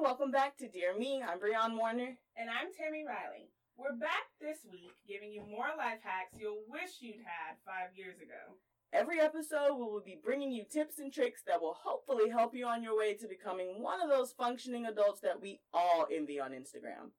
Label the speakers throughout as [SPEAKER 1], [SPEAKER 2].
[SPEAKER 1] welcome back to Dear Me. I'm Breon Warner.
[SPEAKER 2] And I'm Tammy Riley. We're back this week giving you more life hacks you'll wish you'd had five years ago.
[SPEAKER 1] Every episode, we will be bringing you tips and tricks that will hopefully help you on your way to becoming one of those functioning adults that we all envy on Instagram.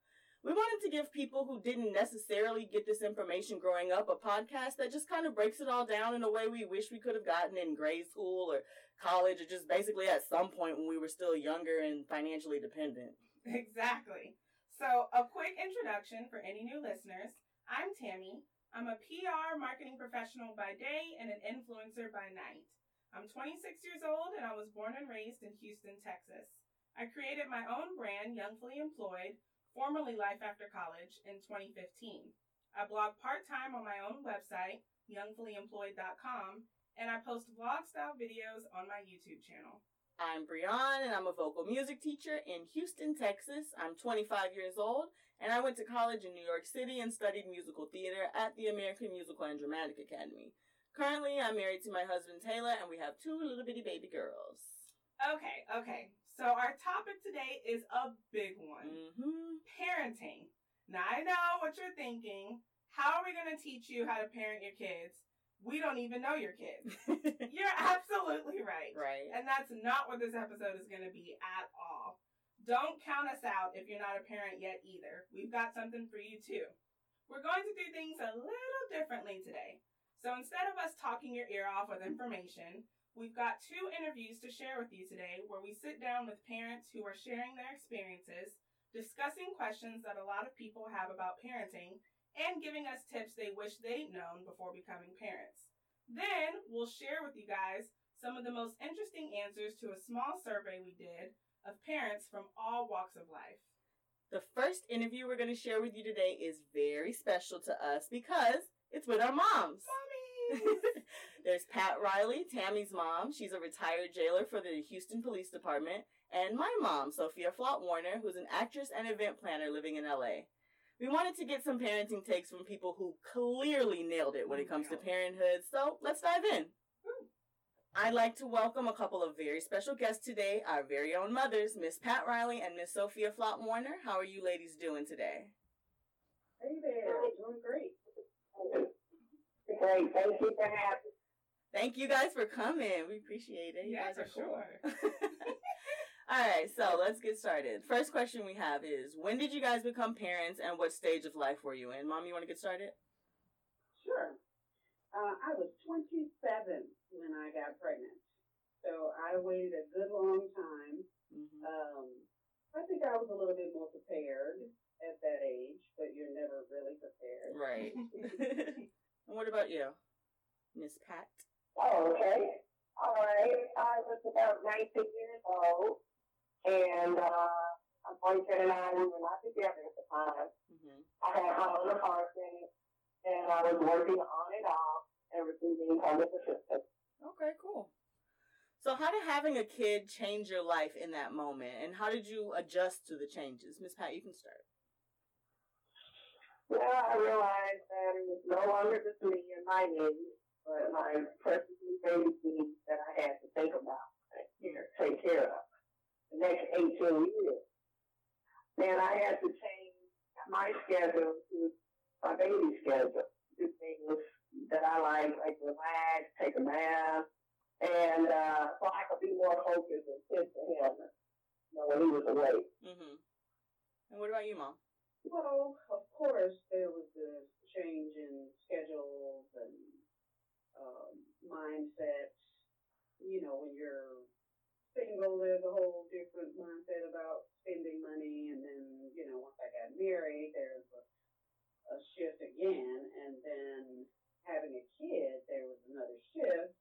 [SPEAKER 1] We wanted to give people who didn't necessarily get this information growing up a podcast that just kind of breaks it all down in a way we wish we could have gotten in grade school or college or just basically at some point when we were still younger and financially dependent.
[SPEAKER 2] Exactly. So, a quick introduction for any new listeners. I'm Tammy. I'm a PR marketing professional by day and an influencer by night. I'm 26 years old and I was born and raised in Houston, Texas. I created my own brand, Youngfully Employed, formerly Life After College, in 2015. I blog part time on my own website, youngfullyemployed.com, and I post vlog style videos on my YouTube channel.
[SPEAKER 1] I'm Breon, and I'm a vocal music teacher in Houston, Texas. I'm 25 years old, and I went to college in New York City and studied musical theater at the American Musical and Dramatic Academy. Currently, I'm married to my husband Taylor, and we have two little bitty baby girls.
[SPEAKER 2] Okay, okay. So our topic today is a big one.
[SPEAKER 1] Mm-hmm.
[SPEAKER 2] Parenting. Now I know what you're thinking. How are we going to teach you how to parent your kids? We don't even know your kids. you're absolutely right.
[SPEAKER 1] Right.
[SPEAKER 2] And that's not what this episode is going to be at all. Don't count us out if you're not a parent yet either. We've got something for you too. We're going to do things a little differently today. So instead of us talking your ear off with information, We've got two interviews to share with you today where we sit down with parents who are sharing their experiences, discussing questions that a lot of people have about parenting, and giving us tips they wish they'd known before becoming parents. Then we'll share with you guys some of the most interesting answers to a small survey we did of parents from all walks of life.
[SPEAKER 1] The first interview we're going to share with you today is very special to us because it's with our moms.
[SPEAKER 2] Mommy!
[SPEAKER 1] There's Pat Riley, Tammy's mom. She's a retired jailer for the Houston Police Department. And my mom, Sophia Flott Warner, who's an actress and event planner living in LA. We wanted to get some parenting takes from people who clearly nailed it when it comes to parenthood, so let's dive in. Hmm. I'd like to welcome a couple of very special guests today, our very own mothers, Miss Pat Riley and Miss Sophia Flott Warner. How are you ladies doing today?
[SPEAKER 3] Hey there, doing great.
[SPEAKER 4] Great. Thank you for having
[SPEAKER 1] Thank you guys for coming. We appreciate it. You
[SPEAKER 2] Yeah,
[SPEAKER 1] guys are
[SPEAKER 2] for
[SPEAKER 1] cool.
[SPEAKER 2] sure.
[SPEAKER 1] All right, so let's get started. First question we have is when did you guys become parents and what stage of life were you in? Mom, you want to get started?
[SPEAKER 3] Sure. Uh, I was 27 when I got pregnant. So I waited a good long time.
[SPEAKER 1] hmm
[SPEAKER 3] Um, I think I was a little bit more prepared at that age, but you're never really prepared.
[SPEAKER 1] Right. and what about you, Miss Pat?
[SPEAKER 4] Oh, okay. All right. I was about 19 years old, and uh, my boyfriend and I we were not together at the time.
[SPEAKER 1] hmm
[SPEAKER 4] I had my own apartment, and I was working on and off and receiving public assistance.
[SPEAKER 1] Okay, cool. So, how did having a kid change your life in that moment, and how did you adjust to the changes? Miss Pat, you can start.
[SPEAKER 4] Well, I realized that it was no longer just me and my needs, but my perfectly baby needs that I had to think about, take care, take care of. The next 18 years. Then I had to change my schedule to my baby schedule. Do things that I like, like relax, take a nap, and uh, so I could be more focused and fit to him you know, when he was away.
[SPEAKER 1] hmm And what about you, Mom?
[SPEAKER 3] Well, of course, there was the change in schedules and um, mindsets. You know, when you're single, there's a whole different mindset about spending money. And then, you know, once I got married, there's a, a shift again. And then having a kid, there was another shift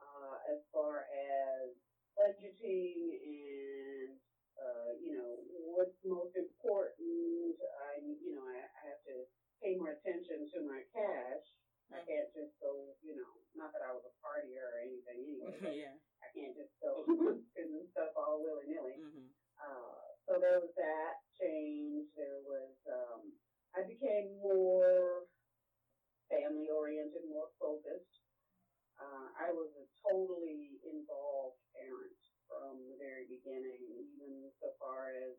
[SPEAKER 3] uh, as far as budgeting and uh, you know, what's most important. I, you know, I, I have to pay more attention to my cash. I can't just go, you know, not that I was a partier or anything anyway.
[SPEAKER 1] yeah.
[SPEAKER 3] I can't just go spending stuff all willy nilly.
[SPEAKER 1] hmm
[SPEAKER 3] Uh, so there was that change. There was, um, I became more family oriented, more focused. Uh, I was a totally involved parent from the very beginning, even so far as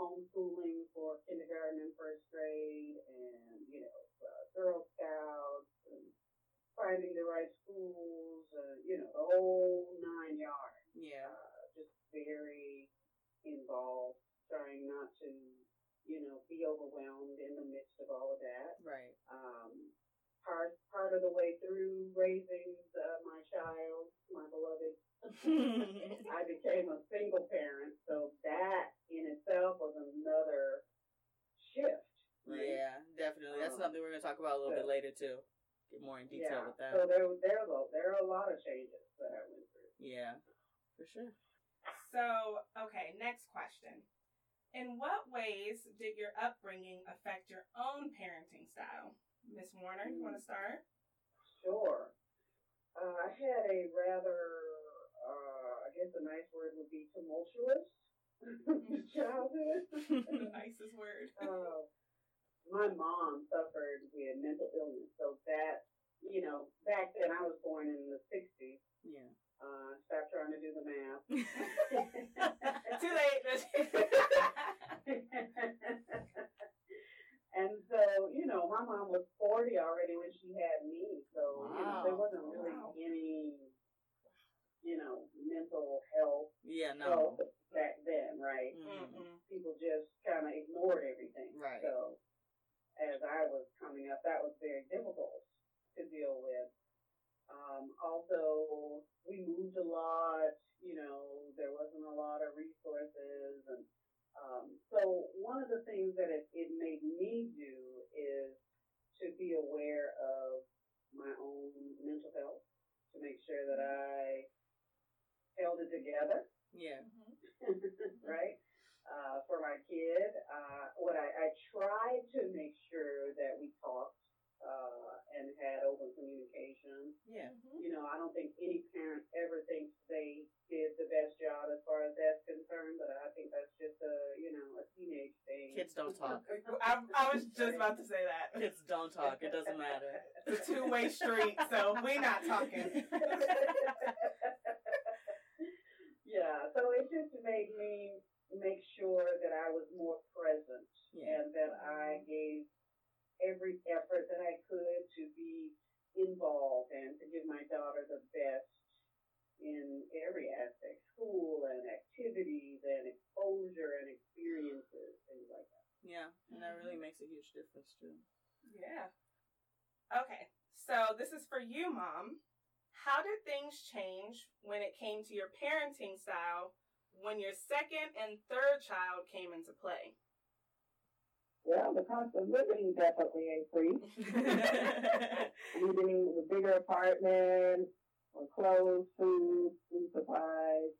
[SPEAKER 3] homeschooling for kindergarten and first grade and, you know, uh, Girl Scouts and finding the right schools, uh, you know, the whole nine yards.
[SPEAKER 1] Yeah.
[SPEAKER 3] Uh, just very involved, trying not to, you know, be overwhelmed in the midst of all of that.
[SPEAKER 1] Right.
[SPEAKER 3] Um, part, part of the way through raising the, my child, my beloved I became a single parent
[SPEAKER 1] about a little bit
[SPEAKER 3] so-
[SPEAKER 1] later too. Get more in detail
[SPEAKER 3] yeah.
[SPEAKER 1] with that.
[SPEAKER 3] So there, there, a- there are a lot of changes that I went through.
[SPEAKER 1] yeah, for sure.
[SPEAKER 2] So, okay, next question. In what ways did your upbringing affect your own parenting style? Miss Warner, you want to start?
[SPEAKER 3] Sure. Uh, I had a rather, uh, I guess a nice word would be tumultuous childhood.
[SPEAKER 2] the nicest word.
[SPEAKER 3] uh, my mom suffered with mental illness, so that you know, back then I was born in the '60s.
[SPEAKER 1] Yeah.
[SPEAKER 3] Uh, stop trying to do the math.
[SPEAKER 2] Too late.
[SPEAKER 3] and so, you know, my mom was 40 already when she had me, so you know, there wasn't really
[SPEAKER 2] Wow.
[SPEAKER 3] any, you know, mental health
[SPEAKER 1] yeah. No.
[SPEAKER 3] health back then, right?
[SPEAKER 1] Mhm.
[SPEAKER 2] Mm-mm.
[SPEAKER 3] people just kind of ignored everything.
[SPEAKER 1] Right.
[SPEAKER 3] So, as I was coming up, that was very difficult to deal with. Um, also, we moved a lot. You know, there wasn't a lot of resources, and um, so one of the things that it, it made me do is to be aware of my own mental health, to make sure that I held it together
[SPEAKER 1] Yeah.
[SPEAKER 3] right? Uh, for my kid, uh, what I, I tried to make sure that we talked uh, and had open communication.
[SPEAKER 1] Yeah.
[SPEAKER 3] You know, I don't think any parent ever thinks they did the best job as far as that's concerned, but I think that's just a you know a teenage thing.
[SPEAKER 1] Kids don't talk.
[SPEAKER 2] I, I was just about to say that.
[SPEAKER 1] Kids don't talk. It doesn't matter.
[SPEAKER 2] It's a two way street, so we're not talking.
[SPEAKER 3] yeah, so it just made me make sure that I was more present
[SPEAKER 1] Yeah.
[SPEAKER 3] and that I gave every effort that I could to be involved and to give my daughter the best in every aspect school and activities and exposure and experiences, things like that.
[SPEAKER 1] Yeah. And that really mm-hmm. makes a huge difference too.
[SPEAKER 2] Yeah. Okay, so this is for you, Mom. How did things change when it came to your parenting style when your second and third child came into play?
[SPEAKER 4] Well, the cost of living definitely increased. We need a bigger apartment, or clothes, food, food supplies.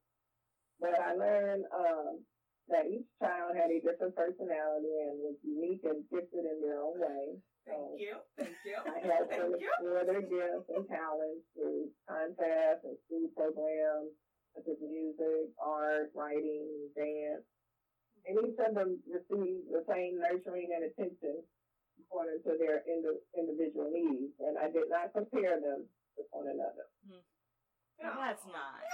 [SPEAKER 4] But I learned um, that each child had a different personality and was unique and gifted in their own way.
[SPEAKER 2] Thank you. Thank you.
[SPEAKER 4] I had to explore their gifts and talents through contests and school programs such as music, art, writing, dance. And each of them received the same nurturing and attention according to their indi- individual needs. And I did not compare them with one another.
[SPEAKER 1] Well, that's nice.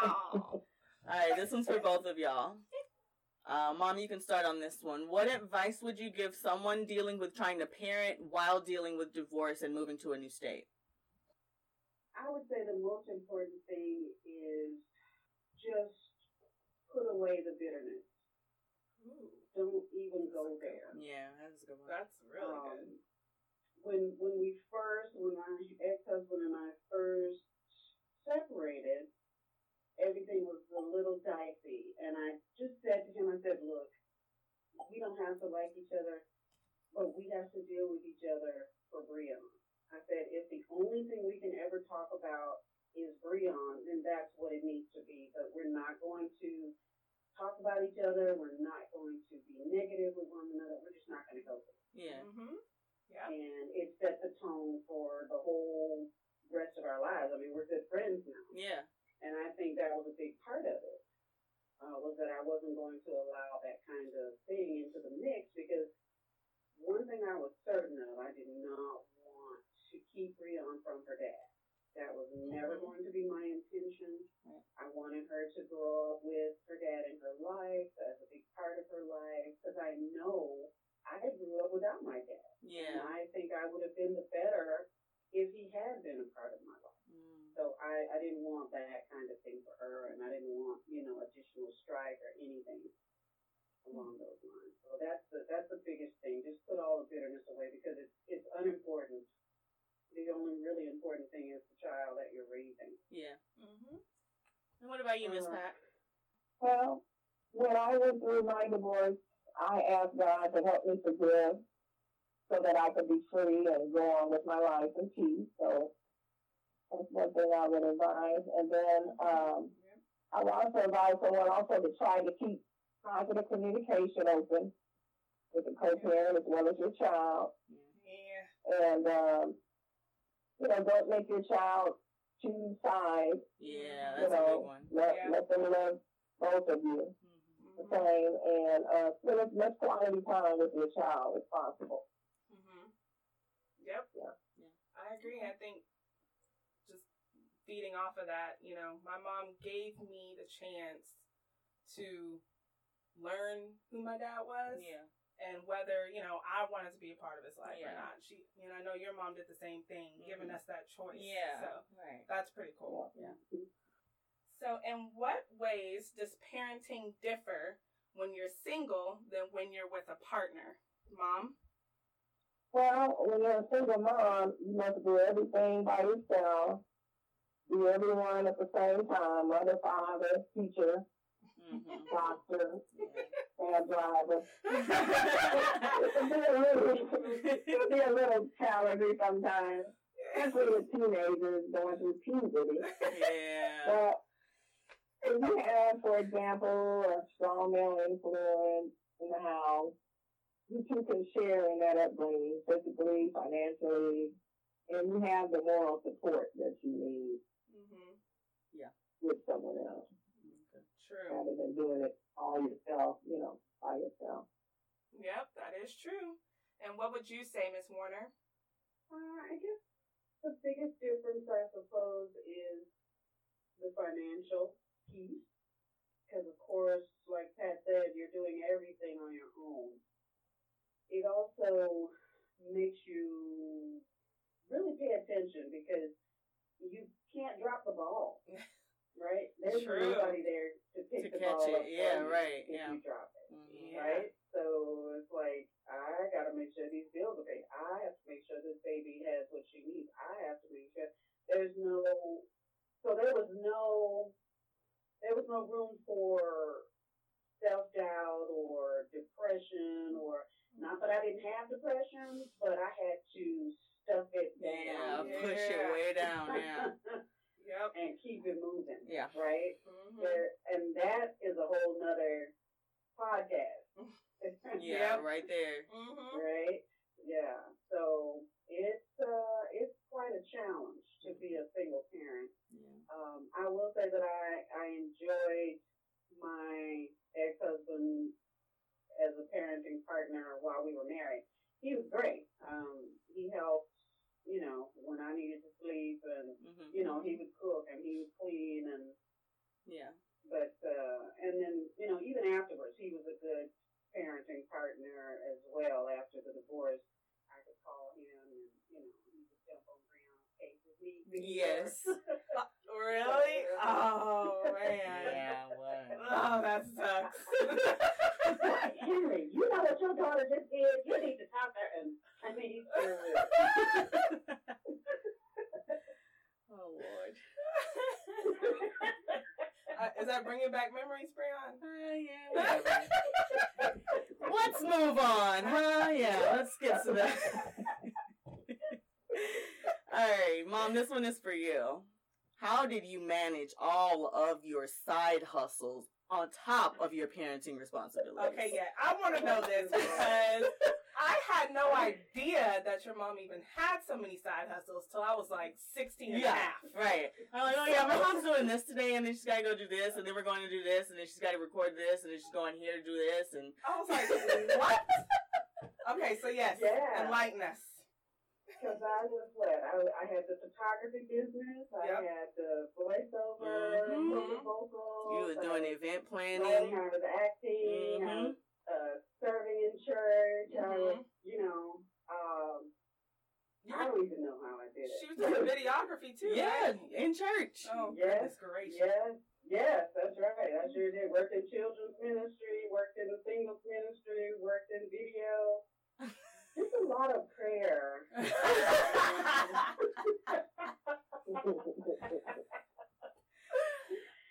[SPEAKER 2] Oh.
[SPEAKER 1] All right, this one's for both of y'all. Uh, Mom, you can start on this one. What advice would you give someone dealing with trying to parent while dealing with divorce and moving to a new state?
[SPEAKER 3] I would say the most important thing is just put away the bitterness.
[SPEAKER 2] Ooh,
[SPEAKER 3] Don't even go there.
[SPEAKER 1] Yeah, that's a good one.
[SPEAKER 2] that's really good.
[SPEAKER 3] Um, when when we first, when my ex husband and I first separated, everything was a little dicey, and I just said to him, I said, "Look, we don't have to like each other, but we have to deal with each other for Breon." I said, "If the only thing we can ever talk about is Breon, then that's what it needs to be. But we're not going to talk about each other. We're not going to be negative with one another. We're just not going to go there."
[SPEAKER 1] Yeah.
[SPEAKER 2] Mm-hmm. Yeah.
[SPEAKER 3] and it set the tone for the whole rest of our lives. I mean, we're good friends now,
[SPEAKER 1] Yeah.
[SPEAKER 3] and I think that was a big part of it. Uh, was that I wasn't going to allow that kind of thing into the mix because one thing I was certain of, I did not want to keep Rion from her dad. That was never
[SPEAKER 1] Mhm.
[SPEAKER 3] going to be my intention. I wanted her to grow up with her dad in her life as a big part of her life because I know I grew up without my dad. And I think I would have been the better if he had been a part of my life.
[SPEAKER 1] Mm.
[SPEAKER 3] So I, I didn't want that kind of thing for her, and I didn't want, you know, a anything along those lines. So that's the that's the biggest thing. Just put all the bitterness away because it's it's unimportant. The only really important thing is the child that you're raising.
[SPEAKER 1] Yeah.
[SPEAKER 2] Mm-hmm.
[SPEAKER 1] And what about you, Miss
[SPEAKER 3] Uh,
[SPEAKER 1] Pat?
[SPEAKER 4] Well, when I went through my divorce, I asked God to help me forgive so that I could be free and go on with my life in peace. So that's one thing I would advise. And then um, I would also advise someone also to try to keep positive communication open with the co-parent as well as your child.
[SPEAKER 2] Yeah.
[SPEAKER 4] And, um, you know, don't make your child choose sides.
[SPEAKER 1] Yeah,
[SPEAKER 4] You
[SPEAKER 1] that's a big
[SPEAKER 4] know,
[SPEAKER 1] one.
[SPEAKER 4] let,
[SPEAKER 2] Yeah.
[SPEAKER 4] let them love both of you the
[SPEAKER 2] Mm-hmm.
[SPEAKER 4] same and uh, spend as much quality time with your child as possible.
[SPEAKER 2] Mm-hmm. Yep.
[SPEAKER 4] Yeah.
[SPEAKER 1] Yeah.
[SPEAKER 2] I agree. I think just feeding off of that, you know, my mom gave me the chance to learn who my dad was
[SPEAKER 1] Yeah.
[SPEAKER 2] And whether, you know, I wanted to be a part of his life or not. She, you know, I know your mom did the same thing, giving
[SPEAKER 1] Mhm.
[SPEAKER 2] us that choice.
[SPEAKER 1] Yeah.
[SPEAKER 2] So
[SPEAKER 1] Right.
[SPEAKER 2] that's pretty cool.
[SPEAKER 1] Yeah.
[SPEAKER 2] So, in what ways does parenting differ when you're single than when you're with a partner? Mom?
[SPEAKER 4] Well, when you're a single mom, you must do everything by yourself, do everyone at the same time, mother, father, teacher,
[SPEAKER 1] Mm-hmm.
[SPEAKER 4] doctor,
[SPEAKER 1] Yeah.
[SPEAKER 4] Cab driver. it can be a little, it can be a little challenging sometimes, especially with teenagers going through puberty.
[SPEAKER 1] yeah.
[SPEAKER 4] But if you have, for example, a strong male influence in the house, you two can share in that upbringing, physically, financially, and you have the moral support that you need
[SPEAKER 2] hmm
[SPEAKER 4] with someone else,
[SPEAKER 2] True.
[SPEAKER 4] rather than doing it all yourself, you know, by yourself.
[SPEAKER 2] Yep, that is true. And what would you say, Miss Warner?
[SPEAKER 3] Uh, I guess the biggest difference, I suppose, is the financial piece. Because, of course, like Pat said, you're doing everything on your own. It also makes you really pay attention because you can't drop the ball, right? There's
[SPEAKER 2] True.
[SPEAKER 3] nobody there to pick
[SPEAKER 1] To
[SPEAKER 3] the
[SPEAKER 1] catch
[SPEAKER 3] ball
[SPEAKER 1] it.
[SPEAKER 3] up
[SPEAKER 1] Yeah, right,
[SPEAKER 3] if
[SPEAKER 1] yeah.
[SPEAKER 3] you drop it
[SPEAKER 1] Mhm.
[SPEAKER 2] Yeah.
[SPEAKER 3] right? So it's like I gotta make sure these bills are paid. I have to make sure this baby has what she needs. I have to make sure there's no. So there was no, there was no room for self doubt or depression or not that I didn't have depression, but I had to stuff it down.
[SPEAKER 1] Yeah,
[SPEAKER 3] down.
[SPEAKER 1] push it way down. Yeah.
[SPEAKER 2] Yep.
[SPEAKER 3] and keep it moving.
[SPEAKER 1] Yeah.
[SPEAKER 3] Right.
[SPEAKER 2] hmm
[SPEAKER 3] There, and that is a whole nother podcast.
[SPEAKER 1] Yeah, right there.
[SPEAKER 2] hmm
[SPEAKER 3] right? Yeah. So it's uh it's quite a challenge to be a single parent.
[SPEAKER 1] Yeah.
[SPEAKER 3] Um, I will say that I I enjoyed my ex husband as a parenting partner while we were married. He was great. Um, he helped, you know, when I needed to sleep, and
[SPEAKER 1] hmm
[SPEAKER 3] you know he would cook and he would clean, and
[SPEAKER 1] Yeah.
[SPEAKER 3] but uh, and then you know even afterwards he was a good parenting partner as well after the divorce i could call him and you know he would jump on Brianna's case if need be.
[SPEAKER 1] Yes.
[SPEAKER 2] Really? Oh, man.
[SPEAKER 1] Yeah. What?
[SPEAKER 2] Oh, that sucks.
[SPEAKER 3] henry you know what your daughter just did you need to talk to her and i mean
[SPEAKER 1] oh Lord.
[SPEAKER 2] uh, is that bringing back memories, Breon?
[SPEAKER 1] Uh, yeah. Let's move on, huh? Yeah. Let's get to that. All right, Mom. This one is for you. How did you manage all of your side hustles on top of your parenting responsibilities?
[SPEAKER 2] Okay, yeah. I want to know this because I had no idea that your mom even had so many side hustles till I was like 16 and a
[SPEAKER 1] Yeah,
[SPEAKER 2] half.
[SPEAKER 1] right. I'm like, oh yeah, my mom's doing this today, and then she's got to go do this, and then we're going to do this, and then she's got to record this, and then she's going here to do this, and
[SPEAKER 2] I was like, what? Okay, so yes,
[SPEAKER 3] Yeah.
[SPEAKER 2] enlighten us.
[SPEAKER 3] Because i was what I, I had the photography business i
[SPEAKER 2] Yep.
[SPEAKER 3] had the voiceover
[SPEAKER 1] Mhm.
[SPEAKER 3] the vocals
[SPEAKER 1] you
[SPEAKER 3] were
[SPEAKER 1] doing
[SPEAKER 3] was
[SPEAKER 1] event
[SPEAKER 3] writing,
[SPEAKER 1] planning.
[SPEAKER 3] I was acting, I
[SPEAKER 1] Mhm.
[SPEAKER 3] was uh, serving in church, I was, you know, um,
[SPEAKER 2] You
[SPEAKER 3] I don't even know how I did it.
[SPEAKER 2] she was doing videography too.
[SPEAKER 1] Yeah,
[SPEAKER 2] right?
[SPEAKER 1] in church.
[SPEAKER 2] Oh,
[SPEAKER 3] Yes,
[SPEAKER 2] goodness gracious.
[SPEAKER 3] Yes, yes, that's right. I sure did. worked in children's ministry, worked in the singles ministry, worked in video. Just a lot of prayer.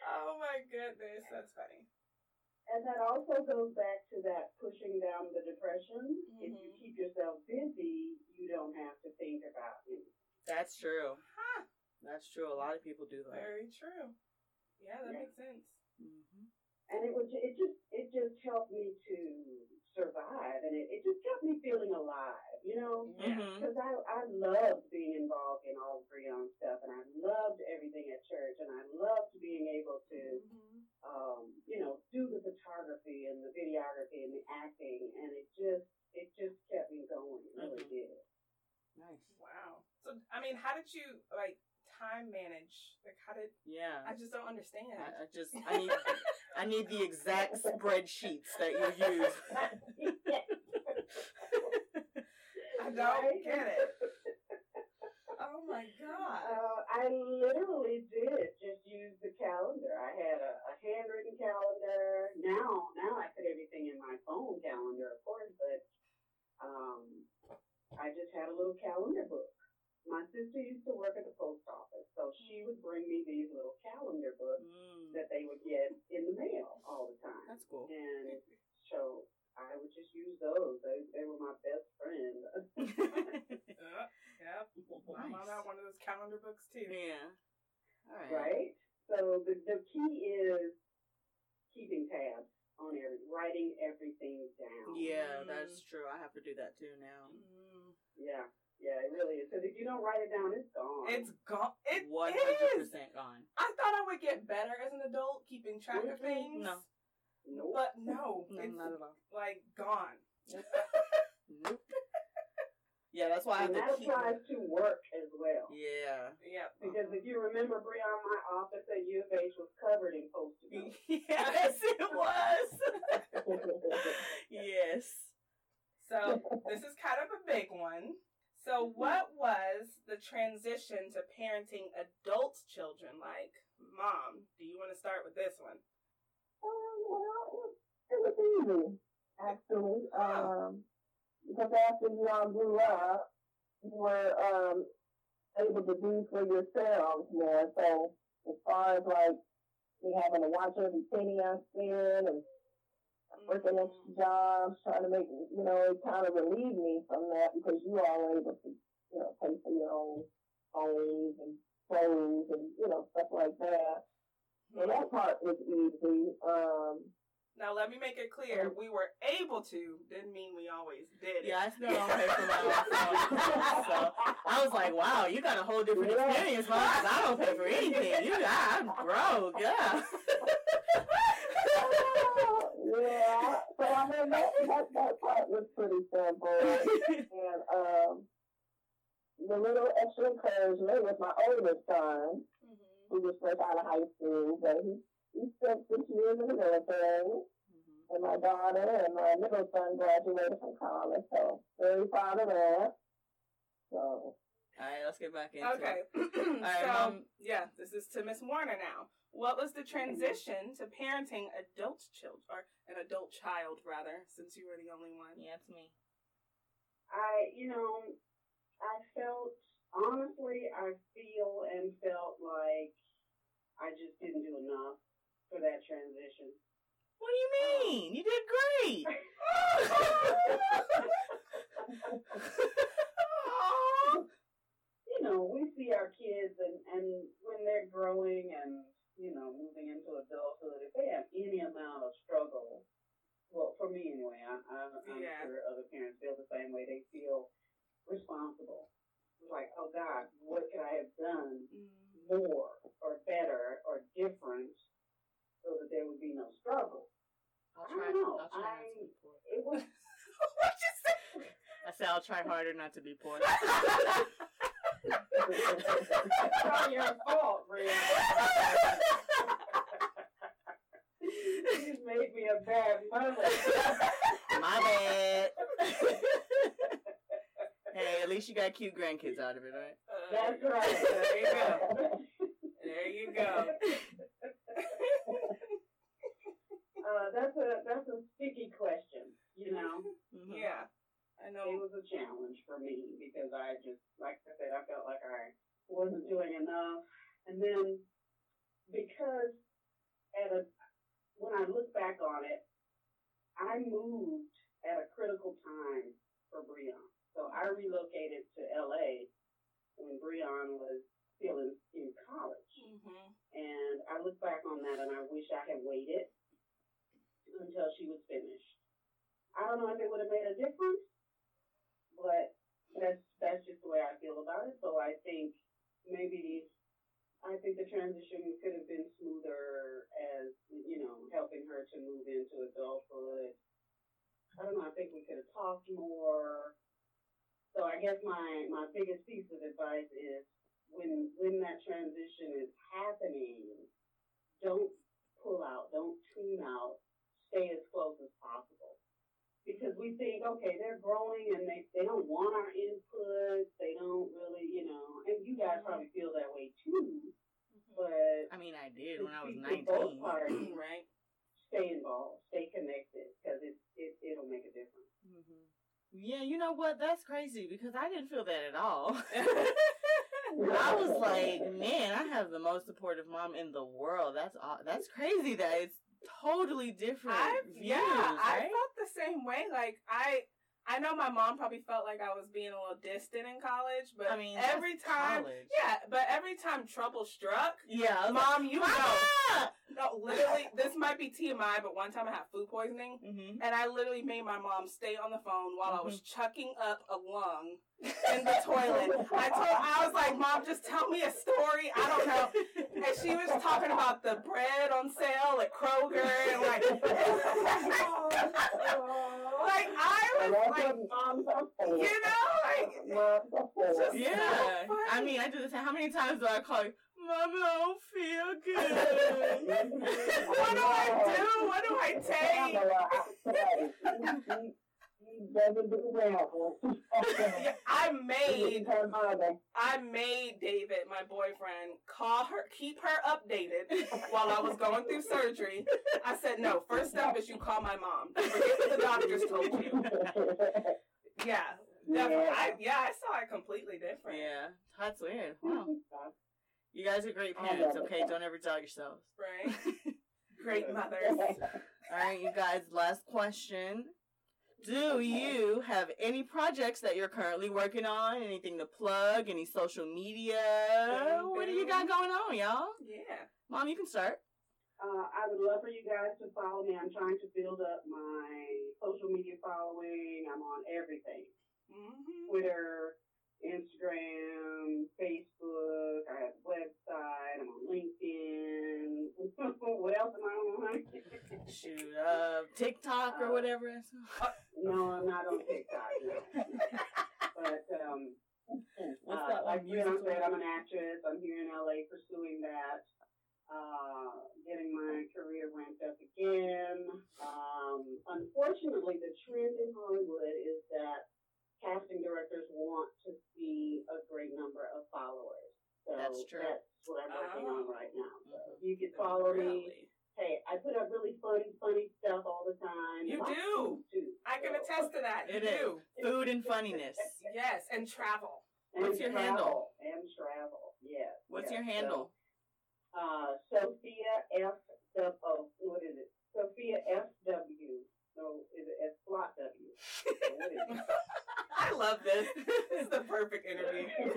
[SPEAKER 2] oh my goodness, that's funny.
[SPEAKER 3] And that also goes back to that pushing down the depression. If you
[SPEAKER 2] Mhm.
[SPEAKER 3] keep yourself busy, you don't have to think about it.
[SPEAKER 1] That's true.
[SPEAKER 2] Huh.
[SPEAKER 1] That's true. A lot of people do that.
[SPEAKER 2] Very true. Yeah, that
[SPEAKER 3] Yeah.
[SPEAKER 2] makes sense.
[SPEAKER 1] hmm
[SPEAKER 3] And it was it just it just helped me to survive, and it, it just kept me feeling alive. You know,
[SPEAKER 2] Yeah.
[SPEAKER 1] Mhm.
[SPEAKER 3] because I I loved being involved in all the Breon stuff, and I loved everything at church, and I loved being able to
[SPEAKER 2] Mhm.
[SPEAKER 3] um, you know, do the photography and the videography and the acting, and it just it just kept me going. It really
[SPEAKER 1] Mhm.
[SPEAKER 3] did.
[SPEAKER 1] Nice.
[SPEAKER 2] Wow. So, I mean, how did you like time manage? Like, how did
[SPEAKER 1] Yeah.
[SPEAKER 2] I just don't understand?
[SPEAKER 1] I, I just I need I need the exact spreadsheets that you use.
[SPEAKER 2] I don't get it. Oh my god.
[SPEAKER 3] Uh, I literally did just use the calendar. I had a, a handwritten calendar. Now, now I put everything in my phone calendar, of course, but um, I just had a little calendar book. My sister used to work at the post office, so she would bring me these little calendar books
[SPEAKER 1] Mm,
[SPEAKER 3] that they would get in the mail all the time.
[SPEAKER 1] that's cool.
[SPEAKER 3] And so I would just use those. They, they were my best friend.
[SPEAKER 2] Uh, yep. My mom had one of those calendar books too.
[SPEAKER 1] yeah. All right.
[SPEAKER 3] right? So the, the key is keeping tabs on every, writing everything down.
[SPEAKER 1] Yeah,
[SPEAKER 2] Mm.
[SPEAKER 1] that's true. I have to do that too now.
[SPEAKER 2] Mm.
[SPEAKER 3] Yeah, yeah, it really is. Because if you don't write it down, it's gone.
[SPEAKER 2] It's gone. It
[SPEAKER 1] One hundred
[SPEAKER 2] is.
[SPEAKER 1] percent gone.
[SPEAKER 2] I thought I would get better as an adult keeping track of
[SPEAKER 3] Mhm.
[SPEAKER 2] things.
[SPEAKER 1] No.
[SPEAKER 3] nope.
[SPEAKER 2] But no,
[SPEAKER 1] No,
[SPEAKER 2] it's
[SPEAKER 1] not at all.
[SPEAKER 2] like gone.
[SPEAKER 1] Nope. Yeah, that's why I have to
[SPEAKER 3] that
[SPEAKER 1] keep.
[SPEAKER 3] applies to work as well.
[SPEAKER 1] Yeah.
[SPEAKER 2] Yep.
[SPEAKER 3] Because if you remember, Breon, my office at U of H was covered in post-it notes.
[SPEAKER 1] yes, it was. yes.
[SPEAKER 2] So this is kind of a big one. So what was the transition to parenting adult children like? Mom, do you want to start with this one?
[SPEAKER 4] Um, well, it, it was easy, actually. Um, because after you all grew up, you were um, able to do for yourselves more. So as far as like me having to watch every penny I spend and working extra jobs, trying to make, you know, it kind of relieved me from that because you all were able to, you know, pay for your own phones and phones and, you know, stuff like that. So that part was easy. Um,
[SPEAKER 2] Now let me make it clear: we were able to didn't mean we always did it.
[SPEAKER 1] Yeah, I still don't pay for my own phone. So I was like, wow, you got a whole different
[SPEAKER 4] Yeah.
[SPEAKER 1] experience, mom, 'cause I don't pay for anything. You, I'm broke, yeah.
[SPEAKER 4] yeah. So I mean that, that that part was pretty simple. and um the little extra encouragement with my oldest son,
[SPEAKER 2] Mhm.
[SPEAKER 4] who was fresh out of high school, but he he spent six years in the military. And my daughter and my middle son graduated from college, so very proud of that. So
[SPEAKER 1] All right, let's get back into
[SPEAKER 2] Okay.
[SPEAKER 1] it. right,
[SPEAKER 2] so
[SPEAKER 1] Mom.
[SPEAKER 2] yeah, this is to Miss Warner now. What was the transition to parenting adult children or an adult child rather, since you were the only one?
[SPEAKER 1] Yeah, it's me.
[SPEAKER 3] I, you know, I felt, honestly, I feel and felt like I just didn't do enough for that transition.
[SPEAKER 1] What do you mean? You did great.
[SPEAKER 3] you know, we see our kids and, and when they're growing and, you know, moving into adulthood, if they have any amount of struggle, well, for me anyway, I, I'm, I'm
[SPEAKER 2] Yeah.
[SPEAKER 3] sure other parents feel the same way. They feel responsible. It's like, oh God, what could I have done
[SPEAKER 2] Mm.
[SPEAKER 3] more or better or different so that there would be no struggle?
[SPEAKER 1] I'll
[SPEAKER 3] I
[SPEAKER 1] try.
[SPEAKER 3] don't know.
[SPEAKER 1] I'll try not to
[SPEAKER 3] I-
[SPEAKER 1] be poor.
[SPEAKER 3] It was
[SPEAKER 2] what you say?
[SPEAKER 1] I said I'll try harder not to be poor.
[SPEAKER 3] it's not your fault, Rhea. you made me a bad mother.
[SPEAKER 1] My bad. Hey, at least you got cute grandkids out of it, right?
[SPEAKER 2] Uh,
[SPEAKER 3] That's right.
[SPEAKER 2] There you go. There you go.
[SPEAKER 3] that's a sticky question, you know.
[SPEAKER 1] Mhm.
[SPEAKER 2] Yeah. I know It
[SPEAKER 3] was a challenge for me because I just, like I said, I felt like I wasn't doing enough. And then because at a, when I look back on it, I moved at a critical time for Breon. So I relocated to LA when Breon was still in, in college.
[SPEAKER 2] hmm
[SPEAKER 3] And I look back on that and I wish I had waited until she was finished. I don't know if it would have made a difference, but that's that's just the way I feel about it. So I think maybe I think the transition could have been smoother as you know, helping her to move into adulthood. I don't know, I think we could have talked more. So I guess my my biggest piece of advice is when when that transition is happening, don't pull out, don't tune out, stay as close as possible. Because we think, okay, they're growing and they, they don't want our input, they don't really, you know, and you guys probably feel that way too, but
[SPEAKER 1] I mean, I did when I was
[SPEAKER 3] to speak for both
[SPEAKER 1] 19.
[SPEAKER 3] parties,
[SPEAKER 2] right.
[SPEAKER 3] stay involved, stay connected, because it, it, it'll make a difference.
[SPEAKER 1] Mhm. Yeah, you know what? That's crazy because I didn't feel that at all. I was like, man, I have the most supportive mom in the world. That's aw- that's crazy that it's totally different views,
[SPEAKER 2] yeah, I felt the same way. Like I I know my mom probably felt like I was being a little distant in college, but
[SPEAKER 1] I mean,
[SPEAKER 2] every time
[SPEAKER 1] college.
[SPEAKER 2] Yeah, but every time trouble struck,
[SPEAKER 1] yeah,
[SPEAKER 2] Mom, you
[SPEAKER 1] like,
[SPEAKER 2] know. No, literally this might be TMI, but one time I had food poisoning.
[SPEAKER 1] Mhm.
[SPEAKER 2] And I literally made my mom stay on the phone while I was
[SPEAKER 1] Mm-hmm.
[SPEAKER 2] chucking up a lung in the toilet. I told I was like, Mom, just tell me a story. I don't know. And she was talking about the bread on sale at Kroger and like like I was
[SPEAKER 4] that's
[SPEAKER 2] like
[SPEAKER 4] what moms are for.
[SPEAKER 2] you know, like
[SPEAKER 4] Moms are for.
[SPEAKER 2] Just-
[SPEAKER 1] Yeah,
[SPEAKER 2] so funny.
[SPEAKER 1] I mean, I do the same. How many times do I call you, Mom? I don't feel good.
[SPEAKER 2] what do I do? What do I take?
[SPEAKER 4] He doesn't do well.
[SPEAKER 2] I made
[SPEAKER 4] her mother.
[SPEAKER 2] I made David, my boyfriend, call her, keep her updated while I was going through surgery. I said, no, first step is you call my mom. Forget what the doctors told you. Yeah, definitely. I, yeah, I saw it completely different.
[SPEAKER 1] yeah, that's weird. Wow, you guys are great parents. Okay, don't ever doubt yourselves.
[SPEAKER 2] Right? Great mothers.
[SPEAKER 1] All right, you guys. Last question. Do you have any projects that you're currently working on? Anything to plug? Any social media? What do you got going on, y'all?
[SPEAKER 2] Yeah.
[SPEAKER 1] Mom, you can start.
[SPEAKER 3] Uh, I would love for you guys to follow me. I'm trying to build up my social media following. I'm on everything.
[SPEAKER 2] hmm
[SPEAKER 3] Twitter, Instagram, Facebook. I have a website. I'm on LinkedIn. what else am I on?
[SPEAKER 1] Shoot, uh, TikTok or whatever.
[SPEAKER 3] no, I'm not on TikTok. No. but um,
[SPEAKER 1] What's
[SPEAKER 3] uh,
[SPEAKER 1] that
[SPEAKER 3] like Brianna
[SPEAKER 1] Musical?
[SPEAKER 3] said, I'm an actress. I'm here in LA pursuing that. Uh, getting my career ramped up again. Um, unfortunately, the trend in Hollywood is that casting directors want to see a great number of followers. So
[SPEAKER 1] That's true.
[SPEAKER 3] That's what I'm working on
[SPEAKER 2] Oh.
[SPEAKER 3] right now. So
[SPEAKER 1] Mhm.
[SPEAKER 3] you could follow me.
[SPEAKER 2] Really?
[SPEAKER 3] Hey, I put up really funny, funny stuff all the time.
[SPEAKER 2] You
[SPEAKER 3] Lots
[SPEAKER 2] do.
[SPEAKER 3] of Too.
[SPEAKER 2] I can attest to that. You
[SPEAKER 1] It is.
[SPEAKER 2] do.
[SPEAKER 1] Food and funniness.
[SPEAKER 2] Yes, and travel.
[SPEAKER 3] And
[SPEAKER 1] What's your
[SPEAKER 3] travel, And travel, yes.
[SPEAKER 1] What's
[SPEAKER 3] yes.
[SPEAKER 1] your handle?
[SPEAKER 3] So, uh, Sophia F. W. Oh, what is it? Sophia F. W. No, is it. Flott W? So what is it?
[SPEAKER 2] I love this. This is the perfect interview.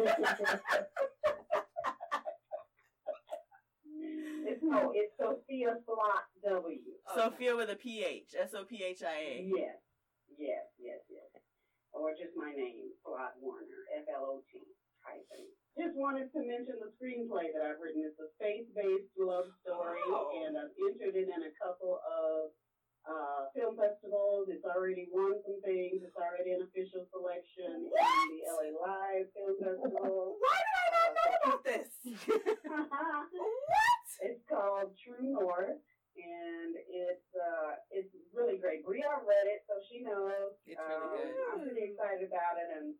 [SPEAKER 3] it's no, it's Sophia Flott W.
[SPEAKER 1] Sophia with a PH. S O P H I A.
[SPEAKER 3] Yes, yes, yes, yes. Or just my name, Flott Warner, F L O T. Just wanted to mention the screenplay that I've written. It's a faith-based love story,
[SPEAKER 2] Oh.
[SPEAKER 3] and I've entered it in a couple of uh, film festivals. It's already won some things. It's already an official selection in the LA Live Film Festival.
[SPEAKER 2] Why did I not know about this? what?
[SPEAKER 3] It's called True North, and it's uh, it's really great. Bria read it, so she knows.
[SPEAKER 1] It's really
[SPEAKER 3] Um,
[SPEAKER 1] good.
[SPEAKER 3] I'm pretty excited about it, and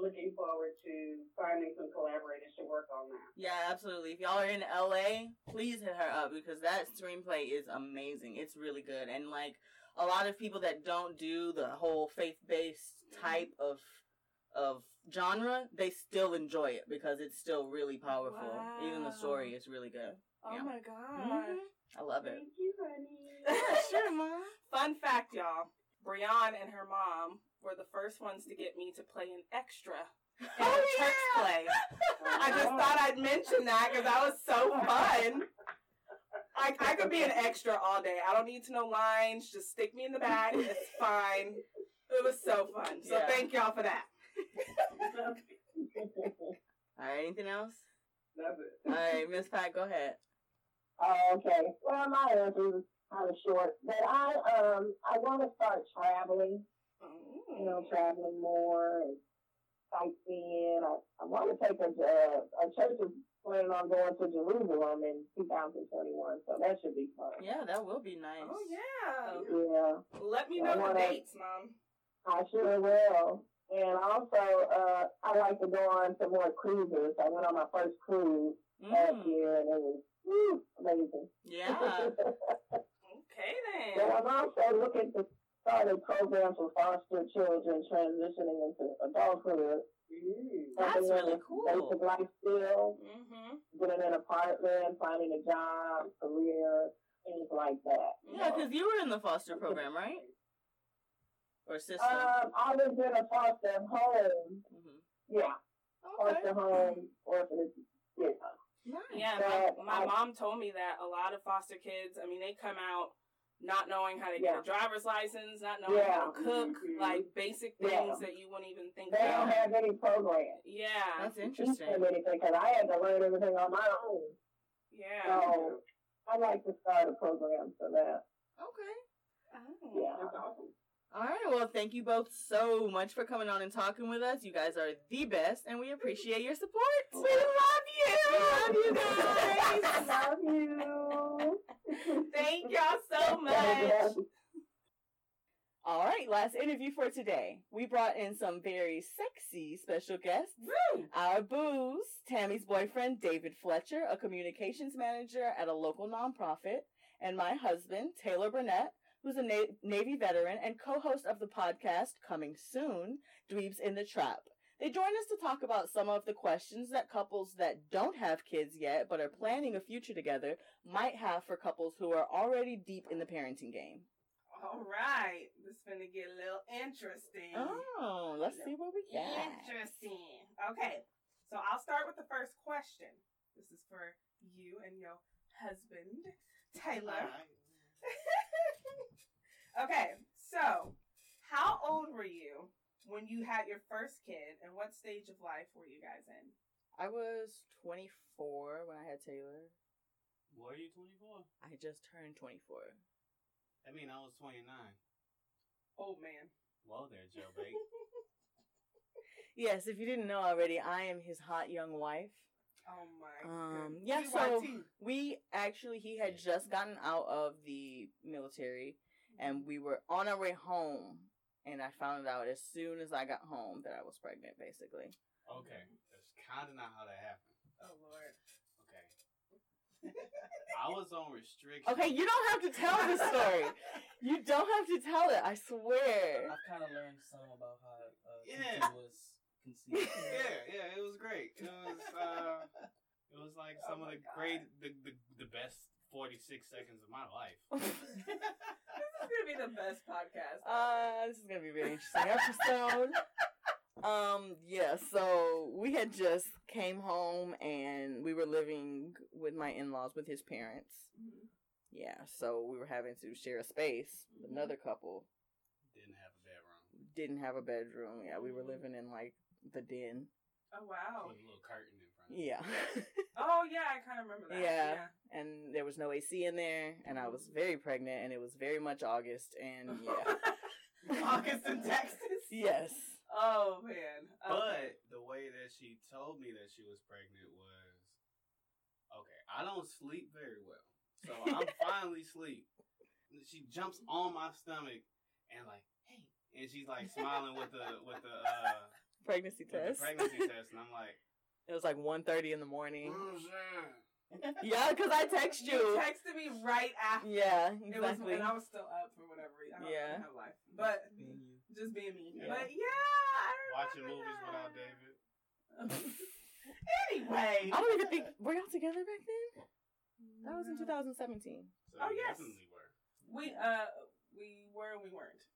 [SPEAKER 3] looking forward to finding some collaborators to work on that.
[SPEAKER 1] Yeah, absolutely. If y'all are in LA, please hit her up because that screenplay is amazing. It's really good. And like a lot of people that don't do the whole faith-based type of of genre, they still enjoy it because it's still really powerful. Even the story is really good.
[SPEAKER 2] Oh
[SPEAKER 1] Yeah.
[SPEAKER 2] my god.
[SPEAKER 1] Mhm. I love it.
[SPEAKER 3] Thank you, honey.
[SPEAKER 1] Yeah, sure, mom.
[SPEAKER 2] Fun fact, y'all. Breon and her mom were the first ones to get me to play an extra in a
[SPEAKER 1] Oh,
[SPEAKER 2] church
[SPEAKER 1] yeah.
[SPEAKER 2] play. I just thought I'd mention that because that was so fun. I, I could be an extra all day. I don't need to know lines. Just stick me in the back. It's fine. It was so fun. So
[SPEAKER 1] Yeah.
[SPEAKER 2] thank y'all for that.
[SPEAKER 1] All right, anything else?
[SPEAKER 3] That's it.
[SPEAKER 1] All right, Miss Pat, go ahead.
[SPEAKER 4] Oh, okay. Well, my answer is kind of short, but I um I want to start traveling. You know, traveling more and sightseeing. I, I want to take a uh, a church is planning on going to Jerusalem in 2021, so that should be fun.
[SPEAKER 1] Yeah, that will be nice.
[SPEAKER 2] Oh yeah.
[SPEAKER 4] Yeah,
[SPEAKER 2] Let me know the
[SPEAKER 4] wanna-
[SPEAKER 2] dates, mom.
[SPEAKER 4] I sure will. And also, uh, I like to go on some more cruises. I went on my first cruise last
[SPEAKER 1] Mm,
[SPEAKER 4] year, and it was whew, amazing.
[SPEAKER 1] yeah.
[SPEAKER 2] Okay
[SPEAKER 4] But
[SPEAKER 2] then.
[SPEAKER 4] I'm also looking to start programs for foster children transitioning into adulthood.
[SPEAKER 1] That's
[SPEAKER 4] Helping them
[SPEAKER 1] really
[SPEAKER 4] with
[SPEAKER 1] cool.
[SPEAKER 4] Basic life skills,
[SPEAKER 2] Mhm.
[SPEAKER 4] getting an apartment, finding a job, career, things like that.
[SPEAKER 1] Yeah, because you were in the foster program, right? Or system.
[SPEAKER 4] Um, I was in a foster home.
[SPEAKER 1] hmm
[SPEAKER 4] Yeah,
[SPEAKER 1] Okay.
[SPEAKER 4] foster home, orphanage. Yeah.
[SPEAKER 1] Nice.
[SPEAKER 2] Yeah,
[SPEAKER 4] But
[SPEAKER 2] my, my
[SPEAKER 4] I-
[SPEAKER 2] mom told me that a lot of foster kids, I mean, they come out not knowing how to get
[SPEAKER 4] Yeah.
[SPEAKER 2] a driver's license, not knowing how to
[SPEAKER 4] Yeah.
[SPEAKER 2] cook,
[SPEAKER 3] Mhm.
[SPEAKER 2] like basic
[SPEAKER 4] Yeah.
[SPEAKER 2] things that you wouldn't even think
[SPEAKER 4] They don't have any program.
[SPEAKER 2] Yeah,
[SPEAKER 1] That's
[SPEAKER 4] to teach
[SPEAKER 1] interesting.
[SPEAKER 4] them anything because I had to learn everything on my own.
[SPEAKER 2] yeah.
[SPEAKER 4] So I'd like to start a program for that.
[SPEAKER 1] Okay.
[SPEAKER 2] Oh.
[SPEAKER 4] Yeah.
[SPEAKER 3] That's awesome.
[SPEAKER 1] All right. Well, thank you both so much for coming on and talking with us. You guys are the best, and we appreciate your support.
[SPEAKER 2] We love you.
[SPEAKER 1] We love you guys.
[SPEAKER 4] Love you.
[SPEAKER 2] Thank y'all so much.
[SPEAKER 1] All right, last interview for today. We brought in some very sexy special guests. Our boos, Tammy's boyfriend, David Fletcher, a communications manager at a local nonprofit, and my husband, Taylor Burnett, who's a Na- Navy veteran and co-host of the podcast Coming Soon, Dweebs in the Trap. They joined us to talk about some of the questions that couples that don't have kids yet but are planning a future together might have for couples who are already deep in the parenting game.
[SPEAKER 2] All right, this is gonna get a little interesting.
[SPEAKER 1] Oh, let's see what we got.
[SPEAKER 2] Interesting. Okay, so I'll start with the first question. This is for you and your husband, Taylor. okay, so how old were you when you had your first kid, and what stage of life were you guys in?
[SPEAKER 1] I was 24 when I had Taylor.
[SPEAKER 5] Were you 24?
[SPEAKER 1] I just turned 24.
[SPEAKER 5] I mean, I was 29.
[SPEAKER 2] Old man.
[SPEAKER 5] Whoa there, Joe Bait.
[SPEAKER 1] Yes, if you didn't know already, I am his hot young wife.
[SPEAKER 2] Oh my.
[SPEAKER 1] Um,
[SPEAKER 2] goodness.
[SPEAKER 1] yeah, so we actually, he had just gotten out of the military and we were on our way home. And I found out as soon as I got home that I was pregnant, basically.
[SPEAKER 5] Okay, that's kind of not how that happened.
[SPEAKER 2] Oh lord.
[SPEAKER 5] Okay. I was on restriction.
[SPEAKER 1] Okay, you don't have to tell the story. you don't have to tell it, I swear.
[SPEAKER 6] I've kind of learned some about how uh,
[SPEAKER 5] Yeah.
[SPEAKER 6] Was conceived.
[SPEAKER 5] yeah, yeah, it was great. It was, uh, it was like
[SPEAKER 2] Oh
[SPEAKER 5] some of the
[SPEAKER 2] God.
[SPEAKER 5] great, the, the, the best 46 seconds of my life.
[SPEAKER 2] This is gonna be the best podcast.
[SPEAKER 1] Uh, this is gonna be a very interesting episode. Um, yeah, so we had just came home and we were living with my in-laws with his parents.
[SPEAKER 2] Mhm.
[SPEAKER 1] Yeah, so we were having to share a space. with Another couple
[SPEAKER 5] Didn't have a bedroom.
[SPEAKER 1] didn't have a bedroom. Yeah, we were living in like the den.
[SPEAKER 2] Oh wow.
[SPEAKER 5] With a little curtain in front.
[SPEAKER 1] Yeah.
[SPEAKER 2] Oh yeah, I kind of remember that.
[SPEAKER 1] Yeah. and there was no AC in there and I was very pregnant and it was very much August and yeah.
[SPEAKER 2] August in Texas.
[SPEAKER 1] yes.
[SPEAKER 2] Oh man. Okay.
[SPEAKER 5] But the way that she told me that she was pregnant was okay. I don't sleep very well, so I'm finally asleep. She jumps on my stomach and like, hey, and she's like smiling with the with the uh
[SPEAKER 1] pregnancy
[SPEAKER 5] with the
[SPEAKER 1] test.
[SPEAKER 5] pregnancy test, and I'm like,
[SPEAKER 1] It was like 1.30 in the morning.
[SPEAKER 5] "Oh.
[SPEAKER 1] Yeah, because I text
[SPEAKER 2] You
[SPEAKER 1] you.
[SPEAKER 2] texted me right after.
[SPEAKER 1] Yeah,
[SPEAKER 2] It was,
[SPEAKER 1] exactly.
[SPEAKER 2] and I was still up for whatever reason. I don't
[SPEAKER 1] Yeah.
[SPEAKER 2] have life, but
[SPEAKER 6] Being you.
[SPEAKER 2] just being me.
[SPEAKER 5] Yeah.
[SPEAKER 2] But yeah, I
[SPEAKER 5] Watching
[SPEAKER 2] remember
[SPEAKER 5] movies without. David.
[SPEAKER 2] anyway,
[SPEAKER 1] I don't even think were y'all together back then. That was in 2017.
[SPEAKER 5] So
[SPEAKER 2] Oh, yes.
[SPEAKER 5] definitely were.
[SPEAKER 2] We uh we were and we weren't.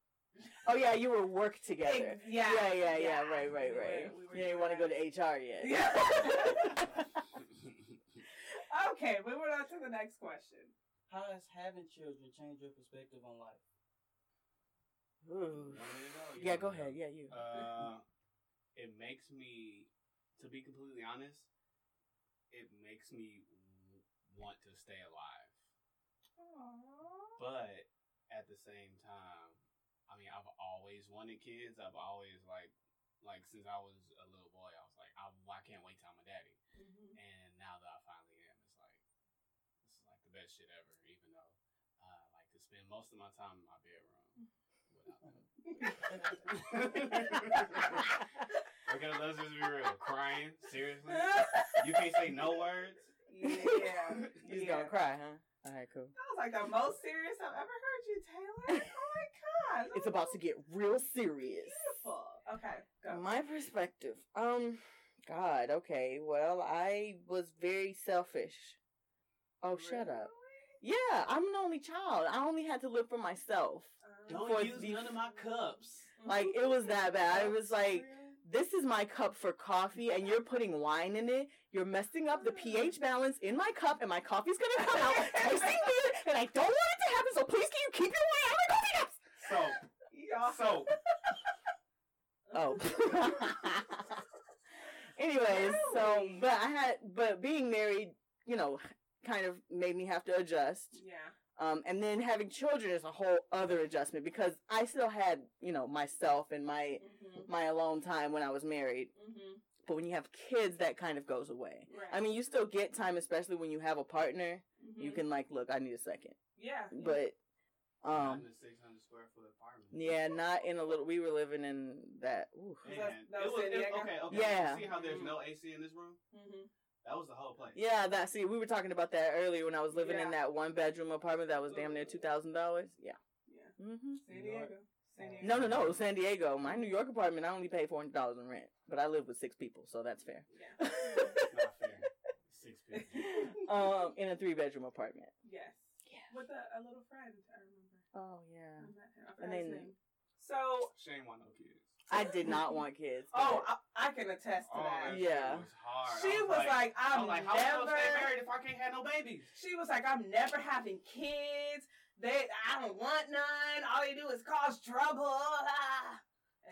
[SPEAKER 1] Oh yeah, you were work together.
[SPEAKER 2] Ex- yeah,
[SPEAKER 1] yeah, yeah, yeah.
[SPEAKER 2] yeah.
[SPEAKER 1] Right, right,
[SPEAKER 2] We were-
[SPEAKER 1] right.
[SPEAKER 2] we were
[SPEAKER 1] you didn't want to go to HR yet.
[SPEAKER 2] Yeah. okay, moving on to the next question.
[SPEAKER 6] How has having children changed your perspective on life?
[SPEAKER 1] Ooh.
[SPEAKER 5] Want me to go? You
[SPEAKER 1] Yeah, go ahead. Yeah, you.
[SPEAKER 5] Uh, it makes me, to be completely honest, it makes me want to stay alive. But at the same time, I mean, I've always wanted kids. I've always like, like since I was a little boy, I was like, I, I can't wait till I'm a daddy. And now that I finally am, it's like, this is like the best shit ever. Even though uh, I like to spend most of my time in my bedroom without them. Okay, let's just be real. Crying, seriously. You can't say no words.
[SPEAKER 2] yeah.
[SPEAKER 1] You just
[SPEAKER 2] yeah.
[SPEAKER 1] gonna cry, huh? All right, cool.
[SPEAKER 2] That was like the most serious I've ever heard you, Taylor. Oh my god.
[SPEAKER 1] It's about to get real serious.
[SPEAKER 2] beautiful. Okay, go.
[SPEAKER 1] My perspective. Um, God. Okay. Well, I was very selfish. Oh, shut up. Yeah, I'm an only child. I only had to live for myself.
[SPEAKER 6] Don't
[SPEAKER 1] For
[SPEAKER 6] use
[SPEAKER 1] the-
[SPEAKER 6] none of my cups.
[SPEAKER 1] Like it was that bad. It was like this is my cup for coffee and you're putting wine in it. You're messing up the pH balance in my cup and my coffee's gonna come out tasting weird and I don't want it to happen, so please can you keep your wine out of my coffee cups?
[SPEAKER 5] So,
[SPEAKER 2] Y'all-
[SPEAKER 5] so
[SPEAKER 1] Oh. Anyways, so but I had but being married, you know, kind of made me have to adjust.
[SPEAKER 2] yeah.
[SPEAKER 1] Um, and then having children is a whole other adjustment because I still had, you know, myself and my
[SPEAKER 2] Mm-hmm.
[SPEAKER 1] my alone time when I was married.
[SPEAKER 2] Mm-hmm.
[SPEAKER 1] But when you have kids, that kind of goes away.
[SPEAKER 2] Right.
[SPEAKER 1] I mean, you still get time, especially when you have a partner. You
[SPEAKER 2] Mhm.
[SPEAKER 1] can like, look, I need a second.
[SPEAKER 2] Yeah.
[SPEAKER 1] But
[SPEAKER 5] not
[SPEAKER 1] um,
[SPEAKER 5] in a 600 square foot apartment.
[SPEAKER 1] yeah, not in a little. We were living in that. Ooh.
[SPEAKER 2] Was
[SPEAKER 5] Man,
[SPEAKER 2] that- that
[SPEAKER 5] it
[SPEAKER 2] was
[SPEAKER 5] was, it- okay, okay.
[SPEAKER 1] Yeah.
[SPEAKER 5] See how there's
[SPEAKER 2] Mhm.
[SPEAKER 5] no AC in this room?
[SPEAKER 2] Mm-hmm.
[SPEAKER 5] That was the whole place.
[SPEAKER 1] Yeah, that. See, we were talking about that earlier when I was living
[SPEAKER 2] Yeah.
[SPEAKER 1] in that one bedroom apartment that was damn near two thousand dollars. Yeah.
[SPEAKER 2] Yeah.
[SPEAKER 1] hmm
[SPEAKER 2] San
[SPEAKER 6] New
[SPEAKER 2] Diego.
[SPEAKER 6] York.
[SPEAKER 2] San Diego.
[SPEAKER 1] No, no, no. San Diego. My New York apartment, I only paid four hundred dollars in rent, but I live with six people, so that's fair.
[SPEAKER 2] Yeah.
[SPEAKER 5] Not fair. Six people.
[SPEAKER 1] um, in a three bedroom apartment.
[SPEAKER 2] yes.
[SPEAKER 1] Yeah.
[SPEAKER 2] With a, a little friend, I remember.
[SPEAKER 1] Oh yeah.
[SPEAKER 2] I met him. I
[SPEAKER 1] And then-
[SPEAKER 2] name. So,
[SPEAKER 5] Shane want no kids.
[SPEAKER 1] I did not want kids.
[SPEAKER 2] oh, I, I can attest to
[SPEAKER 5] Oh,
[SPEAKER 2] that.
[SPEAKER 5] that
[SPEAKER 1] Yeah.
[SPEAKER 5] shit was hard.
[SPEAKER 2] She
[SPEAKER 5] I
[SPEAKER 2] was like,
[SPEAKER 5] I
[SPEAKER 2] I'm
[SPEAKER 5] was like, how am I
[SPEAKER 2] never.
[SPEAKER 5] gonna stay married if I can't have no babies?
[SPEAKER 2] She was like, I'm never having kids. They, I don't want none. All they do is cause trouble. Ah.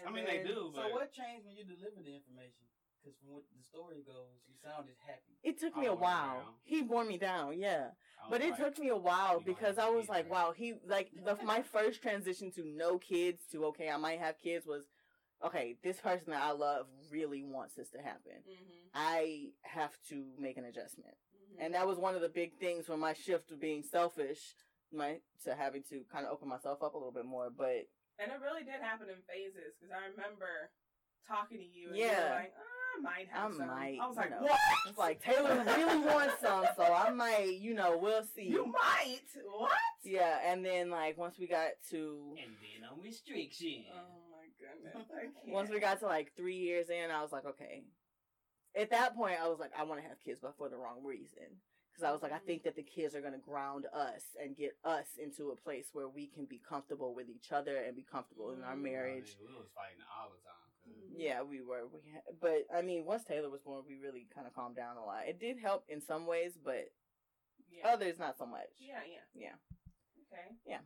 [SPEAKER 5] I
[SPEAKER 2] And
[SPEAKER 5] mean, they do,
[SPEAKER 6] So
[SPEAKER 5] but
[SPEAKER 6] what changed when you delivered the information? Because from what the story goes, you sounded happy.
[SPEAKER 1] it took me a while. He wore me down, yeah.
[SPEAKER 5] I was
[SPEAKER 1] But it
[SPEAKER 5] like,
[SPEAKER 1] took me a while because I was
[SPEAKER 5] be
[SPEAKER 1] like,
[SPEAKER 5] there.
[SPEAKER 1] wow, he like the my first transition to no kids to okay, I might have kids was okay, this person that I love really wants this to happen.
[SPEAKER 2] Mhm,
[SPEAKER 1] I have to make an adjustment.
[SPEAKER 2] mhm.
[SPEAKER 1] And that was one of the big things from my shift to being selfish, my to having to kind of open myself up a little bit more. But
[SPEAKER 2] And it really did happen in phases because I remember talking to you and you
[SPEAKER 1] Yeah.
[SPEAKER 2] were like, "Ah, I might have
[SPEAKER 1] I
[SPEAKER 2] some.
[SPEAKER 1] might,
[SPEAKER 2] I was
[SPEAKER 1] you
[SPEAKER 2] like,
[SPEAKER 1] know.
[SPEAKER 2] what?
[SPEAKER 1] it's like Taylor really wants some, so I might, you know, we'll see.
[SPEAKER 2] You might. What?
[SPEAKER 1] Yeah, and then like once we got to
[SPEAKER 6] And then on restriction.
[SPEAKER 2] Oh my goodness. I
[SPEAKER 1] once we got to like three years in, I was like, okay. At that point, I was like, I want to have kids, but for the wrong reason. Because I was like, I think that the kids are going to ground us and get us into a place where we can be comfortable with each other and be comfortable in our
[SPEAKER 2] Mm.
[SPEAKER 1] marriage.
[SPEAKER 5] I mean, we was fighting all the time. 'cause
[SPEAKER 2] Mhm.
[SPEAKER 1] Yeah, we were. We ha- but I mean, once Taylor was born, we really kind of calmed down a lot. It did help in some ways, but
[SPEAKER 2] Yeah.
[SPEAKER 1] others not so much.
[SPEAKER 2] yeah, yeah.
[SPEAKER 1] Yeah.
[SPEAKER 2] Okay.
[SPEAKER 1] Yeah.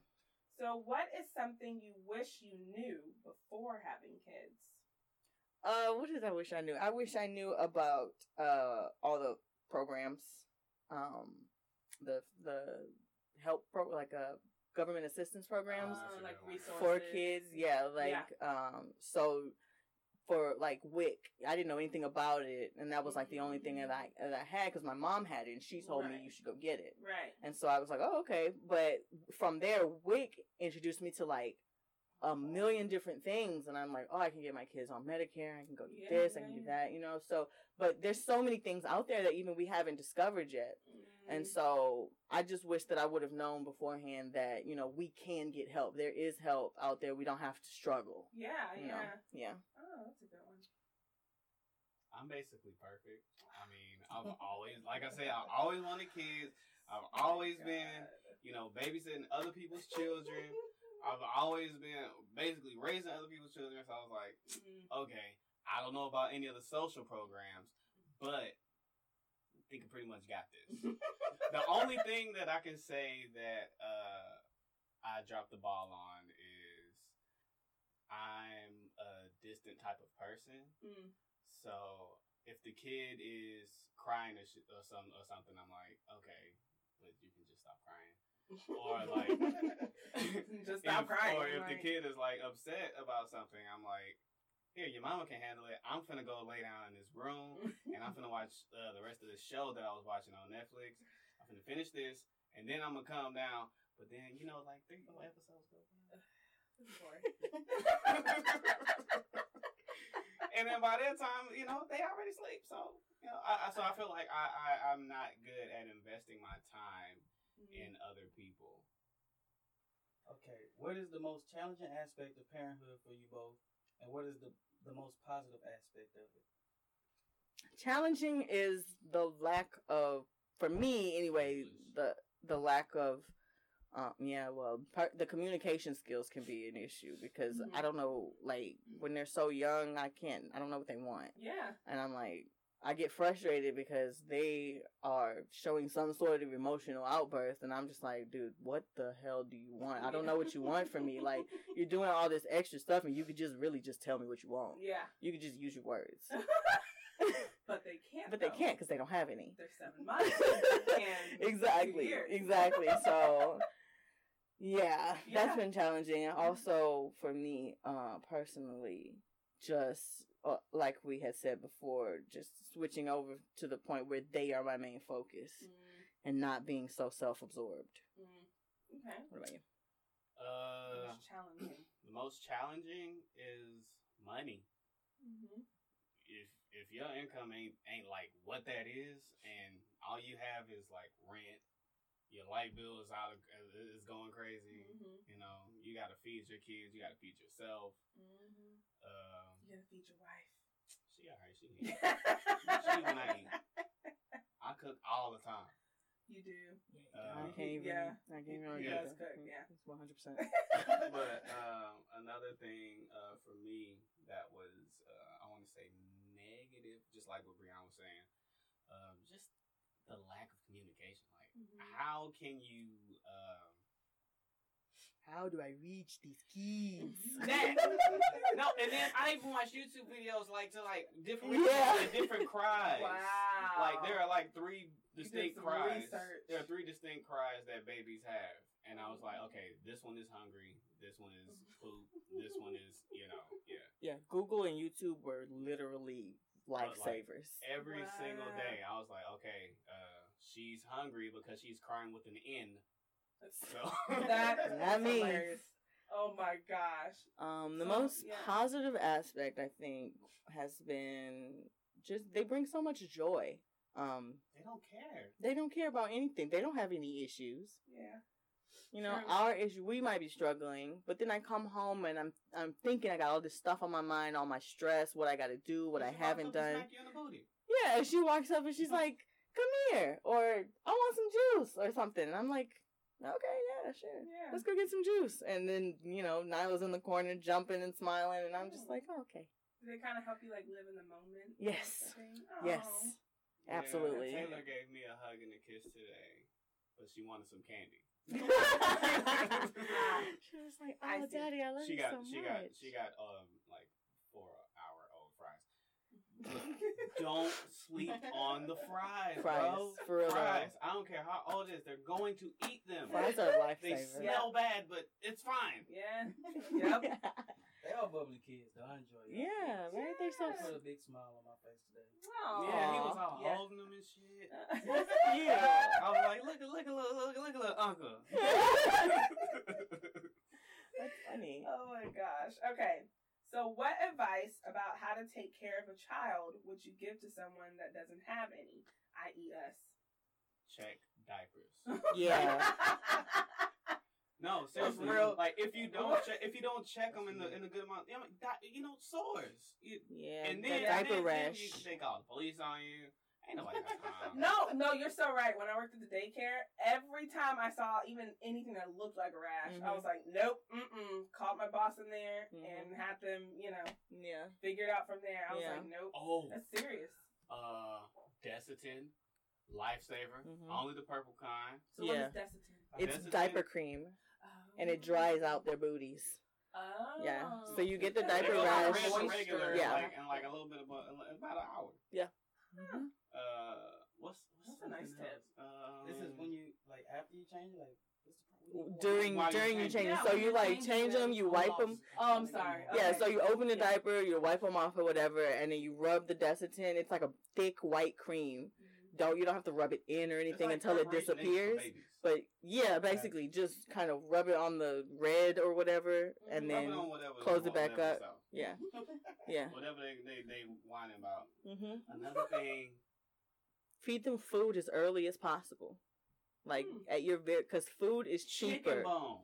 [SPEAKER 2] So, what is something you wish you knew before having kids?
[SPEAKER 1] Uh, what did I wish I knew? I wish I knew about uh all the programs, um, the the help pro like uh government assistance programs
[SPEAKER 2] Uh, like
[SPEAKER 5] For
[SPEAKER 2] resources
[SPEAKER 1] for kids. Yeah, like um, so for like WIC, I didn't know anything about it, and that was like the only thing that I that I had because my mom had it, and she told me you should go get it.
[SPEAKER 2] Right.
[SPEAKER 1] And so I was like, oh, okay. But from there, WIC introduced me to like a million different things and I'm like, oh, I can get my kids on Medicare, I can go do
[SPEAKER 2] Yeah,
[SPEAKER 1] this, I
[SPEAKER 2] yeah,
[SPEAKER 1] can do that, you know. So, but there's so many things out there that even we haven't discovered yet. And
[SPEAKER 2] Mm.
[SPEAKER 1] so I just wish that I would have known beforehand that, you know, we can get help. There is help out there. We don't have to struggle.
[SPEAKER 2] yeah,
[SPEAKER 1] You
[SPEAKER 2] yeah.
[SPEAKER 1] know? Yeah.
[SPEAKER 2] Oh, that's a good one.
[SPEAKER 5] I'm basically perfect. I mean, I've always, like I said, I've always wanted kids. I've always
[SPEAKER 2] Oh,
[SPEAKER 5] been, you know, babysitting other people's children. I've always been basically raising other people's children. So I was like,
[SPEAKER 2] Mm.
[SPEAKER 5] okay, I don't know about any of the social programs, but I think I pretty much got this. the only thing that I can say that uh, I dropped the ball on is I'm a distant type of person.
[SPEAKER 2] Mm.
[SPEAKER 5] So if the kid is crying or, sh- or some or something, I'm like, okay, but you can just stop crying. Or like,
[SPEAKER 2] just stop
[SPEAKER 5] if-
[SPEAKER 2] crying.
[SPEAKER 5] Or if the kid is like upset about something, I'm like, here, your mama can handle it. I'm finna go lay down in this room and I'm finna watch uh, the rest of the show that I was watching on Netflix. I'm finna finish this and then I'm gonna calm down. But then, you know, like three, more episodes go by. and then by that time, you know, they already sleep. So, you know, I, I so I feel like I, I I'm not good at investing my time mm-hmm. in other people.
[SPEAKER 6] Okay, what is the most challenging aspect of parenthood for you both, and what is the the most positive aspect of it?
[SPEAKER 1] Challenging is the lack of, for me anyway, the the lack of, um, yeah, well, part, the communication skills can be an issue because
[SPEAKER 2] Mhm.
[SPEAKER 1] I don't know, like when they're so young, I can't, I don't know what they want,
[SPEAKER 2] Yeah.
[SPEAKER 1] and I'm like, I get frustrated because they are showing some sort of emotional outburst, and I'm just like, dude, what the hell do you want? I don't know what you want from me. Like you're doing all this extra stuff, and you could just really just tell me what you want.
[SPEAKER 2] Yeah.
[SPEAKER 1] You could just use your words,
[SPEAKER 2] but they can't.
[SPEAKER 1] but they
[SPEAKER 2] though.
[SPEAKER 1] can't because they don't have any.
[SPEAKER 2] They're seven months. and
[SPEAKER 1] exactly exactly so yeah,
[SPEAKER 2] Yeah.
[SPEAKER 1] that's been challenging and also for me uh personally just uh, like we had said before just switching over to the point where they are my main focus
[SPEAKER 2] Mm,
[SPEAKER 1] and not being so self-absorbed
[SPEAKER 2] mm. Okay.
[SPEAKER 1] what about you
[SPEAKER 5] Uh,
[SPEAKER 2] It's challenging.
[SPEAKER 5] the most challenging is money.
[SPEAKER 2] Mm-hmm.
[SPEAKER 5] If if your income ain't ain't like what that is, and all you have is like rent, your light bill is out of, is going crazy.
[SPEAKER 2] Mm-hmm.
[SPEAKER 5] You know, you got to feed your kids, you got to feed yourself.
[SPEAKER 2] Mm-hmm.
[SPEAKER 5] Um,
[SPEAKER 2] You gotta feed your wife.
[SPEAKER 5] she alright, she eat. She will not eat. I cook all the time.
[SPEAKER 2] You do.
[SPEAKER 5] Uh,
[SPEAKER 1] I can't even
[SPEAKER 2] yeah.
[SPEAKER 1] I can't even
[SPEAKER 2] He
[SPEAKER 1] argue
[SPEAKER 2] does
[SPEAKER 1] with
[SPEAKER 2] cook, yeah.
[SPEAKER 1] it's 100%
[SPEAKER 5] but um, another thing uh, for me that was uh, I want to say negative, just like what Breon was saying, um, just the lack of communication. Like,
[SPEAKER 2] Mhm.
[SPEAKER 5] How can you? Um,
[SPEAKER 1] how do I reach these kids
[SPEAKER 5] that no, and then I even watch YouTube videos like to like different
[SPEAKER 1] Yeah.
[SPEAKER 5] different cries.
[SPEAKER 2] Wow.
[SPEAKER 5] Like there are like three distinct cries.
[SPEAKER 2] research.
[SPEAKER 5] There are three distinct cries that babies have, and I was like, okay, this one is hungry, this one is poop, this one is you know, yeah.
[SPEAKER 1] yeah google and youtube were literally
[SPEAKER 5] like,
[SPEAKER 1] lifesavers
[SPEAKER 5] Every single day, I was like, okay, uh, she's hungry because she's crying with an N. So
[SPEAKER 2] that
[SPEAKER 1] That
[SPEAKER 2] is
[SPEAKER 1] means-
[SPEAKER 2] hilarious. Oh my gosh.
[SPEAKER 1] Um, the
[SPEAKER 2] So,
[SPEAKER 1] most
[SPEAKER 2] yeah.
[SPEAKER 1] positive aspect I think has been just they bring so much joy. Um,
[SPEAKER 5] they don't care.
[SPEAKER 1] they don't care about anything. They don't have any issues.
[SPEAKER 2] Yeah.
[SPEAKER 1] You know,
[SPEAKER 2] True.
[SPEAKER 1] our issue we might be struggling, but then I come home and I'm I'm thinking I got all this stuff on my mind, all my stress, what I got to do, what I
[SPEAKER 5] She
[SPEAKER 1] haven't
[SPEAKER 5] up
[SPEAKER 1] done.
[SPEAKER 5] Smack you in the booty.
[SPEAKER 1] Yeah, and she walks up and she's like, "Come here," or "I want some juice" or something. And I'm like, "Okay, yeah, sure."
[SPEAKER 2] Yeah.
[SPEAKER 1] let's go get some juice. And then, you know, Nyla's in the corner jumping and smiling, and I'm just like, oh, okay.
[SPEAKER 2] They kind of help you like live in the moment.
[SPEAKER 1] Yes.
[SPEAKER 2] kind?
[SPEAKER 1] Yes. Absolutely.
[SPEAKER 5] Yeah, Taylor gave me a hug and a kiss today, but she wanted some candy.
[SPEAKER 1] she was like, oh,
[SPEAKER 2] see.
[SPEAKER 1] daddy, I love
[SPEAKER 5] she
[SPEAKER 1] you
[SPEAKER 5] got
[SPEAKER 1] so
[SPEAKER 5] she
[SPEAKER 1] much.
[SPEAKER 5] got she got um like four hour old fries. Don't sleep on the fries,
[SPEAKER 1] Fries,
[SPEAKER 5] bro.
[SPEAKER 1] for real though.
[SPEAKER 5] fries. I don't care how old it is. They're going to eat them.
[SPEAKER 1] Fries are a
[SPEAKER 5] They
[SPEAKER 1] lifesaver.
[SPEAKER 5] smell bad, but it's fine.
[SPEAKER 2] Yeah. Yep.
[SPEAKER 6] They all bubbly kids, though. I enjoy them.
[SPEAKER 1] yeah, right? They're so
[SPEAKER 6] I put a big smile on my face today.
[SPEAKER 2] Aw.
[SPEAKER 5] Yeah, he was all
[SPEAKER 2] Yeah.
[SPEAKER 5] holding them and shit. Uh.
[SPEAKER 1] Yeah.
[SPEAKER 5] I was like, look at look at look look look at little uncle.
[SPEAKER 1] That's funny.
[SPEAKER 2] Oh my gosh. Okay. So, what advice about how to take care of a child would you give to someone that doesn't have any, i.e., us?
[SPEAKER 5] Check diapers.
[SPEAKER 1] Yeah.
[SPEAKER 5] No, seriously.
[SPEAKER 1] real.
[SPEAKER 5] Like if you don't check, if you don't check them in the in a good amount, you know, di- you know sores. You-
[SPEAKER 1] Yeah,
[SPEAKER 5] and then,
[SPEAKER 1] the
[SPEAKER 5] then
[SPEAKER 1] diaper
[SPEAKER 5] and then,
[SPEAKER 1] rash.
[SPEAKER 5] Then you, they call oh, the police on you. Ain't nobody got time.
[SPEAKER 2] no, no, you're so right. When I worked at the daycare, every time I saw even anything that looked like a rash, I
[SPEAKER 1] Mhm.
[SPEAKER 2] was like, nope, mm-mm. Called my boss in there
[SPEAKER 1] Mhm.
[SPEAKER 2] and had them, you know,
[SPEAKER 1] Yeah.
[SPEAKER 2] figure it out from there. I was
[SPEAKER 1] Yeah.
[SPEAKER 2] like, nope,
[SPEAKER 5] Oh,
[SPEAKER 2] that's serious.
[SPEAKER 5] uh, Desitin, lifesaver,
[SPEAKER 1] Mhm.
[SPEAKER 5] only the purple kind.
[SPEAKER 2] So
[SPEAKER 1] Yeah.
[SPEAKER 2] is Desitin?
[SPEAKER 1] It's
[SPEAKER 5] Desitin-
[SPEAKER 1] diaper cream, and it dries out their booties.
[SPEAKER 2] Oh.
[SPEAKER 1] Yeah. So you get the diaper rash.
[SPEAKER 5] red to
[SPEAKER 2] Moisture.
[SPEAKER 5] regular,
[SPEAKER 1] Yeah.
[SPEAKER 5] like, in like a little bit about about an hour.
[SPEAKER 1] Mhm.
[SPEAKER 5] Uh, what's what's
[SPEAKER 2] That's a nice
[SPEAKER 5] something
[SPEAKER 2] tip.
[SPEAKER 5] else? Um,
[SPEAKER 6] This is when you like after you change, like what's the problem?
[SPEAKER 1] During
[SPEAKER 5] you're
[SPEAKER 1] during you
[SPEAKER 5] changing.
[SPEAKER 1] change,
[SPEAKER 2] Yeah,
[SPEAKER 1] so you like change them, you wipe them.
[SPEAKER 2] Oh, I'm sorry.
[SPEAKER 1] Yeah,
[SPEAKER 2] Okay.
[SPEAKER 1] so you open the
[SPEAKER 2] Yeah.
[SPEAKER 1] diaper, you wipe them off or whatever, and then you rub the Desitin. It's like a thick white cream. Don't you don't have to rub it in or anything
[SPEAKER 5] like
[SPEAKER 1] until it
[SPEAKER 5] preparation eggs for
[SPEAKER 1] disappears. But yeah, basically just kind of rub it on the red or whatever, and
[SPEAKER 5] Rub it
[SPEAKER 1] then
[SPEAKER 5] on whatever-
[SPEAKER 1] close it back up.
[SPEAKER 5] so.
[SPEAKER 1] yeah, yeah.
[SPEAKER 5] Whatever they they they whining about.
[SPEAKER 1] hmm
[SPEAKER 5] Another thing.
[SPEAKER 1] Feed them food as early as possible, like
[SPEAKER 2] Hmm.
[SPEAKER 1] at your because food is cheaper.
[SPEAKER 5] Chicken bones.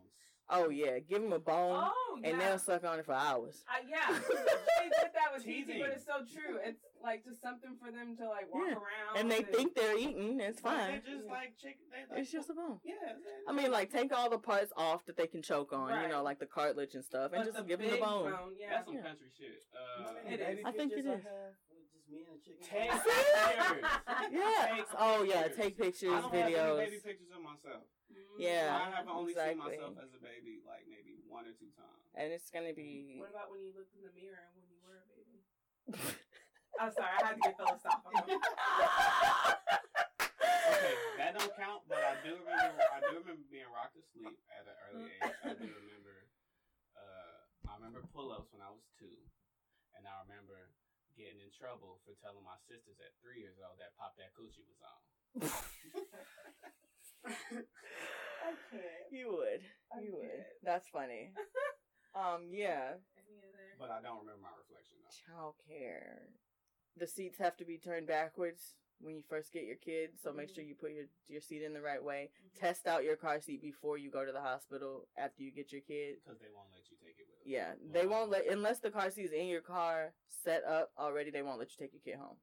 [SPEAKER 1] Oh yeah, give them a bone,
[SPEAKER 2] Oh, yeah.
[SPEAKER 1] and they'll suck on it for hours.
[SPEAKER 2] Uh, yeah, they did that was TT,
[SPEAKER 5] Teasing.
[SPEAKER 2] but it's so true. It's like just something for them to like walk
[SPEAKER 1] Yeah.
[SPEAKER 2] around,
[SPEAKER 1] And they think they're eating. It's fine.
[SPEAKER 5] They're just
[SPEAKER 2] Yeah.
[SPEAKER 5] like chicken. Like,
[SPEAKER 1] It's just a bone.
[SPEAKER 5] yeah.
[SPEAKER 1] I mean, like take all the parts off that they can choke on, you know, like the cartilage and stuff, and just
[SPEAKER 2] the
[SPEAKER 1] give them the
[SPEAKER 2] big
[SPEAKER 1] bone.
[SPEAKER 2] yeah.
[SPEAKER 5] that's some
[SPEAKER 1] Yeah.
[SPEAKER 5] country shit. Uh,
[SPEAKER 2] It is.
[SPEAKER 1] I think it is.
[SPEAKER 6] Pictures
[SPEAKER 1] is.
[SPEAKER 6] Have with just me and a chicken.
[SPEAKER 5] Take pictures.
[SPEAKER 1] Yeah.
[SPEAKER 5] Take
[SPEAKER 1] Oh yeah, take pictures,
[SPEAKER 5] I don't have any
[SPEAKER 1] videos.
[SPEAKER 5] baby pictures of myself.
[SPEAKER 2] Mm.
[SPEAKER 1] Yeah.
[SPEAKER 5] I have only
[SPEAKER 1] exactly.
[SPEAKER 5] seen myself as a baby like maybe one or two times.
[SPEAKER 1] And it's gonna be.
[SPEAKER 2] What about when you looked in the mirror and when you were a baby? I'm sorry, I had to get philosophical.
[SPEAKER 5] Okay, that don't count, but I do remember. I do remember being rocked to sleep at an early age. I do remember. Uh, I remember pull-ups when I was two, and I remember getting in trouble for telling my sisters at three years old that Pop That Coochie was on.
[SPEAKER 2] I can't.
[SPEAKER 1] you would.
[SPEAKER 2] I
[SPEAKER 1] You would.
[SPEAKER 2] can't.
[SPEAKER 1] That's funny. Um. Yeah.
[SPEAKER 5] But I don't remember my reflection though.
[SPEAKER 1] Child care. The seats have to be turned backwards when you first get your kid, so make
[SPEAKER 2] Mhm.
[SPEAKER 1] sure you put your your seat in the right way. Test out your car seat before you go to the hospital after you get your kid.
[SPEAKER 5] Because they won't let you take it with them.
[SPEAKER 1] Yeah, they won't let unless the car seat is in your car set up already. They won't let you take your kid home.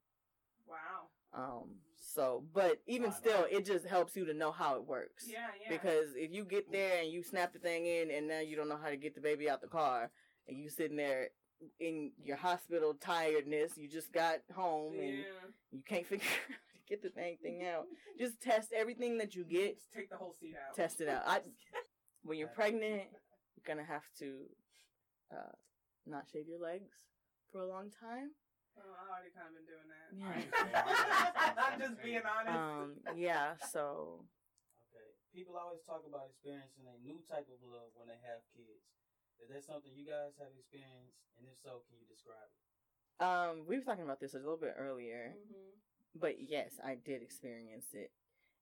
[SPEAKER 2] Wow.
[SPEAKER 1] Um. So, but even
[SPEAKER 5] Wow.
[SPEAKER 1] still, it just helps you to know how it works.
[SPEAKER 2] Yeah, yeah.
[SPEAKER 1] Because if you get there and you snap the thing in, and now you don't know how to get the baby out the car, and you sitting there in your hospital tiredness, you just got home and
[SPEAKER 2] yeah.
[SPEAKER 1] you can't figure out to get the dang thing out. Just test everything that you get.
[SPEAKER 2] Just take the whole seat out.
[SPEAKER 1] Test it out. I, when you're pregnant, you're gonna have to uh, not shave your legs for a long time.
[SPEAKER 2] Oh, I already kind of been doing that.
[SPEAKER 1] Yeah.
[SPEAKER 2] I'm just being honest.
[SPEAKER 1] Um, yeah. So
[SPEAKER 6] Okay. People always talk about experiencing a new type of love when they have kids. Is that something you guys have experienced? And if so, can you describe it?
[SPEAKER 1] Um, we were talking about this a little bit earlier,
[SPEAKER 2] Mhm.
[SPEAKER 1] but yes, I did experience it,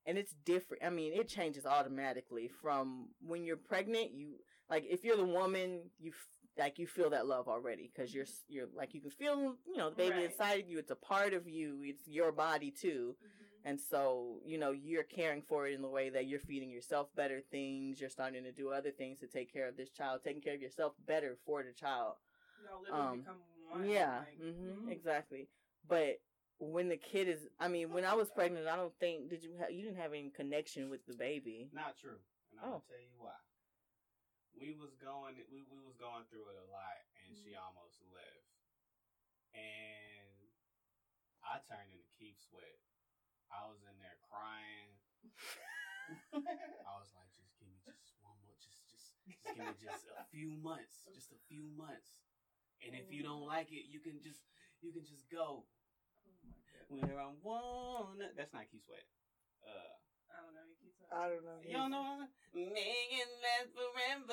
[SPEAKER 1] and it's different. I mean, it changes automatically from when you're pregnant. You like if you're the woman, you f- like you feel that love already because you're you're like you can feel you know the baby
[SPEAKER 2] Right.
[SPEAKER 1] inside of you. It's a part of you. It's your body too.
[SPEAKER 2] Mhm.
[SPEAKER 1] And so, you know, you're caring for it in the way that you're feeding yourself better things. You're starting to do other things to take care of this child, taking care of yourself better for the child.
[SPEAKER 2] Y'all
[SPEAKER 1] Um,
[SPEAKER 2] become one.
[SPEAKER 1] Yeah,
[SPEAKER 2] like,
[SPEAKER 1] hmm
[SPEAKER 2] mhm.
[SPEAKER 1] exactly. But when the kid is, I mean, when I was pregnant, I don't think did you have you didn't have any connection with the baby.
[SPEAKER 5] Not true. And I'm
[SPEAKER 1] Oh.
[SPEAKER 5] gonna tell you why. We was going we, we was going through it a lot and she almost left. And I turned into Keith Sweat. I was in there crying. I was like, just give me just one more just just just give me just a few months. Just a few months. And if you don't like it, you can just you can just go.
[SPEAKER 2] Oh my God.
[SPEAKER 5] Where I wanna that's not Keith Sweat. Uh
[SPEAKER 2] I don't know. You keep talking.
[SPEAKER 1] I don't know.
[SPEAKER 5] you don't know what I'm? Make it last forever.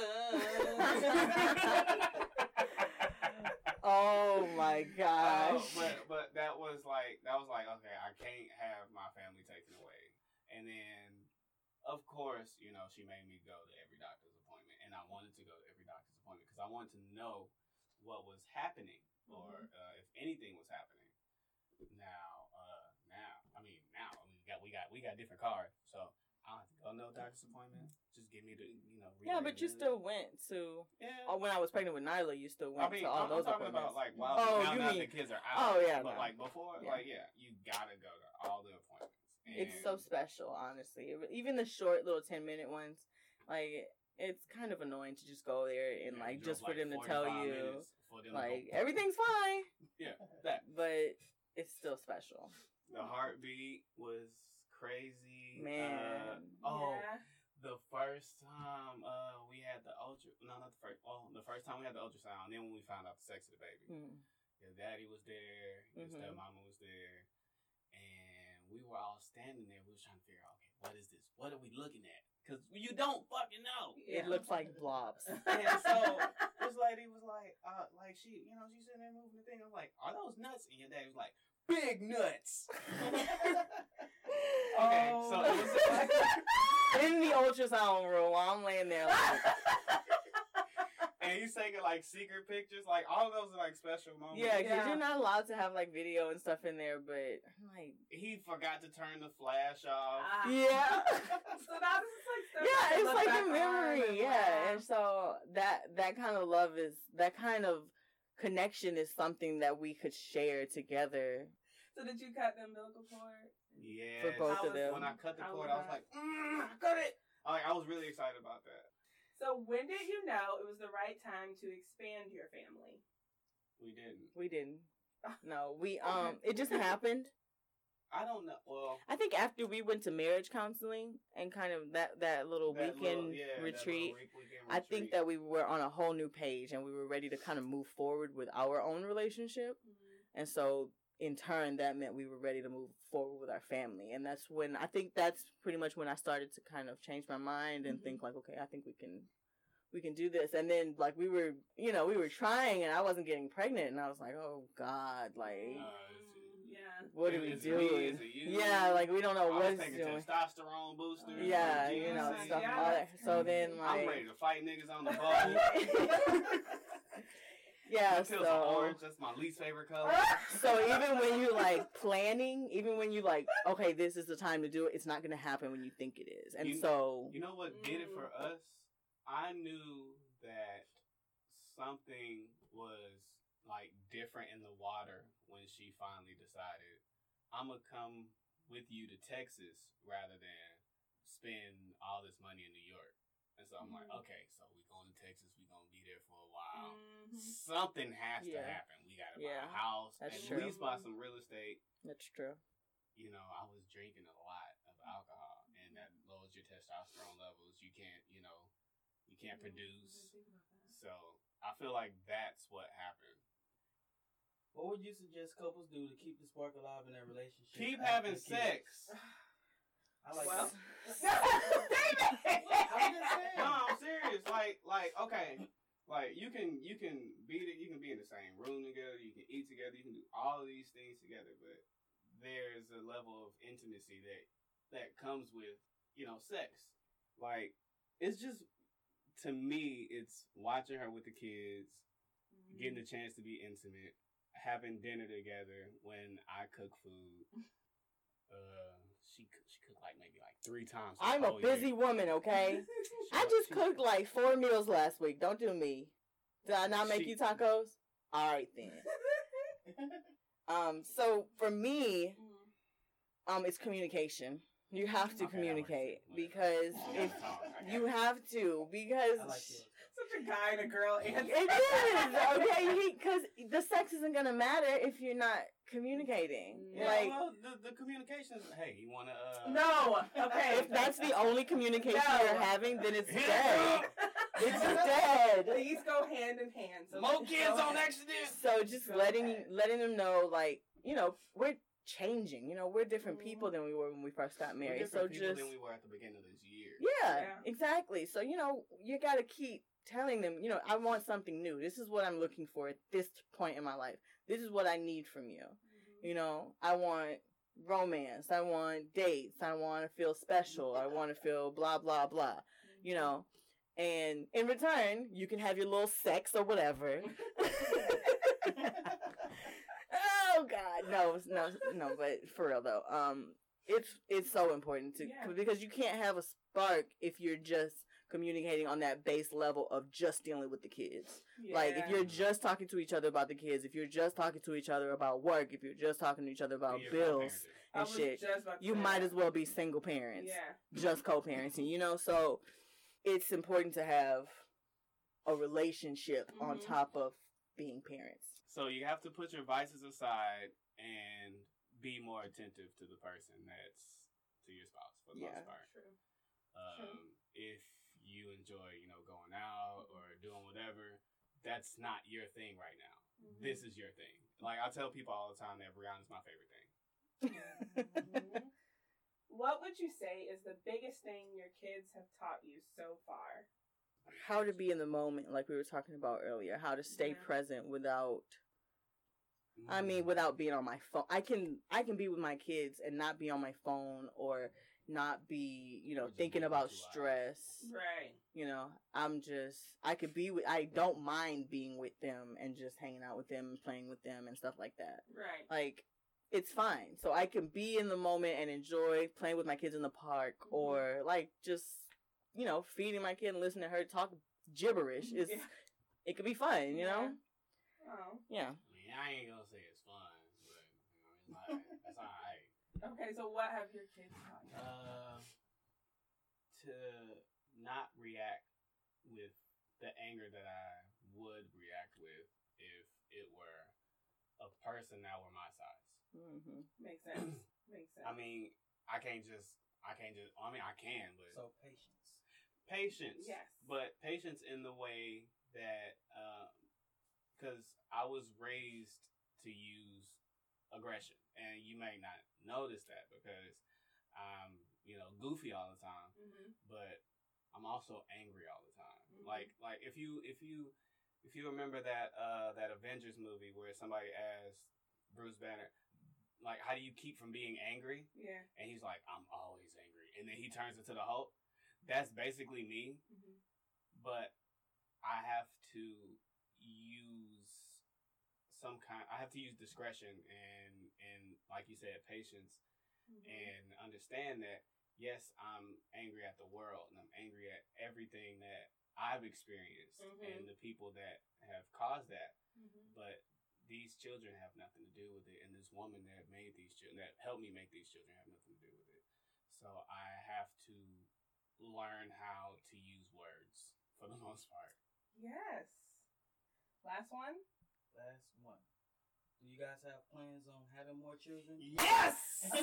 [SPEAKER 1] Oh my
[SPEAKER 5] Oh,
[SPEAKER 1] gosh.
[SPEAKER 5] but but that was like that was like okay, I can't have my family taken away. And then of course, you know, she made me go to every doctor's appointment, and I wanted to go to every doctor's appointment because I wanted to know what was happening or uh, if anything was happening. Now, uh, now, I mean, now I mean, we got we got we got different cards, so I don't go no doctor's appointment. Just give me the you know.
[SPEAKER 1] Yeah, but you
[SPEAKER 5] relay
[SPEAKER 1] still went to.
[SPEAKER 5] Yeah.
[SPEAKER 1] Oh, when I was pregnant with Nyla, you still went
[SPEAKER 5] I mean,
[SPEAKER 1] to all
[SPEAKER 5] I'm,
[SPEAKER 1] those
[SPEAKER 5] talking
[SPEAKER 1] appointments.
[SPEAKER 5] about like while
[SPEAKER 1] Oh,
[SPEAKER 5] now,
[SPEAKER 1] you
[SPEAKER 5] now
[SPEAKER 1] mean-
[SPEAKER 5] the kids are
[SPEAKER 1] Oh, yeah,
[SPEAKER 5] but
[SPEAKER 1] no.
[SPEAKER 5] like before,
[SPEAKER 1] Yeah.
[SPEAKER 5] like yeah, you gotta go to all the appointments.
[SPEAKER 1] It's so special, honestly. Even the short little ten minute ones, like it's kind of annoying to just go there and
[SPEAKER 5] Yeah,
[SPEAKER 1] like just for them to tell you
[SPEAKER 5] minutes for them to
[SPEAKER 1] like
[SPEAKER 5] go-
[SPEAKER 1] everything's fine,
[SPEAKER 5] Yeah, that
[SPEAKER 1] but it's still special.
[SPEAKER 5] the heartbeat was crazy.
[SPEAKER 1] Man.
[SPEAKER 5] Uh, oh,
[SPEAKER 2] Yeah.
[SPEAKER 5] the first time uh we had the ultra no not the first well the first time we had the ultrasound and then when we found out the sex of the baby
[SPEAKER 1] Mm.
[SPEAKER 5] your daddy was there your
[SPEAKER 1] Mhm.
[SPEAKER 5] stepmama was there and we were all standing there we was trying to figure out okay what is this what are we looking at because you don't fucking know
[SPEAKER 1] It looks like blobs.
[SPEAKER 5] and so this lady was like uh like she you know she's sitting there moving the thing I'm like are those nuts and your daddy was like big nuts okay so it was
[SPEAKER 1] In the ultrasound room, while I'm laying there, like,
[SPEAKER 5] and he's taking like secret pictures. Like all of those are like special moments.
[SPEAKER 1] yeah, because
[SPEAKER 2] Yeah.
[SPEAKER 1] you're not allowed to have like video and stuff in there. But like,
[SPEAKER 5] He forgot to turn the flash off.
[SPEAKER 2] Ah.
[SPEAKER 1] yeah.
[SPEAKER 2] so now this is like
[SPEAKER 1] yeah, it's like a memory.
[SPEAKER 2] and
[SPEAKER 1] Yeah,
[SPEAKER 2] laugh.
[SPEAKER 1] and so that that kind of love is that kind of connection is something that we could share together.
[SPEAKER 2] So did you cut the umbilical cord?
[SPEAKER 5] Yeah.
[SPEAKER 1] For both
[SPEAKER 2] I
[SPEAKER 1] of
[SPEAKER 2] was-
[SPEAKER 1] them.
[SPEAKER 5] When I cut the
[SPEAKER 2] I
[SPEAKER 5] cord,
[SPEAKER 2] was
[SPEAKER 5] I was like, mm, I cut it. Like I was really excited about that.
[SPEAKER 2] So when did you know it was the right time to expand your family?
[SPEAKER 5] We didn't.
[SPEAKER 1] We didn't. No, we um, it just happened.
[SPEAKER 5] I don't know. Well,
[SPEAKER 1] I think after we went to marriage counseling and kind of that that little
[SPEAKER 5] that
[SPEAKER 1] weekend
[SPEAKER 5] little- yeah, that little
[SPEAKER 1] retreat,
[SPEAKER 5] week- weekend
[SPEAKER 1] I think that we were on a whole new page and we were ready to kind of move forward with our own relationship. And so in turn that meant we were ready to move forward with our family. And that's when I think that's pretty much when I started to kind of change my mind and
[SPEAKER 2] Mhm.
[SPEAKER 1] think like, okay, I think we can we can do this. And then like we were you know, we were trying and I wasn't getting pregnant and I was like, Oh God, like
[SPEAKER 5] Uh,
[SPEAKER 2] yeah.
[SPEAKER 1] what are we
[SPEAKER 5] it me?
[SPEAKER 1] doing?
[SPEAKER 5] Is it you?
[SPEAKER 1] Yeah, like we don't know
[SPEAKER 5] I was
[SPEAKER 1] what's
[SPEAKER 5] taking
[SPEAKER 1] doing.
[SPEAKER 5] testosterone boosters.
[SPEAKER 1] Yeah,
[SPEAKER 5] and
[SPEAKER 1] you know, stuff
[SPEAKER 2] Yeah,
[SPEAKER 1] all that. So then like
[SPEAKER 5] I'm ready to fight niggas on the ball.
[SPEAKER 1] Yeah,
[SPEAKER 5] Until some
[SPEAKER 1] so
[SPEAKER 5] orange. That's my least favorite color.
[SPEAKER 1] so even when you like planning, even when you like, okay, this is the time to do it, it's not gonna happen when you think it is. And
[SPEAKER 5] You-
[SPEAKER 1] so
[SPEAKER 5] You know what did it for
[SPEAKER 2] Mm.
[SPEAKER 5] us? I knew that something was like different in the water when she finally decided I'm gonna come with you to Texas rather than spend all this money in New York. And so I'm like,
[SPEAKER 2] Mhm.
[SPEAKER 5] okay, so we going to Texas, we gonna be there for a while.
[SPEAKER 2] Mhm.
[SPEAKER 5] Something has to happen. We gotta
[SPEAKER 1] Yeah,
[SPEAKER 5] buy a house,
[SPEAKER 1] that's
[SPEAKER 5] at
[SPEAKER 1] true.
[SPEAKER 5] least buy some real estate.
[SPEAKER 1] that's true.
[SPEAKER 5] You know, I was drinking a lot of alcohol, and that lowers your testosterone levels. You can't, you know, you can't produce. So I feel like that's what happened.
[SPEAKER 6] What would you suggest couples do to keep the spark alive in their relationship?
[SPEAKER 5] Keep
[SPEAKER 6] after
[SPEAKER 5] having
[SPEAKER 6] kids?
[SPEAKER 5] sex.
[SPEAKER 6] I like
[SPEAKER 2] Well.
[SPEAKER 6] that. I'm just saying.
[SPEAKER 5] No, I'm serious. Like, like, okay, like you can you can be the, you can be in the same room together. You can eat together. You can do all of these things together. But there's a level of intimacy that that comes with you know sex. Like, it's just to me, it's watching her with the kids, getting the chance to be intimate, having dinner together when I cook food. Uh, she cook- she cooked like maybe like three times.
[SPEAKER 1] I'm a
[SPEAKER 5] whole year.
[SPEAKER 1] busy woman, okay? I just
[SPEAKER 5] she-
[SPEAKER 1] cooked like four meals last week. Don't do me. Did I not make
[SPEAKER 5] She-
[SPEAKER 1] you tacos? All right then. Um, so for me,
[SPEAKER 2] Mm.
[SPEAKER 1] um, it's communication. You have to
[SPEAKER 5] Okay,
[SPEAKER 1] communicate because if
[SPEAKER 5] gotta talk. I
[SPEAKER 1] you have to, because
[SPEAKER 6] like.
[SPEAKER 2] Such a guy and a girl answer.
[SPEAKER 1] it is okay. Because the sex isn't gonna matter if you're not communicating.
[SPEAKER 2] Yeah,
[SPEAKER 1] like
[SPEAKER 5] well, the, the communication is, hey, you want to? Uh,
[SPEAKER 2] No. Okay.
[SPEAKER 1] if that's the only communication
[SPEAKER 2] No.
[SPEAKER 1] you're having, then it's
[SPEAKER 5] Hit
[SPEAKER 1] dead.
[SPEAKER 5] up.
[SPEAKER 1] It's dead.
[SPEAKER 2] These go hand in hand. So
[SPEAKER 5] More kids on
[SPEAKER 2] ahead.
[SPEAKER 5] accident.
[SPEAKER 1] So just
[SPEAKER 2] Go
[SPEAKER 1] letting
[SPEAKER 2] ahead.
[SPEAKER 1] letting them know, like you know, we're changing. You know, we're different
[SPEAKER 2] Mhm.
[SPEAKER 1] people than we were when we first got
[SPEAKER 5] We're
[SPEAKER 1] married.
[SPEAKER 5] different
[SPEAKER 1] So
[SPEAKER 5] people
[SPEAKER 1] just
[SPEAKER 5] than we were at the beginning of this year.
[SPEAKER 1] yeah,
[SPEAKER 2] Yeah.
[SPEAKER 1] exactly. So you know, you got to keep telling them. You know, I want something new. This is what I'm looking for at this point in my life. This is what I need from you. You know, I want romance. I want dates. I want to feel special. I want to feel blah blah blah. You know, And in return, you can have your little sex or whatever. oh God, no, no, no. But for real though, um, it's it's so important to
[SPEAKER 2] Yeah.
[SPEAKER 1] because you can't have a spark if you're just communicating on that base level of just dealing with the kids. Like if you're just talking to each other about the kids, if you're just talking to each other about work, if you're just talking to each other about
[SPEAKER 5] You're
[SPEAKER 1] bills and shit,
[SPEAKER 2] just about to
[SPEAKER 1] you
[SPEAKER 2] say
[SPEAKER 1] might
[SPEAKER 2] that.
[SPEAKER 1] as well be single parents,
[SPEAKER 2] Yeah.
[SPEAKER 1] just co-parenting. You know, so it's important to have a relationship on
[SPEAKER 2] Mhm.
[SPEAKER 1] top of being parents.
[SPEAKER 5] So you have to put your vices aside and be more attentive to the person that's to your spouse for the
[SPEAKER 1] Yeah.
[SPEAKER 5] most part.
[SPEAKER 2] True.
[SPEAKER 5] Um, if you enjoy, you know, going out or doing whatever, that's not your thing right now.
[SPEAKER 2] Mm-hmm.
[SPEAKER 5] This is your thing. Like I tell people all the time that Brianna's my favorite thing.
[SPEAKER 2] Mhm. What would you say is the biggest thing your kids have taught you so far?
[SPEAKER 1] how to be in the moment, like we were talking about earlier. How to stay
[SPEAKER 2] Yeah.
[SPEAKER 1] present without I
[SPEAKER 5] Mm.
[SPEAKER 1] mean, without being on my phone, I can I can be with my kids and not be on my phone or not be, you know, thinking about
[SPEAKER 5] two hours.
[SPEAKER 1] stress.
[SPEAKER 2] Right.
[SPEAKER 1] You know, I'm just I could be with I don't mind being with them and just hanging out with them and playing with them and stuff like that.
[SPEAKER 2] Right.
[SPEAKER 1] Like it's fine. So I can be in the moment and enjoy playing with my kids in the park
[SPEAKER 2] Mhm.
[SPEAKER 1] or like just you know, feeding my kid and listening to her talk gibberish. It's
[SPEAKER 2] Yeah.
[SPEAKER 1] it could be fun, you know?
[SPEAKER 2] Oh.
[SPEAKER 1] Yeah.
[SPEAKER 5] I mean, I ain't gonna say it's fun, but you know, it's like, that's all right.
[SPEAKER 2] Okay, so what have your kids taught you?
[SPEAKER 5] Uh, to not react with the anger that I would react with if it were a person that were my size.
[SPEAKER 1] hmm
[SPEAKER 2] Makes sense. Makes sense.
[SPEAKER 5] I mean, I can't just, I can't just. I mean, I can, but
[SPEAKER 6] So patience.
[SPEAKER 5] patience.
[SPEAKER 2] Yes.
[SPEAKER 5] But patience in the way that, because I was raised to use aggression, and you may not notice that because I'm, you know, goofy all the time,
[SPEAKER 2] hmm
[SPEAKER 5] but I'm also angry all the time.
[SPEAKER 2] Mhm.
[SPEAKER 5] Like, like if you, if you, if you remember that uh that Avengers movie where somebody asked Bruce Banner, like, how do you keep from being angry?
[SPEAKER 2] Yeah.
[SPEAKER 5] And he's like, I'm always angry. And then he turns into the Hulk. That's basically me,
[SPEAKER 2] hmm
[SPEAKER 5] but I have to some kind I have to use discretion and and like you said, patience
[SPEAKER 2] Mm-hmm.
[SPEAKER 5] and understand that yes, I'm angry at the world and I'm angry at everything that I've experienced
[SPEAKER 2] Mhm.
[SPEAKER 5] and the people that have caused that.
[SPEAKER 2] hmm
[SPEAKER 5] But these children have nothing to do with it, and this woman that made these children, that helped me make these children, have nothing to do with it. So I have to learn how to use words for the most part.
[SPEAKER 2] Yes. Last one.
[SPEAKER 6] Last one. Do you guys have plans on having more children?
[SPEAKER 2] Yes.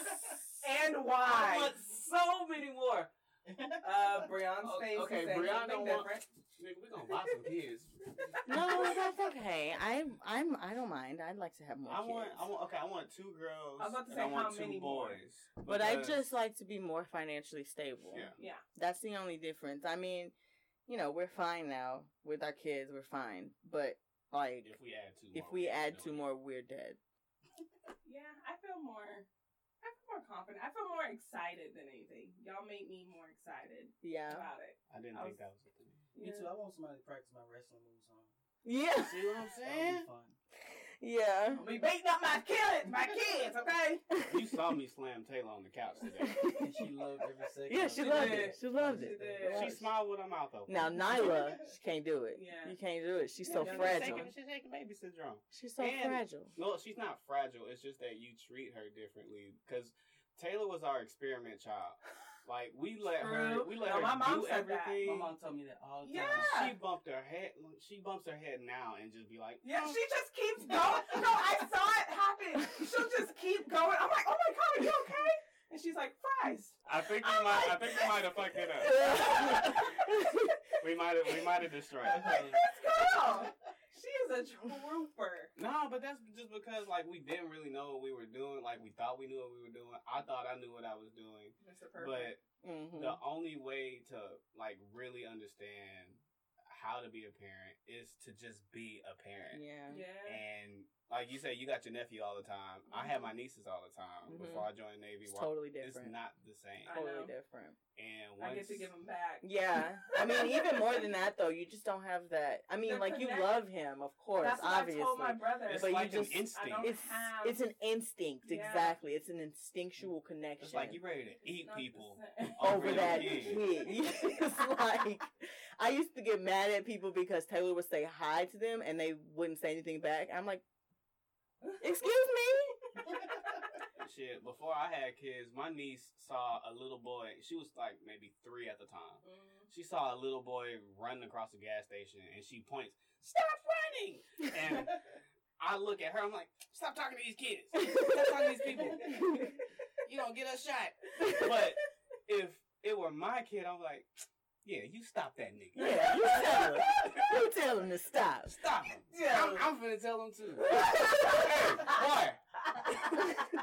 [SPEAKER 2] and why?
[SPEAKER 6] I want so many more.
[SPEAKER 2] Uh, Breon's
[SPEAKER 5] O-
[SPEAKER 2] face
[SPEAKER 5] okay,
[SPEAKER 2] is saying
[SPEAKER 5] Breon
[SPEAKER 2] something
[SPEAKER 5] don't want-
[SPEAKER 2] different.
[SPEAKER 5] Nigga, we gonna buy some kids.
[SPEAKER 1] No, that's okay. I'm I'm I don't mind. I'd like to have more
[SPEAKER 5] I
[SPEAKER 1] kids.
[SPEAKER 5] want, I want, okay, I want two girls.
[SPEAKER 2] I was about to say,
[SPEAKER 5] I want
[SPEAKER 2] how
[SPEAKER 5] two
[SPEAKER 2] many more?
[SPEAKER 5] boys.
[SPEAKER 1] but I just like to be more financially stable.
[SPEAKER 5] Yeah.
[SPEAKER 2] Yeah.
[SPEAKER 1] That's the only difference. I mean, you know, we're fine now with our kids. We're fine. But like,
[SPEAKER 5] if we add two,
[SPEAKER 1] if
[SPEAKER 5] more,
[SPEAKER 1] we
[SPEAKER 5] ain't
[SPEAKER 1] add
[SPEAKER 5] doing
[SPEAKER 1] two
[SPEAKER 5] it.
[SPEAKER 1] more, we're dead.
[SPEAKER 2] Yeah, I feel more. I feel more confident. I feel more excited than anything. Y'all make me more excited
[SPEAKER 1] Yeah.
[SPEAKER 2] about it.
[SPEAKER 5] I didn't
[SPEAKER 2] I
[SPEAKER 5] think
[SPEAKER 2] was-
[SPEAKER 5] that was a thing.
[SPEAKER 6] Me too. I want somebody to practice my wrestling moves on.
[SPEAKER 1] Yeah.
[SPEAKER 5] See what I'm
[SPEAKER 6] That'd
[SPEAKER 5] saying?
[SPEAKER 6] be fun.
[SPEAKER 1] Yeah.
[SPEAKER 2] I'll be beating up my kids, my kids, okay?
[SPEAKER 5] You saw me slam Taylor on the couch today.
[SPEAKER 6] And she loved every second.
[SPEAKER 1] Yeah,
[SPEAKER 6] of
[SPEAKER 1] she
[SPEAKER 6] it.
[SPEAKER 1] loved
[SPEAKER 2] did.
[SPEAKER 1] it. She loved
[SPEAKER 2] She
[SPEAKER 1] it.
[SPEAKER 2] did.
[SPEAKER 5] She smiled with her mouth open.
[SPEAKER 1] Now Nyla, she can't do it.
[SPEAKER 2] Yeah.
[SPEAKER 1] You can't do it. She's so
[SPEAKER 2] Yeah,
[SPEAKER 5] She's
[SPEAKER 1] fragile.
[SPEAKER 5] taking, she's taking baby syndrome.
[SPEAKER 1] She's so
[SPEAKER 5] And-
[SPEAKER 1] fragile.
[SPEAKER 5] No, she's not fragile. It's just that you treat her differently. Because Taylor was our experiment child. Like we let her, we let
[SPEAKER 2] No,
[SPEAKER 5] her
[SPEAKER 2] my mom
[SPEAKER 5] do
[SPEAKER 2] said that.
[SPEAKER 5] everything.
[SPEAKER 6] My mom told me that all the time.
[SPEAKER 2] Yeah.
[SPEAKER 5] She bumped her head. She bumps her head now and just be like,
[SPEAKER 2] Yeah, oh. she just keeps going. No, I saw it happen. She'll just keep going. I'm like, oh my god, are you okay? And she's like, fries.
[SPEAKER 5] I think we might. I think we might have fucked it up. we might have. We might have destroyed
[SPEAKER 2] I'm
[SPEAKER 5] it.
[SPEAKER 2] like, this girl, she is a trooper.
[SPEAKER 5] No, but that's just because like we didn't really know what we were doing. Like we thought we knew what we were doing. I thought I knew what I was doing.
[SPEAKER 2] Mr.
[SPEAKER 5] But
[SPEAKER 1] Mhm.
[SPEAKER 5] the only way to like really understand how to be a parent is to just be a parent.
[SPEAKER 1] Yeah.
[SPEAKER 2] Yeah.
[SPEAKER 5] And like you say, you got your nephew all the time. I have my nieces all the time.
[SPEAKER 1] Mhm.
[SPEAKER 5] Before I joined the Navy,
[SPEAKER 1] It's
[SPEAKER 5] Well,
[SPEAKER 1] totally
[SPEAKER 5] it's not the same.
[SPEAKER 1] Totally different.
[SPEAKER 5] And
[SPEAKER 2] I
[SPEAKER 5] once
[SPEAKER 2] get to give them back.
[SPEAKER 1] Yeah. I mean, even more than that, though, you just don't have that. I mean,
[SPEAKER 2] The
[SPEAKER 1] like, you love him, of course,
[SPEAKER 2] That's what
[SPEAKER 1] obviously.
[SPEAKER 2] I told my brother.
[SPEAKER 5] it's
[SPEAKER 1] But you just,
[SPEAKER 5] an instinct.
[SPEAKER 1] It's,
[SPEAKER 2] have...
[SPEAKER 1] it's an instinct,
[SPEAKER 2] Yeah.
[SPEAKER 1] exactly. It's an instinctual connection.
[SPEAKER 5] It's like you're ready to eat people.
[SPEAKER 1] over
[SPEAKER 5] over
[SPEAKER 1] that
[SPEAKER 5] your
[SPEAKER 1] kid.
[SPEAKER 5] kid.
[SPEAKER 1] it's like I used to get mad at people because Taylor would say hi to them and they wouldn't say anything back. I'm like, excuse me.
[SPEAKER 5] Shit, before I had kids, my niece saw a little boy. She was like maybe three at the time.
[SPEAKER 2] Mm.
[SPEAKER 5] She saw a little boy running across the gas station, and she points, "Stop running!" And I look at her. I'm like, "Stop talking to these kids. Stop talking to these people. You don't get a shot." But if it were my kid, I'm like, "Yeah, you stop that nigga.
[SPEAKER 1] Yeah, you tell him. You tell him to stop.
[SPEAKER 5] Stop him.
[SPEAKER 2] Yeah.
[SPEAKER 5] I'm, I'm finna tell him too. hey, boy,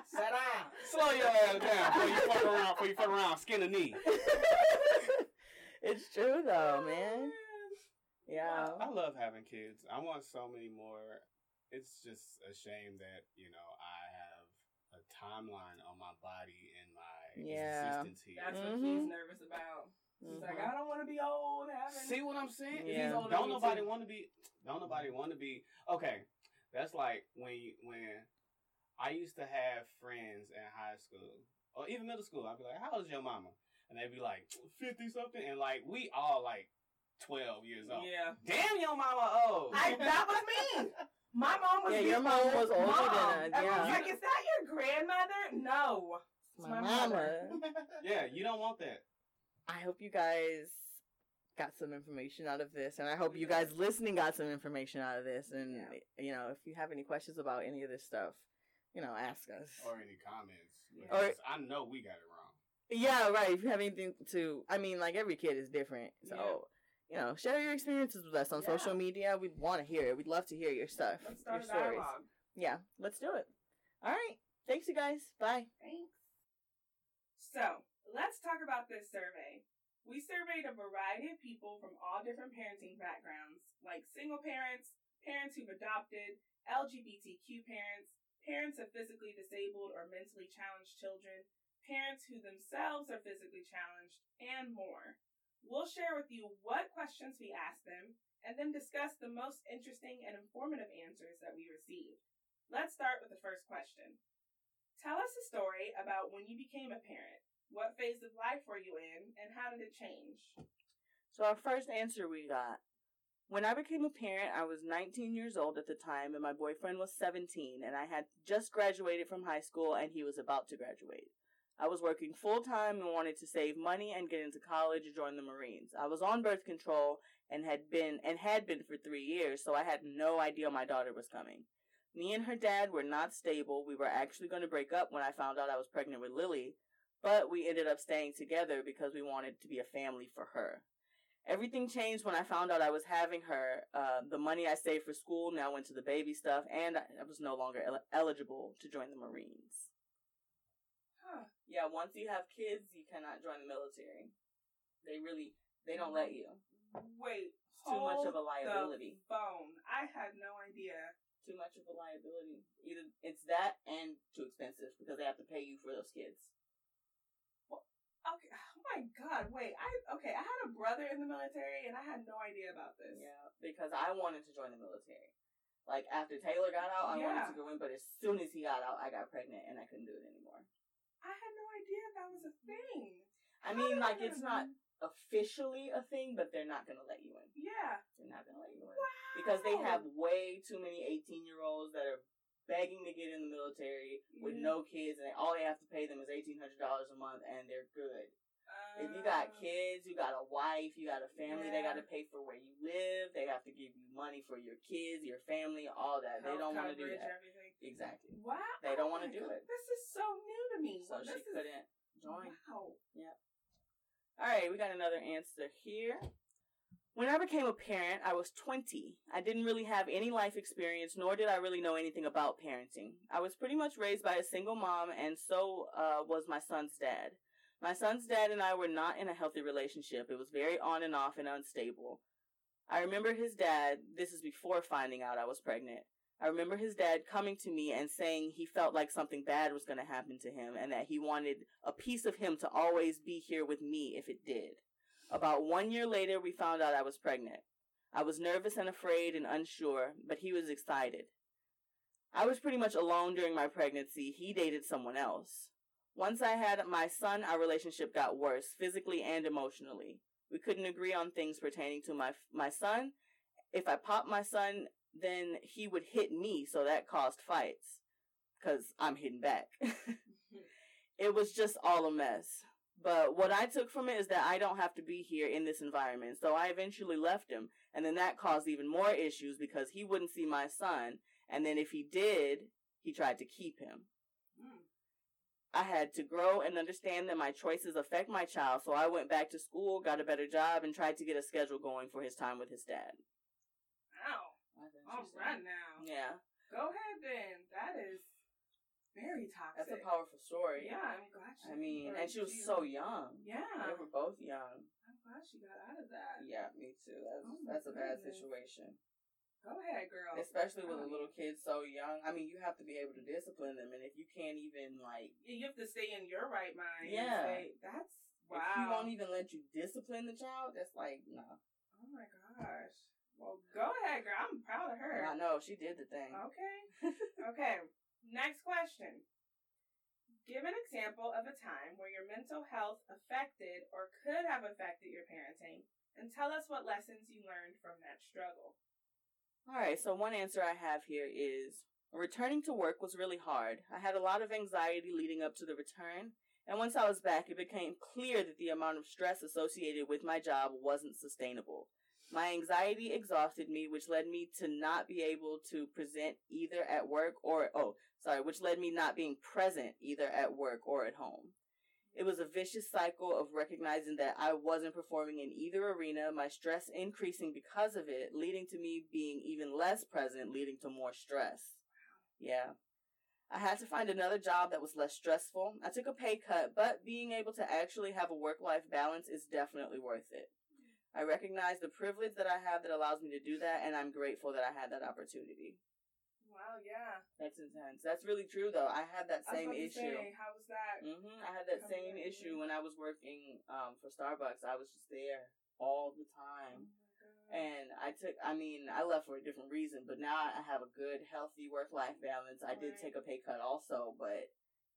[SPEAKER 6] Sit down.
[SPEAKER 5] slow your ass down before you fuck around. Before you fuck around, skin a knee.
[SPEAKER 1] it's true though, man. Yeah.
[SPEAKER 5] I love having kids. I want so many more. It's just a shame that you know I have a timeline on my body and my
[SPEAKER 1] Yeah.
[SPEAKER 5] existence here.
[SPEAKER 2] That's what
[SPEAKER 1] Mhm.
[SPEAKER 2] he's nervous about. He's like,
[SPEAKER 1] Mhm.
[SPEAKER 2] I don't want to be old. Having
[SPEAKER 5] See what I'm saying?
[SPEAKER 1] Yeah.
[SPEAKER 5] He's-
[SPEAKER 2] older
[SPEAKER 5] Don't nobody want to be. Don't nobody want to be. Okay, that's like when you, when I used to have friends in high school or even middle school. I'd be like, "How old is your mama?" And they'd be like, 50 something," and like we all like twelve years old.
[SPEAKER 2] Yeah.
[SPEAKER 5] Damn, your mama old.
[SPEAKER 2] I, that was me. My mom was
[SPEAKER 1] Yeah, your mom
[SPEAKER 2] old
[SPEAKER 1] was older than
[SPEAKER 2] mom.
[SPEAKER 1] us,
[SPEAKER 2] Everyone's
[SPEAKER 1] yeah.
[SPEAKER 2] like, is that your grandmother? No. It's
[SPEAKER 1] My
[SPEAKER 2] my
[SPEAKER 1] mama.
[SPEAKER 2] mother.
[SPEAKER 5] yeah, you don't want that.
[SPEAKER 1] I hope you guys got some information out of this, and I hope you guys listening got some information out of this. And you know, if you have any questions about any of this stuff, you know, ask us.
[SPEAKER 5] or any comments.
[SPEAKER 1] Or-
[SPEAKER 5] I know we got it wrong.
[SPEAKER 1] yeah, right. If you have anything to, I mean, like every kid is different, so you know, share your experiences with us on
[SPEAKER 2] Yeah.
[SPEAKER 1] social media. We'd want to hear it. We'd love to hear your stuff,
[SPEAKER 2] Let's start
[SPEAKER 1] your
[SPEAKER 2] a dialogue.
[SPEAKER 1] Yeah, let's do it. All right. Thanks, you guys. Bye.
[SPEAKER 2] Thanks. So, let's talk about this survey. We surveyed a variety of people from all different parenting backgrounds, like single parents, parents who've adopted, LGBTQ parents, parents of physically disabled or mentally challenged children, parents who themselves are physically challenged, and more. We'll share with you what questions we asked them and then discuss the most interesting and informative answers that we received. Let's start with the first question. Tell us a story about when you became a parent. What phase of life were you in, and how did it change?
[SPEAKER 1] So our first answer we got. When I became a parent, I was 19 years old at the time, and my boyfriend was 17, and I had just graduated from high school, and he was about to graduate. I was working full time and wanted to save money and get into college or join the Marines. I was on birth control and had been and had been for three years, so I had no idea my daughter was coming. Me and her dad were not stable. We were actually going to break up when I found out I was pregnant with Lily, but we ended up staying together because we wanted to be a family for her. Everything changed when I found out I was having her. Uh, the money I saved for school now went to the baby stuff, and I was no longer el- eligible to join the Marines.
[SPEAKER 2] Huh.
[SPEAKER 1] Yeah, once you have kids, you cannot join the military. They really they don't let you.
[SPEAKER 2] Wait.
[SPEAKER 1] It's too much of a liability.
[SPEAKER 2] Phone. I had no idea.
[SPEAKER 1] Too much of a liability. Either it's that and too expensive because they have to pay you for those kids.
[SPEAKER 2] Okay. Oh my God. Wait. I okay. I had a brother in the military, and I had no idea about this.
[SPEAKER 1] Yeah, because I wanted to join the military. Like after Taylor got out, I wanted to go in, but as soon as he got out, I got pregnant and I couldn't do it anymore.
[SPEAKER 2] I had no idea that was a thing.
[SPEAKER 1] I mean, like it's not officially a thing, but they're not gonna let you in.
[SPEAKER 2] Yeah.
[SPEAKER 1] They're not gonna let you in
[SPEAKER 2] Wow.
[SPEAKER 1] because they have way too many eighteen year olds that are begging to get in the military with no kids, and all they have to pay them is eighteen hundred dollars a month, and they're good. If you got
[SPEAKER 2] Uh,
[SPEAKER 1] kids, you got a wife, you got a family, they got to pay for where you live. They have to give you money for your kids, your family, all that. they don't want to do that.
[SPEAKER 2] Everything.
[SPEAKER 1] Exactly.
[SPEAKER 2] Wow.
[SPEAKER 1] They don't
[SPEAKER 2] Oh
[SPEAKER 1] wanna do
[SPEAKER 2] God.
[SPEAKER 1] it.
[SPEAKER 2] This is so new to me.
[SPEAKER 1] So
[SPEAKER 2] this
[SPEAKER 1] she
[SPEAKER 2] is,
[SPEAKER 1] couldn't join.
[SPEAKER 2] Wow.
[SPEAKER 1] All right, we got another answer here. When I became a parent, I was 20. I didn't really have any life experience, nor did I really know anything about parenting. I was pretty much raised by a single mom, and so uh, was my son's dad. My son's dad and I were not in a healthy relationship. It was very on and off and unstable. I remember his dad, this is before finding out I was pregnant. I remember his dad coming to me and saying he felt like something bad was going to happen to him and that he wanted a piece of him to always be here with me if it did. About one year later, we found out I was pregnant. I was nervous and afraid and unsure, but he was excited. I was pretty much alone during my pregnancy. He dated someone else. Once I had my son, our relationship got worse, physically and emotionally. We couldn't agree on things pertaining to my my son. If I popped my son, then he would hit me, so that caused fights cuz I'm hitting back. it was just all a mess. But what I took from it is that I don't have to be here in this environment. So I eventually left him, and then that caused even more issues because he wouldn't see my son, and then if he did, he tried to keep him.
[SPEAKER 2] Mm.
[SPEAKER 1] I had to grow and understand that my choices affect my child, so I went back to school, got a better job, and tried to get a schedule going for his time with his dad.
[SPEAKER 2] Wow. All right now.
[SPEAKER 1] Yeah.
[SPEAKER 2] Go ahead then. That is very toxic.
[SPEAKER 1] That's a powerful story.
[SPEAKER 2] Yeah, I'm glad she.
[SPEAKER 1] I mean, and she was
[SPEAKER 2] she-
[SPEAKER 1] so young.
[SPEAKER 2] Yeah.
[SPEAKER 1] They were both young.
[SPEAKER 2] I'm glad she got out of that.
[SPEAKER 1] Yeah, me too. That's
[SPEAKER 2] Oh
[SPEAKER 1] that's a bad situation.
[SPEAKER 2] Go ahead, girl.
[SPEAKER 1] Especially with a
[SPEAKER 2] Oh,
[SPEAKER 1] little kid so young. I mean, you have to be able to discipline them, and if you can't even like,
[SPEAKER 2] You have to stay in your right mind. and
[SPEAKER 1] Yeah.
[SPEAKER 2] say, that's wow.
[SPEAKER 1] if he won't even let you discipline the child, that's like no.
[SPEAKER 2] oh my gosh. Well, go ahead, girl. I'm proud of her.
[SPEAKER 1] I know she did the thing.
[SPEAKER 2] Okay. okay. Next question. Give an example of a time where your mental health affected or could have affected your parenting, and tell us what lessons you learned from that struggle.
[SPEAKER 1] All right, so one answer I have here is returning to work was really hard. I had a lot of anxiety leading up to the return, and once I was back, it became clear that the amount of stress associated with my job wasn't sustainable. My anxiety exhausted me, which led me to not be able to present either at work or, oh, sorry, which led me not being present either at work or at home. It was a vicious cycle of recognizing that I wasn't performing in either arena, my stress increasing because of it, leading to me being even less present, leading to more stress. Yeah. I had to find another job that was less stressful. I took a pay cut, but being able to actually have a work life balance is definitely worth it. I recognize the privilege that I have that allows me to do that, and I'm grateful that I had that opportunity.
[SPEAKER 2] Wow, yeah.
[SPEAKER 1] That's intense. That's really true, though. I had that
[SPEAKER 2] I was
[SPEAKER 1] same issue.
[SPEAKER 2] say, how was that?
[SPEAKER 1] Mm-hmm. I had that same
[SPEAKER 2] back,
[SPEAKER 1] issue when I was working um, for Starbucks. I was just there all the
[SPEAKER 2] Oh
[SPEAKER 1] time.
[SPEAKER 2] God.
[SPEAKER 1] And I took, I mean, I left for a different reason, but now I have a good, healthy work life balance. I did take a pay cut also, but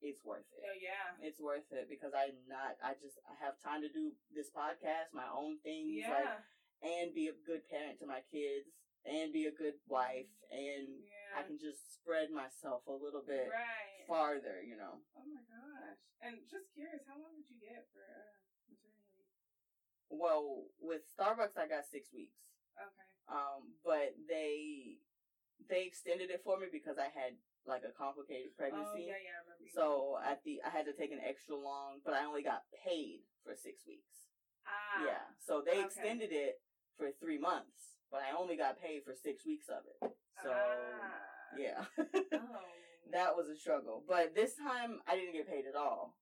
[SPEAKER 1] it's worth it.
[SPEAKER 2] Oh, yeah.
[SPEAKER 1] It's worth it because I'm not, I just, I have time to do this podcast, my own things, like,
[SPEAKER 2] Yeah.
[SPEAKER 1] and be a good parent to my kids, and be a good wife, and
[SPEAKER 2] yeah.
[SPEAKER 1] I can just spread myself a little bit
[SPEAKER 2] Right.
[SPEAKER 1] farther, you know.
[SPEAKER 2] Oh my gosh. And just curious, how long did you get for uh, maternity?
[SPEAKER 1] Well, with Starbucks, I got six weeks.
[SPEAKER 2] Okay.
[SPEAKER 1] Um, but they they extended it for me because I had like a complicated pregnancy.
[SPEAKER 2] Oh,
[SPEAKER 1] pregnancy.
[SPEAKER 2] yeah, yeah, I remember.
[SPEAKER 1] So at the I had to take an extra long, but I only got paid for six weeks.
[SPEAKER 2] Ah.
[SPEAKER 1] Yeah. So they
[SPEAKER 2] okay.
[SPEAKER 1] extended it for three months, but I only got paid for six weeks of it. So
[SPEAKER 2] Ah.
[SPEAKER 1] yeah.
[SPEAKER 2] Oh.
[SPEAKER 1] that was a struggle. But this time I didn't get paid at all.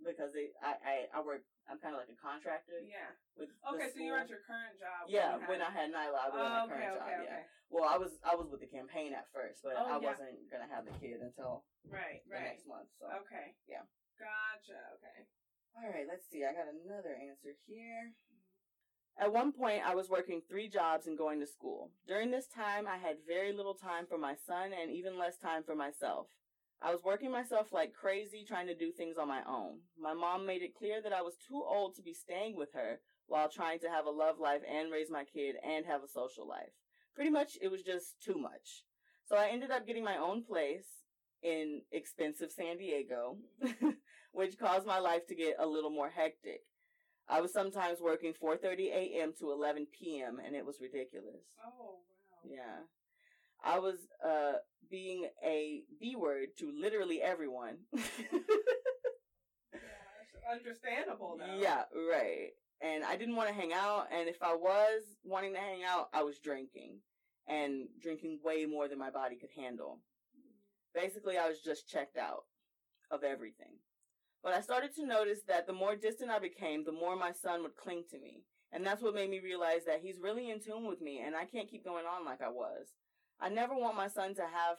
[SPEAKER 1] Because it, I, I, I work I'm kinda like a contractor
[SPEAKER 2] Yeah.
[SPEAKER 1] with
[SPEAKER 2] Okay, so you're at your current job.
[SPEAKER 1] Yeah, when I had Nyla, I was at
[SPEAKER 2] Oh,
[SPEAKER 1] my
[SPEAKER 2] okay,
[SPEAKER 1] current
[SPEAKER 2] okay,
[SPEAKER 1] job.
[SPEAKER 2] okay.
[SPEAKER 1] Yeah. Well, I was I was with the campaign at first, but
[SPEAKER 2] Oh,
[SPEAKER 1] I
[SPEAKER 2] yeah.
[SPEAKER 1] wasn't gonna have the kid until
[SPEAKER 2] Right,
[SPEAKER 1] the
[SPEAKER 2] right.
[SPEAKER 1] next month. So,
[SPEAKER 2] Okay.
[SPEAKER 1] Yeah.
[SPEAKER 2] Gotcha. Okay.
[SPEAKER 1] all right, let's see. I got another answer here. At one point, I was working three jobs and going to school. During this time, I had very little time for my son and even less time for myself. I was working myself like crazy trying to do things on my own. My mom made it clear that I was too old to be staying with her while trying to have a love life and raise my kid and have a social life. Pretty much, it was just too much. So I ended up getting my own place in expensive San Diego, which caused my life to get a little more hectic. I was sometimes working 4:30 a.m. to 11 p.m. and it was ridiculous.
[SPEAKER 2] Oh wow.
[SPEAKER 1] Yeah. I was uh being a B word to literally everyone.
[SPEAKER 2] Gosh, understandable though.
[SPEAKER 1] yeah, right. And I didn't want to hang out and if I was wanting to hang out, I was drinking and drinking way more than my body could handle. Basically, I was just checked out of everything. But I started to notice that the more distant I became, the more my son would cling to me. And that's what made me realize that he's really in tune with me and I can't keep going on like I was. I never want my son to have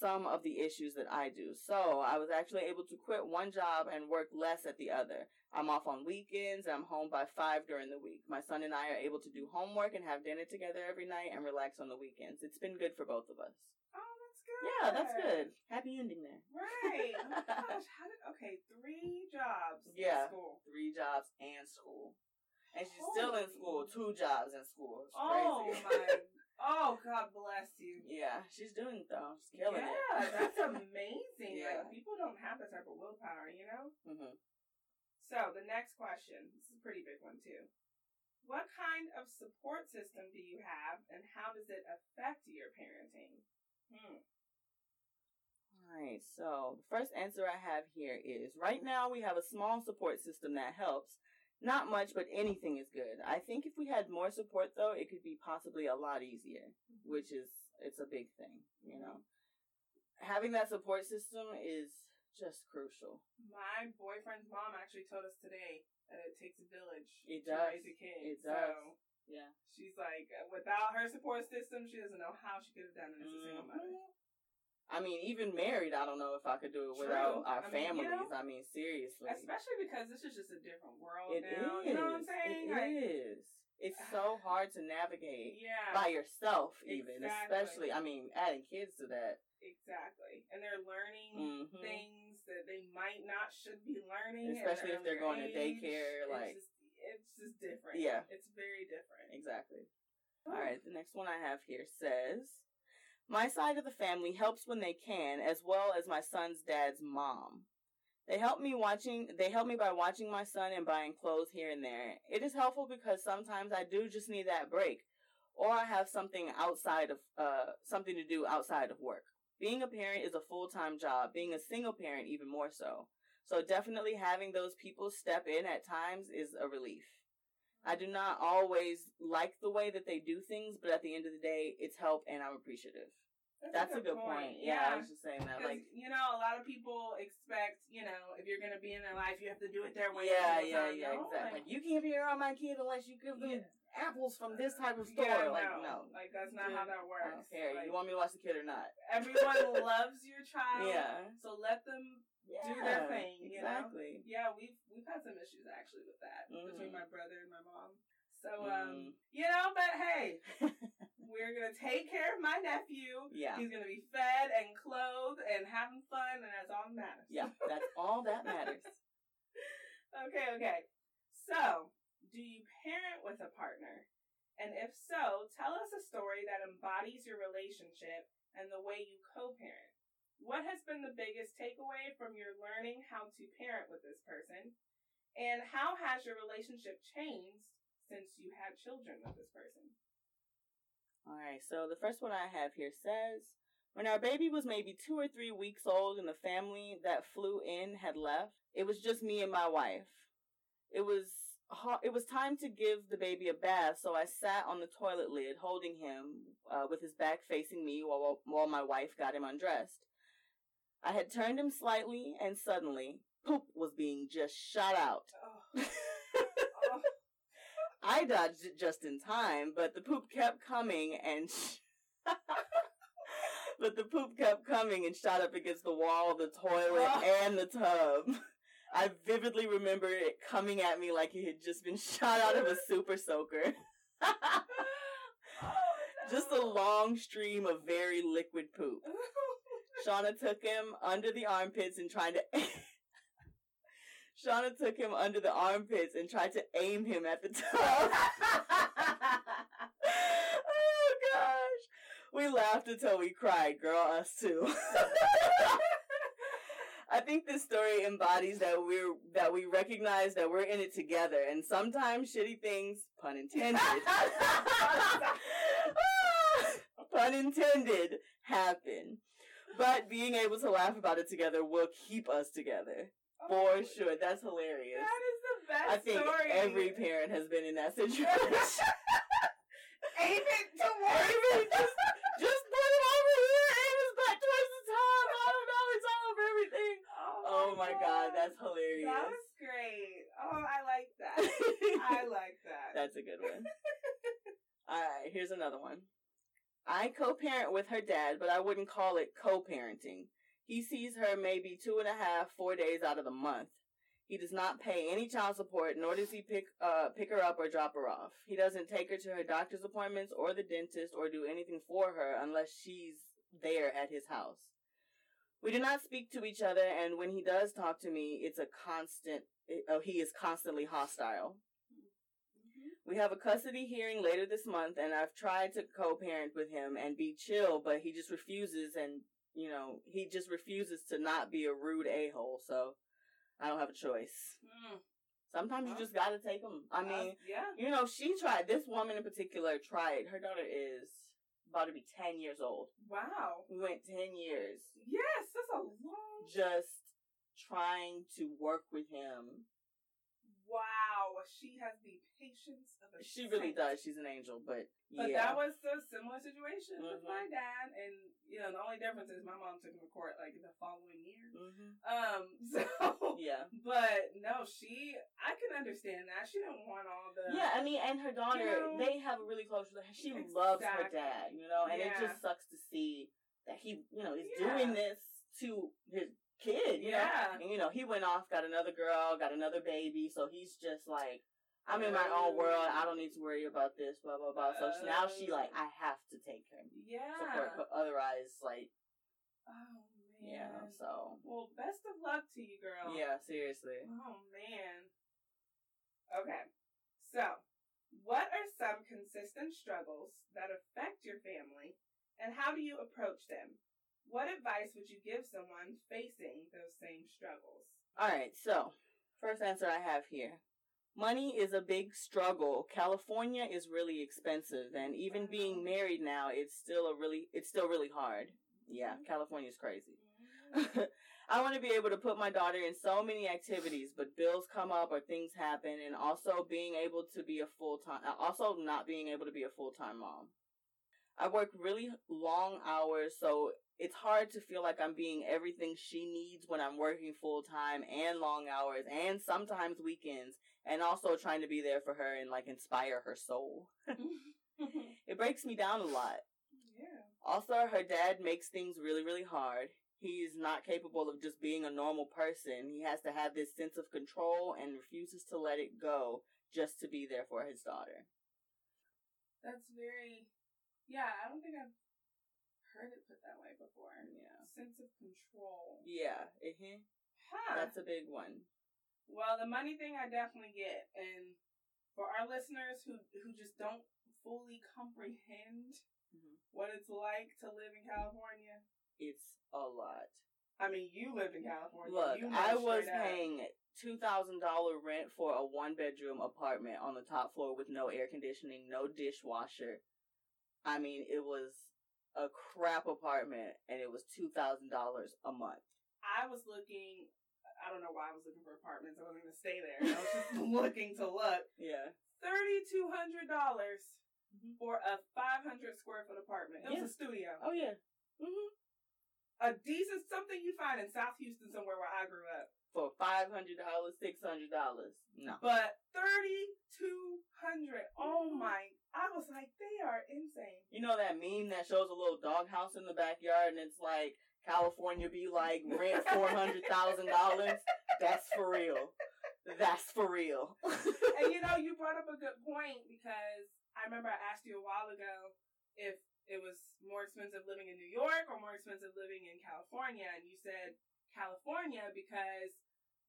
[SPEAKER 1] some of the issues that I do. So I was actually able to quit one job and work less at the other. I'm off on weekends. I'm home by five during the week. My son and I are able to do homework and have dinner together every night and relax on the weekends. It's been good for both of us.
[SPEAKER 2] That's good.
[SPEAKER 1] Yeah, that's good. Happy ending there.
[SPEAKER 2] Right. Oh my gosh. How did okay, three jobs
[SPEAKER 1] Yeah.
[SPEAKER 2] in school.
[SPEAKER 1] Three jobs and school. And she's still in school. Two jobs in school. It's
[SPEAKER 2] Oh
[SPEAKER 1] crazy.
[SPEAKER 2] my Oh God bless you.
[SPEAKER 1] yeah, she's doing it though. She's killing
[SPEAKER 2] yeah,
[SPEAKER 1] it.
[SPEAKER 2] that's amazing.
[SPEAKER 1] Yeah.
[SPEAKER 2] Like people don't have that type of willpower, you know?
[SPEAKER 1] hmm
[SPEAKER 2] So the next question, this is a pretty big one too. What kind of support system do you have and how does it affect your parenting? Hmm.
[SPEAKER 1] All right, so the first answer I have here is right now we have a small support system that helps. Not much, but anything is good. I think if we had more support though, it could be possibly a lot easier, mm-hmm. which is it's a big thing, you know. Having that support system is just crucial.
[SPEAKER 2] My boyfriend's mom actually told us today that it takes a village
[SPEAKER 1] It
[SPEAKER 2] to
[SPEAKER 1] does.
[SPEAKER 2] raise a kid.
[SPEAKER 1] It
[SPEAKER 2] So.
[SPEAKER 1] Yeah.
[SPEAKER 2] she's like, without her support system, she doesn't know how she could have done it as a single mm-hmm.
[SPEAKER 1] mother. I mean, even married, I don't know if I could do it
[SPEAKER 2] True.
[SPEAKER 1] without our
[SPEAKER 2] I mean, you
[SPEAKER 1] families.
[SPEAKER 2] know,
[SPEAKER 1] I mean, seriously.
[SPEAKER 2] Especially because this is just a different world
[SPEAKER 1] It
[SPEAKER 2] now.
[SPEAKER 1] is.
[SPEAKER 2] You know what I'm saying?
[SPEAKER 1] It
[SPEAKER 2] Like,
[SPEAKER 1] is. It's so hard to navigate
[SPEAKER 2] Yeah.
[SPEAKER 1] by yourself, even.
[SPEAKER 2] Exactly.
[SPEAKER 1] Especially, I mean, adding kids to that.
[SPEAKER 2] Exactly. And they're learning
[SPEAKER 1] Mhm.
[SPEAKER 2] things that they might not should be learning.
[SPEAKER 1] Especially if they're going to
[SPEAKER 2] age.
[SPEAKER 1] daycare,
[SPEAKER 2] It's
[SPEAKER 1] like-
[SPEAKER 2] just, it's just different.
[SPEAKER 1] Yeah.
[SPEAKER 2] It's very different.
[SPEAKER 1] Exactly. All right, the next one I have here says My side of the family helps when they can, as well as my son's dad's mom. They help me watching they help me by watching my son and buying clothes here and there. It is helpful because sometimes I do just need that break or I have something outside of uh something to do outside of work. Being a parent is a full-time job, being a single parent even more so. So definitely having those people step in at times is a relief. I do not always like the way that they do things, but at the end of the day, it's help and I'm appreciative. That's, a good point. Yeah, I was just saying that. Like,
[SPEAKER 2] you know, a lot of people expect, you know, if you're gonna be in their life, you have to do it their way.
[SPEAKER 1] yeah, yeah, yeah,
[SPEAKER 2] No,
[SPEAKER 1] exactly.
[SPEAKER 2] like,
[SPEAKER 1] you can't be around my kid unless you give them
[SPEAKER 2] Yeah.
[SPEAKER 1] apples from this type of store.
[SPEAKER 2] yeah,
[SPEAKER 1] like,
[SPEAKER 2] no,
[SPEAKER 1] no.
[SPEAKER 2] like that's not how that
[SPEAKER 1] I
[SPEAKER 2] works.
[SPEAKER 1] don't care.
[SPEAKER 2] Like,
[SPEAKER 1] you want me to watch the kid or not?
[SPEAKER 2] everyone loves your child.
[SPEAKER 1] Yeah.
[SPEAKER 2] So let them.
[SPEAKER 1] Yeah,
[SPEAKER 2] their thing, you know?
[SPEAKER 1] Exactly.
[SPEAKER 2] Yeah, we've we've had some issues actually with that between
[SPEAKER 1] Mhm.
[SPEAKER 2] my brother and my mom. So um,
[SPEAKER 1] Mm.
[SPEAKER 2] you know, but hey, we're gonna take care of my nephew.
[SPEAKER 1] Yeah.
[SPEAKER 2] He's gonna be fed and clothed and having fun, and that's all that matters.
[SPEAKER 1] Yeah, that's all that matters.
[SPEAKER 2] okay, okay. So, do you parent with a partner? And if so, tell us a story that embodies your relationship and the way you co-parent. What has been the biggest takeaway from your learning how to parent with this person? And how has your relationship changed since you had children with this person?
[SPEAKER 1] All right, so the first one I have here says When our baby was maybe two or three weeks old and the family that flew in had left, it was just me and my wife. It was it was time to give the baby a bath, so I sat on the toilet lid holding him uh, with his back facing me while, while my wife got him undressed. I had turned him slightly, and suddenly, poop was being just shot out.
[SPEAKER 2] Oh, oh,
[SPEAKER 1] I dodged it just in time, but the poop kept coming and. Sh- but the poop kept coming and shot up against the wall of the toilet oh. and the tub. I vividly remember it coming at me like it had just been shot out of a super soaker. Oh, just a long stream of very liquid poop. Shauna took him under the armpits and tried to. Shauna took him under the armpits and tried to aim him at the tub. oh gosh. We laughed until we cried, girl, us too. I think this story embodies that we're that we recognize that we're in it together and sometimes shitty things, pun intended. pun intended, happen. But being able to laugh about it together will keep us together. Oh, For sure. That's hilarious.
[SPEAKER 2] That is the best
[SPEAKER 1] I think
[SPEAKER 2] story.
[SPEAKER 1] every parent has been in that situation.
[SPEAKER 2] Aim it
[SPEAKER 1] Aim it, just, just put it over here. Aim his back towards the top. I don't know. It's all over everything. Oh, oh my god, that's hilarious.
[SPEAKER 2] That was great. Oh, I like that. I like that.
[SPEAKER 1] That's a good one. All right. Here's another one. I co-parent with her dad, but I wouldn't call it co-parenting. He sees her maybe two and a half, four days out of the month. He does not pay any child support, nor does he pick uh pick her up or drop her off. He doesn't take her to her doctor's appointments or the dentist or do anything for her unless she's there at his house. We do not speak to each other, and when he does talk to me, it's a constant. Oh, he is constantly hostile. We have a custody hearing later this month, and I've tried to co-parent with him and be chill, but he just refuses, and you know, he just refuses to not be a rude a-hole. So I don't have a choice.
[SPEAKER 2] Mm.
[SPEAKER 1] Sometimes you just gotta take them. I
[SPEAKER 2] Uh,
[SPEAKER 1] mean,
[SPEAKER 2] yeah.
[SPEAKER 1] you know, she tried. This woman in particular tried. Her daughter is about to be ten years old.
[SPEAKER 2] Wow.
[SPEAKER 1] We went ten years
[SPEAKER 2] Yes, that's a long.
[SPEAKER 1] just trying to work with him.
[SPEAKER 2] Wow, she has the patience of a.
[SPEAKER 1] She really does. She's an angel, but
[SPEAKER 2] But
[SPEAKER 1] yeah.
[SPEAKER 2] that was a similar situation with
[SPEAKER 1] Mhm.
[SPEAKER 2] my dad, and you know the only difference is my mom took him to court like the following year.
[SPEAKER 1] hmm
[SPEAKER 2] Um, so
[SPEAKER 1] Yeah.
[SPEAKER 2] but no, she I can understand that she didn't want all the
[SPEAKER 1] Yeah, I mean, and her daughter,
[SPEAKER 2] know?
[SPEAKER 1] they have a really close relationship. She loves her dad, you know, and it just sucks to see that he, you know, is
[SPEAKER 2] Yeah.
[SPEAKER 1] doing this to his kid, you know?
[SPEAKER 2] Yeah.
[SPEAKER 1] And, you know, he went off, got another girl, got another baby, so he's just like, I'm in my own oh. world. I don't need to worry about this, blah, blah, blah. So she- now she, like, oh. I have to take her
[SPEAKER 2] yeah.
[SPEAKER 1] support, otherwise, like,
[SPEAKER 2] Oh man.
[SPEAKER 1] yeah, so.
[SPEAKER 2] Well, best of luck to you, girl.
[SPEAKER 1] Yeah, seriously.
[SPEAKER 2] Oh man. Okay. So, what are some consistent struggles that affect your family and how do you approach them? What advice would you give someone facing those same struggles?
[SPEAKER 1] All right, so first answer I have here. Money is a big struggle. California is really expensive, and even being married now, it's still a really, it's still really hard. Yeah, mm-hmm. California's crazy. Mm-hmm. I want to be able to put my daughter in so many activities, but bills come up or things happen, and also being able to be a full time, uh, also not being able to be a full time mom. I work really long hours, so it's hard to feel like I'm being everything she needs when I'm working full time and long hours and sometimes weekends, and also trying to be there for her and like inspire her soul. It breaks me down a lot.
[SPEAKER 2] yeah.
[SPEAKER 1] Also, her dad makes things really, really hard. He's not capable of just being a normal person. He has to have this sense of control and refuses to let it go just to be there for his daughter.
[SPEAKER 2] That's very Yeah, I don't think I've heard it put that way before.
[SPEAKER 1] Yeah.
[SPEAKER 2] Sense of control.
[SPEAKER 1] Yeah, uh
[SPEAKER 2] Huh.
[SPEAKER 1] that's a big one.
[SPEAKER 2] Well, the money thing I definitely get, and for our listeners who who just don't fully comprehend
[SPEAKER 1] Mhm.
[SPEAKER 2] what it's like to live in California.
[SPEAKER 1] It's a lot.
[SPEAKER 2] I mean, you live in California.
[SPEAKER 1] Look,
[SPEAKER 2] you know
[SPEAKER 1] I was paying two thousand dollar rent for a one bedroom apartment on the top floor with no air conditioning, no dishwasher. I mean, it was a crap apartment, and it was two thousand dollars a month.
[SPEAKER 2] I was looking. I don't know why I was looking for apartments. I wasn't going to stay there. I was just looking to look.
[SPEAKER 1] Yeah,
[SPEAKER 2] Thirty two hundred dollars for a five hundred square foot apartment. It was a studio.
[SPEAKER 1] Oh yeah. hmm
[SPEAKER 2] A decent something you find in South Houston somewhere where I grew up.
[SPEAKER 1] For five hundred dollars, six hundred dollars. No.
[SPEAKER 2] But thirty two hundred. Oh my! I was like, they are insane.
[SPEAKER 1] You know that meme that shows a little doghouse in the backyard, and it's like California be like rent four hundred thousand dollars. That's for real. That's for real.
[SPEAKER 2] and you know, you brought up a good point because I remember I asked you a while ago if it was more expensive living in New York or more expensive living in California, and you said California because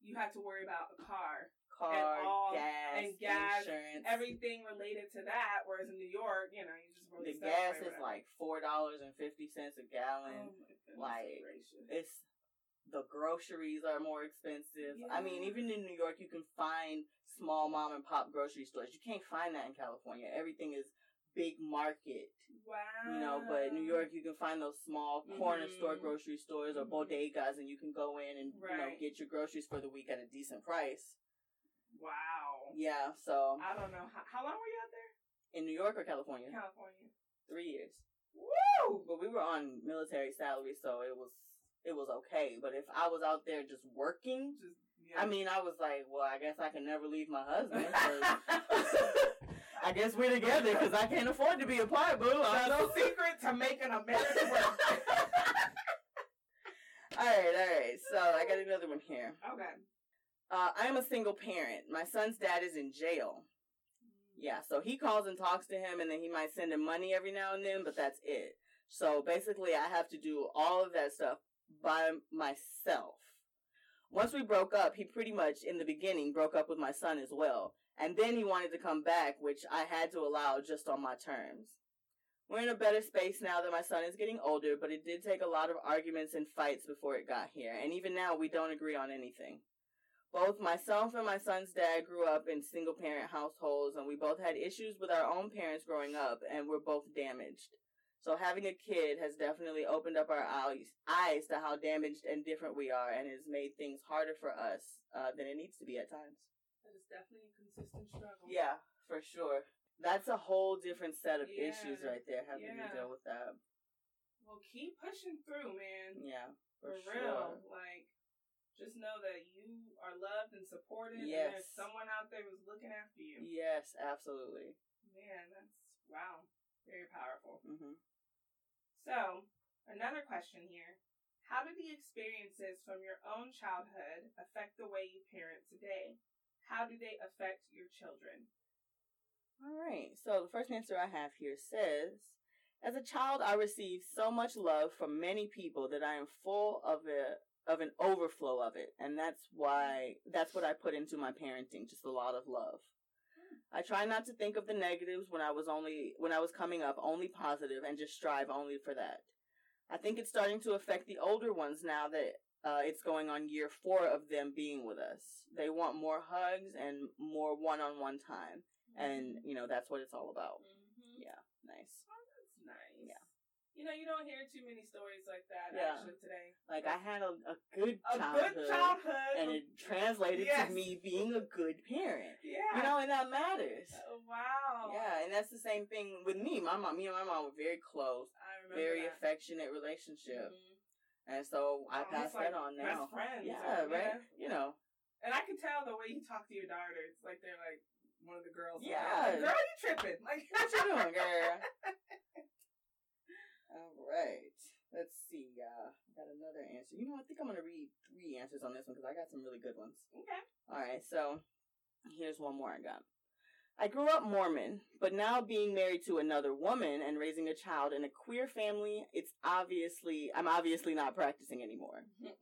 [SPEAKER 2] you had to worry about a car,
[SPEAKER 1] Car,
[SPEAKER 2] all-
[SPEAKER 1] gas,
[SPEAKER 2] and gas,
[SPEAKER 1] insurance.
[SPEAKER 2] everything related to that. Whereas in New York, you know, you just roll
[SPEAKER 1] The gas is like four dollars and fifty cents a
[SPEAKER 2] oh
[SPEAKER 1] gallon.
[SPEAKER 2] goodness
[SPEAKER 1] like,
[SPEAKER 2] gracious.
[SPEAKER 1] It's the groceries are more expensive. I mean, even in New York, you can find small mom and pop grocery stores. You can't find that in California. Everything is big market.
[SPEAKER 2] wow.
[SPEAKER 1] you know, but in New York you can find those small corner store
[SPEAKER 2] Mhm.
[SPEAKER 1] grocery stores or
[SPEAKER 2] Mhm.
[SPEAKER 1] bodegas and you can go in and you know get your groceries for the week at a decent price.
[SPEAKER 2] Wow.
[SPEAKER 1] Yeah, so
[SPEAKER 2] I don't know how, how long were you out there?
[SPEAKER 1] in New York or California?
[SPEAKER 2] California.
[SPEAKER 1] Three years.
[SPEAKER 2] Woo!
[SPEAKER 1] But we were on military salary so it was it was okay. But if I was out there just working,
[SPEAKER 2] Just yeah.
[SPEAKER 1] I mean I was like, well I guess I can never leave my husband. I guess we're together because I can't afford to be apart, boo. I
[SPEAKER 2] The
[SPEAKER 1] don't
[SPEAKER 2] secret to making a marriage work.
[SPEAKER 1] all right, all right. So I got another one here.
[SPEAKER 2] okay.
[SPEAKER 1] Uh, I am a single parent. My son's dad is in jail. Yeah, so he calls and talks to him, and then he might send him money every now and then, but that's it. So basically, I have to do all of that stuff by myself. Once we broke up, he pretty much, in the beginning, broke up with my son as well. And then he wanted to come back, which I had to allow just on my terms. We're in a better space now that my son is getting older, but it did take a lot of arguments and fights before it got here. And even now, we don't agree on anything. Both myself and my son's dad grew up in single parent households, and we both had issues with our own parents growing up, and we're both damaged. So having a kid has definitely opened up our eyes, to how damaged and different we are, and has made things harder for us uh, than it needs to be at times.
[SPEAKER 2] That is definitely a consistent struggle.
[SPEAKER 1] Yeah, for sure. That's a whole different set of
[SPEAKER 2] Yeah,
[SPEAKER 1] issues right there, having
[SPEAKER 2] yeah.
[SPEAKER 1] to deal with that.
[SPEAKER 2] Well, keep pushing through, man.
[SPEAKER 1] Yeah,
[SPEAKER 2] For,
[SPEAKER 1] for,
[SPEAKER 2] real. Like, just know that you are loved and supported, and there's someone out there who's looking after you.
[SPEAKER 1] Yes, absolutely.
[SPEAKER 2] Man, that's wow, very powerful.
[SPEAKER 1] hmm
[SPEAKER 2] So, another question here: How do the experiences from your own childhood affect the way you parent today? How do they affect your children?
[SPEAKER 1] All right. So the first answer I have here says, as a child, I received so much love from many people that I am full of a of an overflow of it, and that's why that's what I put into my parenting, just a lot of love. I try not to think of the negatives when I was only when I was coming up, only positive, and just strive only for that. I think it's starting to affect the older ones now that uh, it's going on year four of them being with us. They want more hugs and more one-on-one time and you know that's what it's all about.
[SPEAKER 2] Mhm.
[SPEAKER 1] Yeah, nice.
[SPEAKER 2] Oh, that's nice.
[SPEAKER 1] Yeah.
[SPEAKER 2] You know, you don't hear too many stories like that
[SPEAKER 1] Yeah.
[SPEAKER 2] actually today.
[SPEAKER 1] Like I had a, a good
[SPEAKER 2] A
[SPEAKER 1] childhood,
[SPEAKER 2] good childhood.
[SPEAKER 1] and it translated
[SPEAKER 2] Yes.
[SPEAKER 1] to me being a good parent.
[SPEAKER 2] yeah.
[SPEAKER 1] You know, and that matters.
[SPEAKER 2] Oh, wow.
[SPEAKER 1] Yeah, and that's the same thing with me. My mom, me and my mom were very close,
[SPEAKER 2] I remember
[SPEAKER 1] very
[SPEAKER 2] that.
[SPEAKER 1] affectionate relationship,
[SPEAKER 2] Mhm.
[SPEAKER 1] And so I
[SPEAKER 2] Almost
[SPEAKER 1] pass
[SPEAKER 2] like
[SPEAKER 1] that on
[SPEAKER 2] best
[SPEAKER 1] now.
[SPEAKER 2] friends,
[SPEAKER 1] Yeah, right.
[SPEAKER 2] yeah.
[SPEAKER 1] You know,
[SPEAKER 2] And I can tell the way you talk to your daughter. It's like they're like one of the girls.
[SPEAKER 1] Yeah.
[SPEAKER 2] Like, Girl, you tripping. Like,
[SPEAKER 1] what you doing, girl? All right. Let's see. Uh, I got another answer. You know, I think I'm gonna read three answers on this one because I got some really good ones.
[SPEAKER 2] Okay.
[SPEAKER 1] All right, so here's one more I got. I grew up Mormon, but now being married to another woman and raising a child in a queer family, it's obviously I'm obviously not practicing anymore.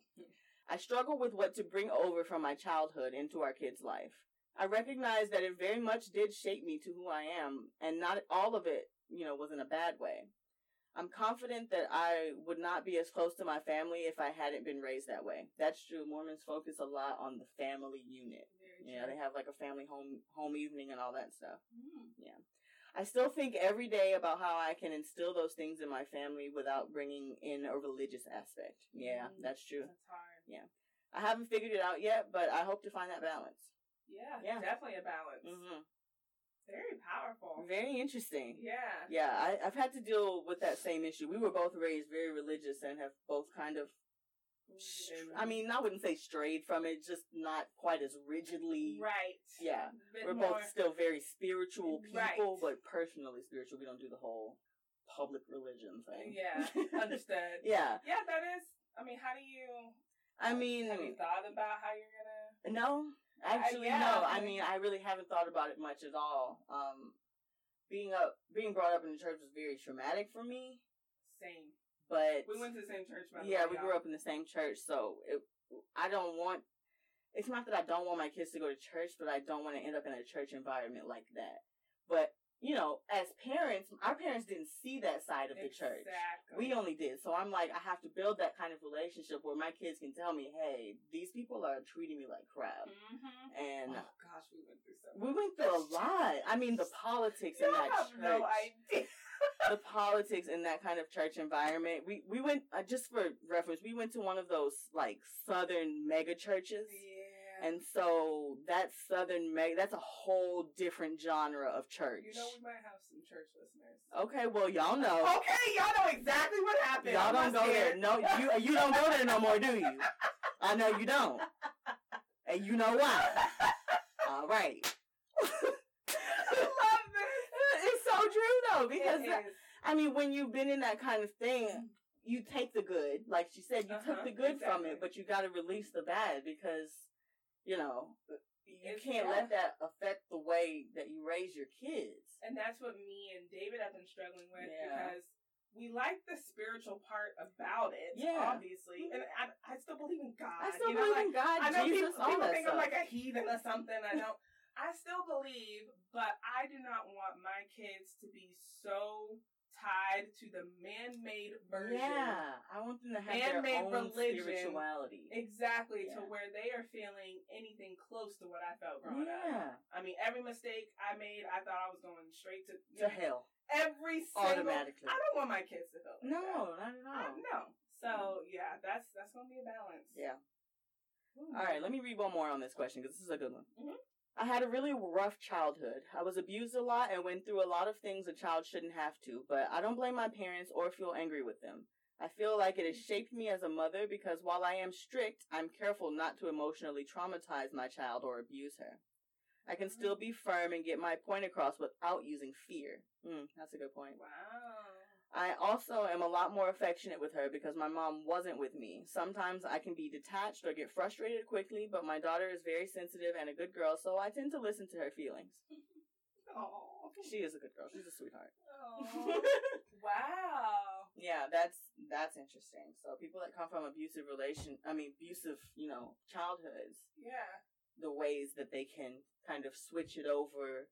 [SPEAKER 1] I struggle with what to bring over from my childhood into our kids' life. I recognize that it very much did shape me to who I am, and not all of it, you know, was in a bad way. I'm confident that I would not be as close to my family if I hadn't been raised that way. That's true. Mormons focus a lot on the family unit. Yeah, they have like a family home home evening and all that stuff.
[SPEAKER 2] Mm.
[SPEAKER 1] I still think every day about how I can instill those things in my family without bringing in a religious aspect. Yeah,
[SPEAKER 2] Mm.
[SPEAKER 1] that's true.
[SPEAKER 2] That's hard. Yeah.
[SPEAKER 1] I haven't figured it out yet, but I hope to find that balance.
[SPEAKER 2] Yeah,
[SPEAKER 1] Yeah.
[SPEAKER 2] definitely a balance.
[SPEAKER 1] hmm
[SPEAKER 2] Very powerful.
[SPEAKER 1] Very interesting.
[SPEAKER 2] Yeah.
[SPEAKER 1] Yeah, I, I've had to deal with that same issue. We were both raised very religious and have both kind of, I mean, I wouldn't say strayed from it, just not quite as rigidly.
[SPEAKER 2] right.
[SPEAKER 1] Yeah. We're
[SPEAKER 2] more-
[SPEAKER 1] both still very spiritual people,
[SPEAKER 2] Right.
[SPEAKER 1] but personally spiritual. We don't do the whole public religion thing.
[SPEAKER 2] Yeah, understood.
[SPEAKER 1] yeah.
[SPEAKER 2] Yeah, that is. I mean, how do you?
[SPEAKER 1] I mean,
[SPEAKER 2] have you thought about how you're gonna?
[SPEAKER 1] no, actually,
[SPEAKER 2] yeah,
[SPEAKER 1] no.
[SPEAKER 2] I
[SPEAKER 1] I mean, I really haven't thought about it much at all. Um, being up, being brought up in the church was very traumatic for me,
[SPEAKER 2] Same.
[SPEAKER 1] But
[SPEAKER 2] We went to the same church.
[SPEAKER 1] Yeah,
[SPEAKER 2] way,
[SPEAKER 1] we
[SPEAKER 2] y'all.
[SPEAKER 1] grew up in the same church, so it, I don't want. It's not that I don't want my kids to go to church, but I don't want to end up in a church environment like that. But you know, as parents, our parents didn't see that side of the church. We only did. So I'm like, I have to build that kind of relationship where my kids can tell me, hey, these people are treating me like crap.
[SPEAKER 2] Mm-hmm.
[SPEAKER 1] And
[SPEAKER 2] oh gosh, we went through so.
[SPEAKER 1] we went through a lot. I mean, the politics in
[SPEAKER 2] You
[SPEAKER 1] that
[SPEAKER 2] have
[SPEAKER 1] church.
[SPEAKER 2] no idea.
[SPEAKER 1] the politics in that kind of church environment. We we went uh, just for reference. We went to one of those like southern mega churches.
[SPEAKER 2] Yeah.
[SPEAKER 1] And so that southern mega, that's a whole different genre of church.
[SPEAKER 2] you know, we might have some church listeners.
[SPEAKER 1] okay, well, y'all know.
[SPEAKER 2] Okay, y'all know exactly what happened.
[SPEAKER 1] Y'all don't go there. No, you you don't go there no more, do you? I know you don't. And you know why. All right.
[SPEAKER 2] I love this.
[SPEAKER 1] know because
[SPEAKER 2] It
[SPEAKER 1] that-
[SPEAKER 2] is.
[SPEAKER 1] I mean, when you've been in that kind of thing, you take the good. Like she said, you.
[SPEAKER 2] Uh-huh,
[SPEAKER 1] took the good from it, but you got to release the bad because, you know, uh, you
[SPEAKER 2] It's-
[SPEAKER 1] can't let that affect the way that you raise your kids.
[SPEAKER 2] And that's what me and David have been struggling with
[SPEAKER 1] Yeah.
[SPEAKER 2] because we like the spiritual part about it,
[SPEAKER 1] Yeah.
[SPEAKER 2] obviously. And mm-hmm. I, I still believe in God.
[SPEAKER 1] I still
[SPEAKER 2] you know,
[SPEAKER 1] believe
[SPEAKER 2] like,
[SPEAKER 1] in God,
[SPEAKER 2] I know
[SPEAKER 1] Jesus,
[SPEAKER 2] people,
[SPEAKER 1] all
[SPEAKER 2] people think
[SPEAKER 1] stuff.
[SPEAKER 2] I'm like a heathen or something. I don't. I still believe, but I do not want my kids to be so tied to the man-made version.
[SPEAKER 1] yeah, I want them to have their
[SPEAKER 2] Man-made
[SPEAKER 1] own
[SPEAKER 2] religion.
[SPEAKER 1] spirituality.
[SPEAKER 2] Exactly to where they are feeling anything close to what I felt growing up.
[SPEAKER 1] Yeah,
[SPEAKER 2] I mean, every mistake I made, I thought I was going straight to
[SPEAKER 1] to hell
[SPEAKER 2] every single.
[SPEAKER 1] automatically.
[SPEAKER 2] I don't want my kids to feel like that.
[SPEAKER 1] No, not at all.
[SPEAKER 2] no. So yeah, that's that's gonna be a balance.
[SPEAKER 1] Yeah.
[SPEAKER 2] Ooh.
[SPEAKER 1] All right, let me read one more on this question because this is a good one.
[SPEAKER 2] Mhm.
[SPEAKER 1] I had a really rough childhood. I was abused a lot and went through a lot of things a child shouldn't have to, but I don't blame my parents or feel angry with them. I feel like it has shaped me as a mother because while I am strict, I'm careful not to emotionally traumatize my child or abuse her. I can still be firm and get my point across without using fear. Mm, that's a good point.
[SPEAKER 2] Wow.
[SPEAKER 1] I also am a lot more affectionate with her because my mom wasn't with me. Sometimes I can be detached or get frustrated quickly, but my daughter is very sensitive and a good girl, so I tend to listen to her feelings.
[SPEAKER 2] Oh.
[SPEAKER 1] She is a good girl. She's a sweetheart.
[SPEAKER 2] wow.
[SPEAKER 1] yeah, that's that's interesting. So people that come from abusive relation, I mean abusive, you know, childhoods,
[SPEAKER 2] Yeah.
[SPEAKER 1] the ways that they can kind of switch it over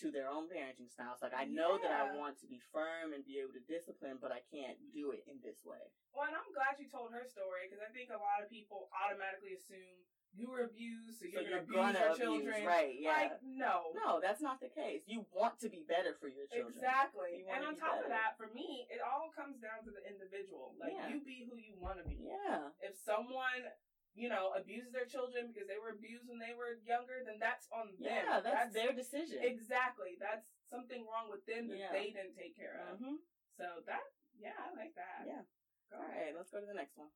[SPEAKER 1] to their own parenting styles. Like I know that I want to be firm and be able to discipline, but I can't do it in this way.
[SPEAKER 2] Well, and I'm glad you told her story because I think a lot of people automatically assume you were abused, so
[SPEAKER 1] So
[SPEAKER 2] you're,
[SPEAKER 1] you're
[SPEAKER 2] gonna abuse
[SPEAKER 1] gonna
[SPEAKER 2] your
[SPEAKER 1] abuse,
[SPEAKER 2] children.
[SPEAKER 1] right? Yeah.
[SPEAKER 2] Like, no.
[SPEAKER 1] No, that's not the case. You want to be better for your children.
[SPEAKER 2] Exactly.
[SPEAKER 1] You
[SPEAKER 2] And on top of that, for me, it all comes down to the individual. Like,
[SPEAKER 1] Yeah.
[SPEAKER 2] you be who you want to be.
[SPEAKER 1] Yeah.
[SPEAKER 2] If someone, you know, abuses their children because they were abused when they were younger, then that's on them.
[SPEAKER 1] Yeah, that's, their decision.
[SPEAKER 2] Exactly. That's something wrong with them that
[SPEAKER 1] Yeah.
[SPEAKER 2] they didn't take care of.
[SPEAKER 1] hmm
[SPEAKER 2] So that, yeah, I like that.
[SPEAKER 1] Yeah.
[SPEAKER 2] Go
[SPEAKER 1] All
[SPEAKER 2] ahead.
[SPEAKER 1] let's go to the next one.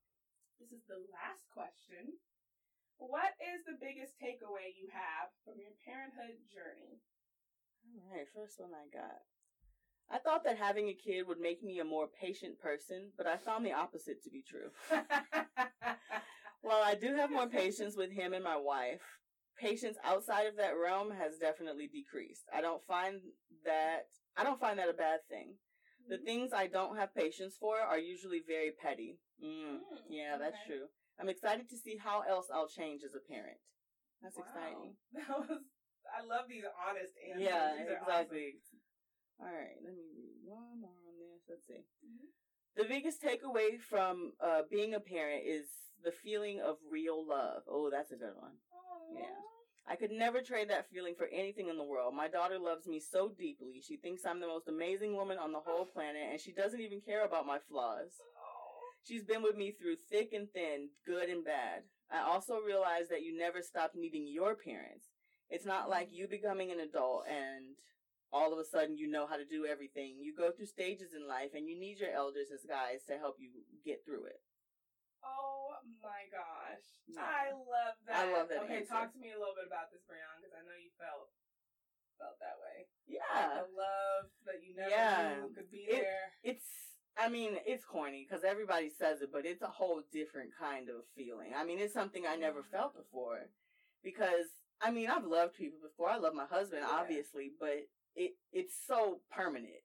[SPEAKER 2] This is the last question. What is the biggest takeaway you have from your parenthood journey?
[SPEAKER 1] All right, first one I got. I thought that having a kid would make me a more patient person, but I found the opposite to be true. While I do have more patience with him and my wife, patience outside of that realm has definitely decreased. I don't find that I don't find that a bad thing. The things I don't have patience for are usually very petty. Mm,
[SPEAKER 2] Mm,
[SPEAKER 1] yeah, that's
[SPEAKER 2] okay.
[SPEAKER 1] true. I'm excited to see how else I'll change as a parent. That's
[SPEAKER 2] Wow.
[SPEAKER 1] exciting.
[SPEAKER 2] That was. I love these honest answers.
[SPEAKER 1] Yeah,
[SPEAKER 2] These
[SPEAKER 1] exactly. All right, let me read one more on this. Let's see.
[SPEAKER 2] Mhm.
[SPEAKER 1] The biggest takeaway from uh, being a parent is the feeling of real love. Oh, that's a good one.
[SPEAKER 2] Awesome.
[SPEAKER 1] Yeah. I could never trade that feeling for anything in the world. My daughter loves me so deeply. She thinks I'm the most amazing woman on the whole planet, and she doesn't even care about my flaws. She's been with me through thick and thin, good and bad. I also realize that you never stop needing your parents. It's not like you becoming an adult and all of a sudden you know how to do everything. You go through stages in life and you need your elders as guides to help you get through it.
[SPEAKER 2] Oh my gosh.
[SPEAKER 1] Yeah.
[SPEAKER 2] I love that.
[SPEAKER 1] I love that
[SPEAKER 2] Okay,
[SPEAKER 1] answer.
[SPEAKER 2] talk to me a little bit about this, Breon, because I know you felt felt that way.
[SPEAKER 1] Yeah.
[SPEAKER 2] The love that you never
[SPEAKER 1] Yeah.
[SPEAKER 2] knew could be
[SPEAKER 1] It-
[SPEAKER 2] there.
[SPEAKER 1] It's, I mean, it's corny because everybody says it, but it's a whole different kind of feeling. I mean, it's something I never mm-hmm. felt before because, I mean, I've loved people before. I love my husband,
[SPEAKER 2] Yeah.
[SPEAKER 1] obviously, but it, it's so permanent.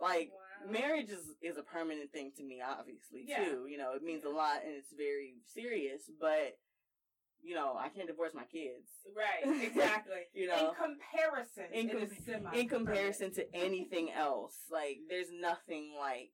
[SPEAKER 1] Like,
[SPEAKER 2] Wow.
[SPEAKER 1] marriage is, is a permanent thing to me, obviously,
[SPEAKER 2] Yeah.
[SPEAKER 1] too. You know, it means a lot and it's very serious, but, you know, I can't divorce my kids.
[SPEAKER 2] Right, exactly.
[SPEAKER 1] You know,
[SPEAKER 2] in comparison,
[SPEAKER 1] in com- in comparison to anything else. Like there's nothing like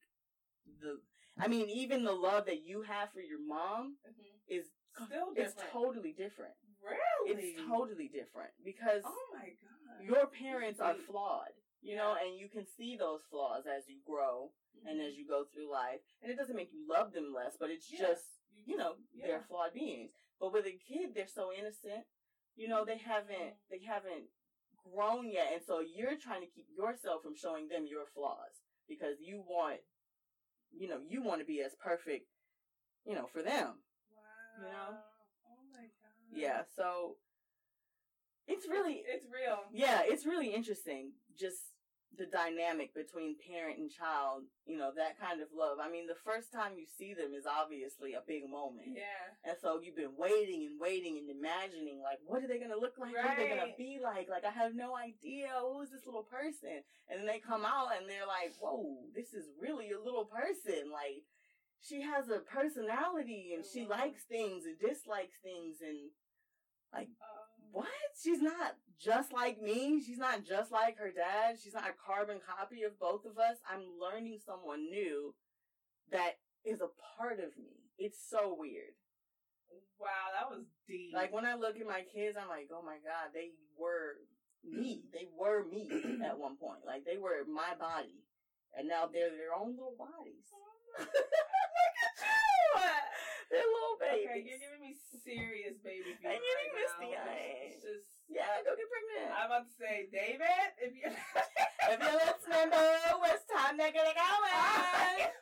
[SPEAKER 1] the I mean even the love that you have for your mom
[SPEAKER 2] Mhm.
[SPEAKER 1] is
[SPEAKER 2] Still
[SPEAKER 1] it's totally different.
[SPEAKER 2] Really?
[SPEAKER 1] It's totally different because
[SPEAKER 2] Oh my god.
[SPEAKER 1] Your parents are flawed. You know, and you can see those flaws as you grow and as you go through life. And it doesn't make you love them less, but it's
[SPEAKER 2] Yeah.
[SPEAKER 1] just you know,
[SPEAKER 2] yeah.
[SPEAKER 1] they're flawed beings. But with a kid, they're so innocent. You know, they haven't they haven't grown yet, and so you're trying to keep yourself from showing them your flaws because you want, you know, you want to be as perfect, you know, for them.
[SPEAKER 2] Wow.
[SPEAKER 1] you know?
[SPEAKER 2] Oh my god.
[SPEAKER 1] Yeah. So it's really,
[SPEAKER 2] It's real.
[SPEAKER 1] yeah, it's really interesting. Just the dynamic between parent and child, you know, that kind of love. I mean, the first time you see them is obviously a big moment.
[SPEAKER 2] Yeah.
[SPEAKER 1] And so you've been waiting and waiting and imagining, like, what are they going to look like? What are they going to be like? Like, I have no idea. Who is this little person? And then they come out and they're like, whoa, this is really a little person. Like, she has a personality and she likes things and dislikes things and like
[SPEAKER 2] Um,
[SPEAKER 1] what? She's not just like me. She's not just like her dad. She's not a carbon copy of both of us. I'm learning someone new that is a part of me. It's so weird.
[SPEAKER 2] Wow, that was deep.
[SPEAKER 1] Like when I look at my kids, I'm like, oh my God, they were me. They were me at one point. Like they were my body. And now they're their own little bodies. Oh they're little babies.
[SPEAKER 2] Okay, you're giving me serious baby fever.
[SPEAKER 1] I'm getting
[SPEAKER 2] right
[SPEAKER 1] misty eyes.
[SPEAKER 2] Just.
[SPEAKER 1] yeah, go get pregnant.
[SPEAKER 2] I'm about to say, David, if you.
[SPEAKER 1] if you're listening, boo, it's time to get it going.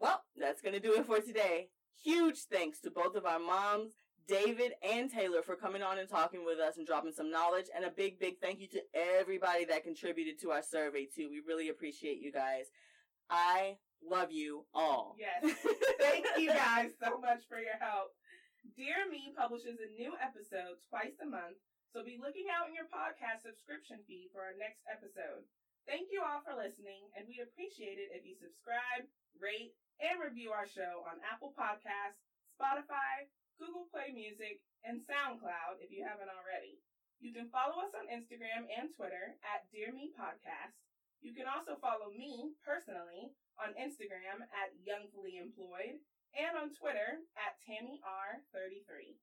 [SPEAKER 1] well, that's to do it for today. Huge thanks to both of our moms, David and Taylor, for coming on and talking with us and dropping some knowledge. And a big, big thank you to everybody that contributed to our survey, too. We really appreciate you guys. I love you all.
[SPEAKER 2] Yes. Thank you guys so much for your help. Dear Me publishes a new episode twice a month, so be looking out in your podcast subscription feed for our next episode. Thank you all for listening, and we'd appreciate it if you subscribe, rate, and review our show on Apple Podcasts, Spotify, Google Play Music, and SoundCloud if you haven't already. You can follow us on Instagram and Twitter at Dear Me Podcast. You can also follow me personally on Instagram at Youngfully Employed and on Twitter at TammyR33.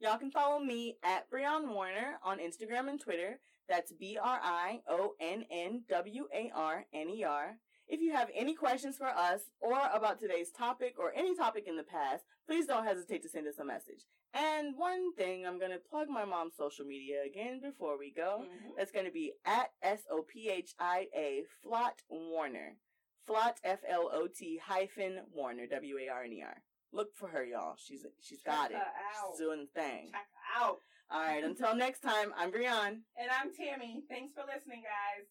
[SPEAKER 1] Y'all can follow me at Breon Warner on Instagram and Twitter. That's B R I O N N W A R N E R. If you have any questions for us or about today's topic or any topic in the past, please don't hesitate to send us a message. And one thing, I'm going to plug my mom's social media again before we go. Mm-hmm. That's going to be at S O P H I A Flott Warner. Flot F L O T hyphen Warner W A R N E R. Look for her, y'all. She's she's got
[SPEAKER 2] Check
[SPEAKER 1] it.
[SPEAKER 2] her out.
[SPEAKER 1] She's doing the thing.
[SPEAKER 2] Check her out.
[SPEAKER 1] All right. Until next time, I'm Breon.
[SPEAKER 2] And I'm Tammy. Thanks for listening, guys.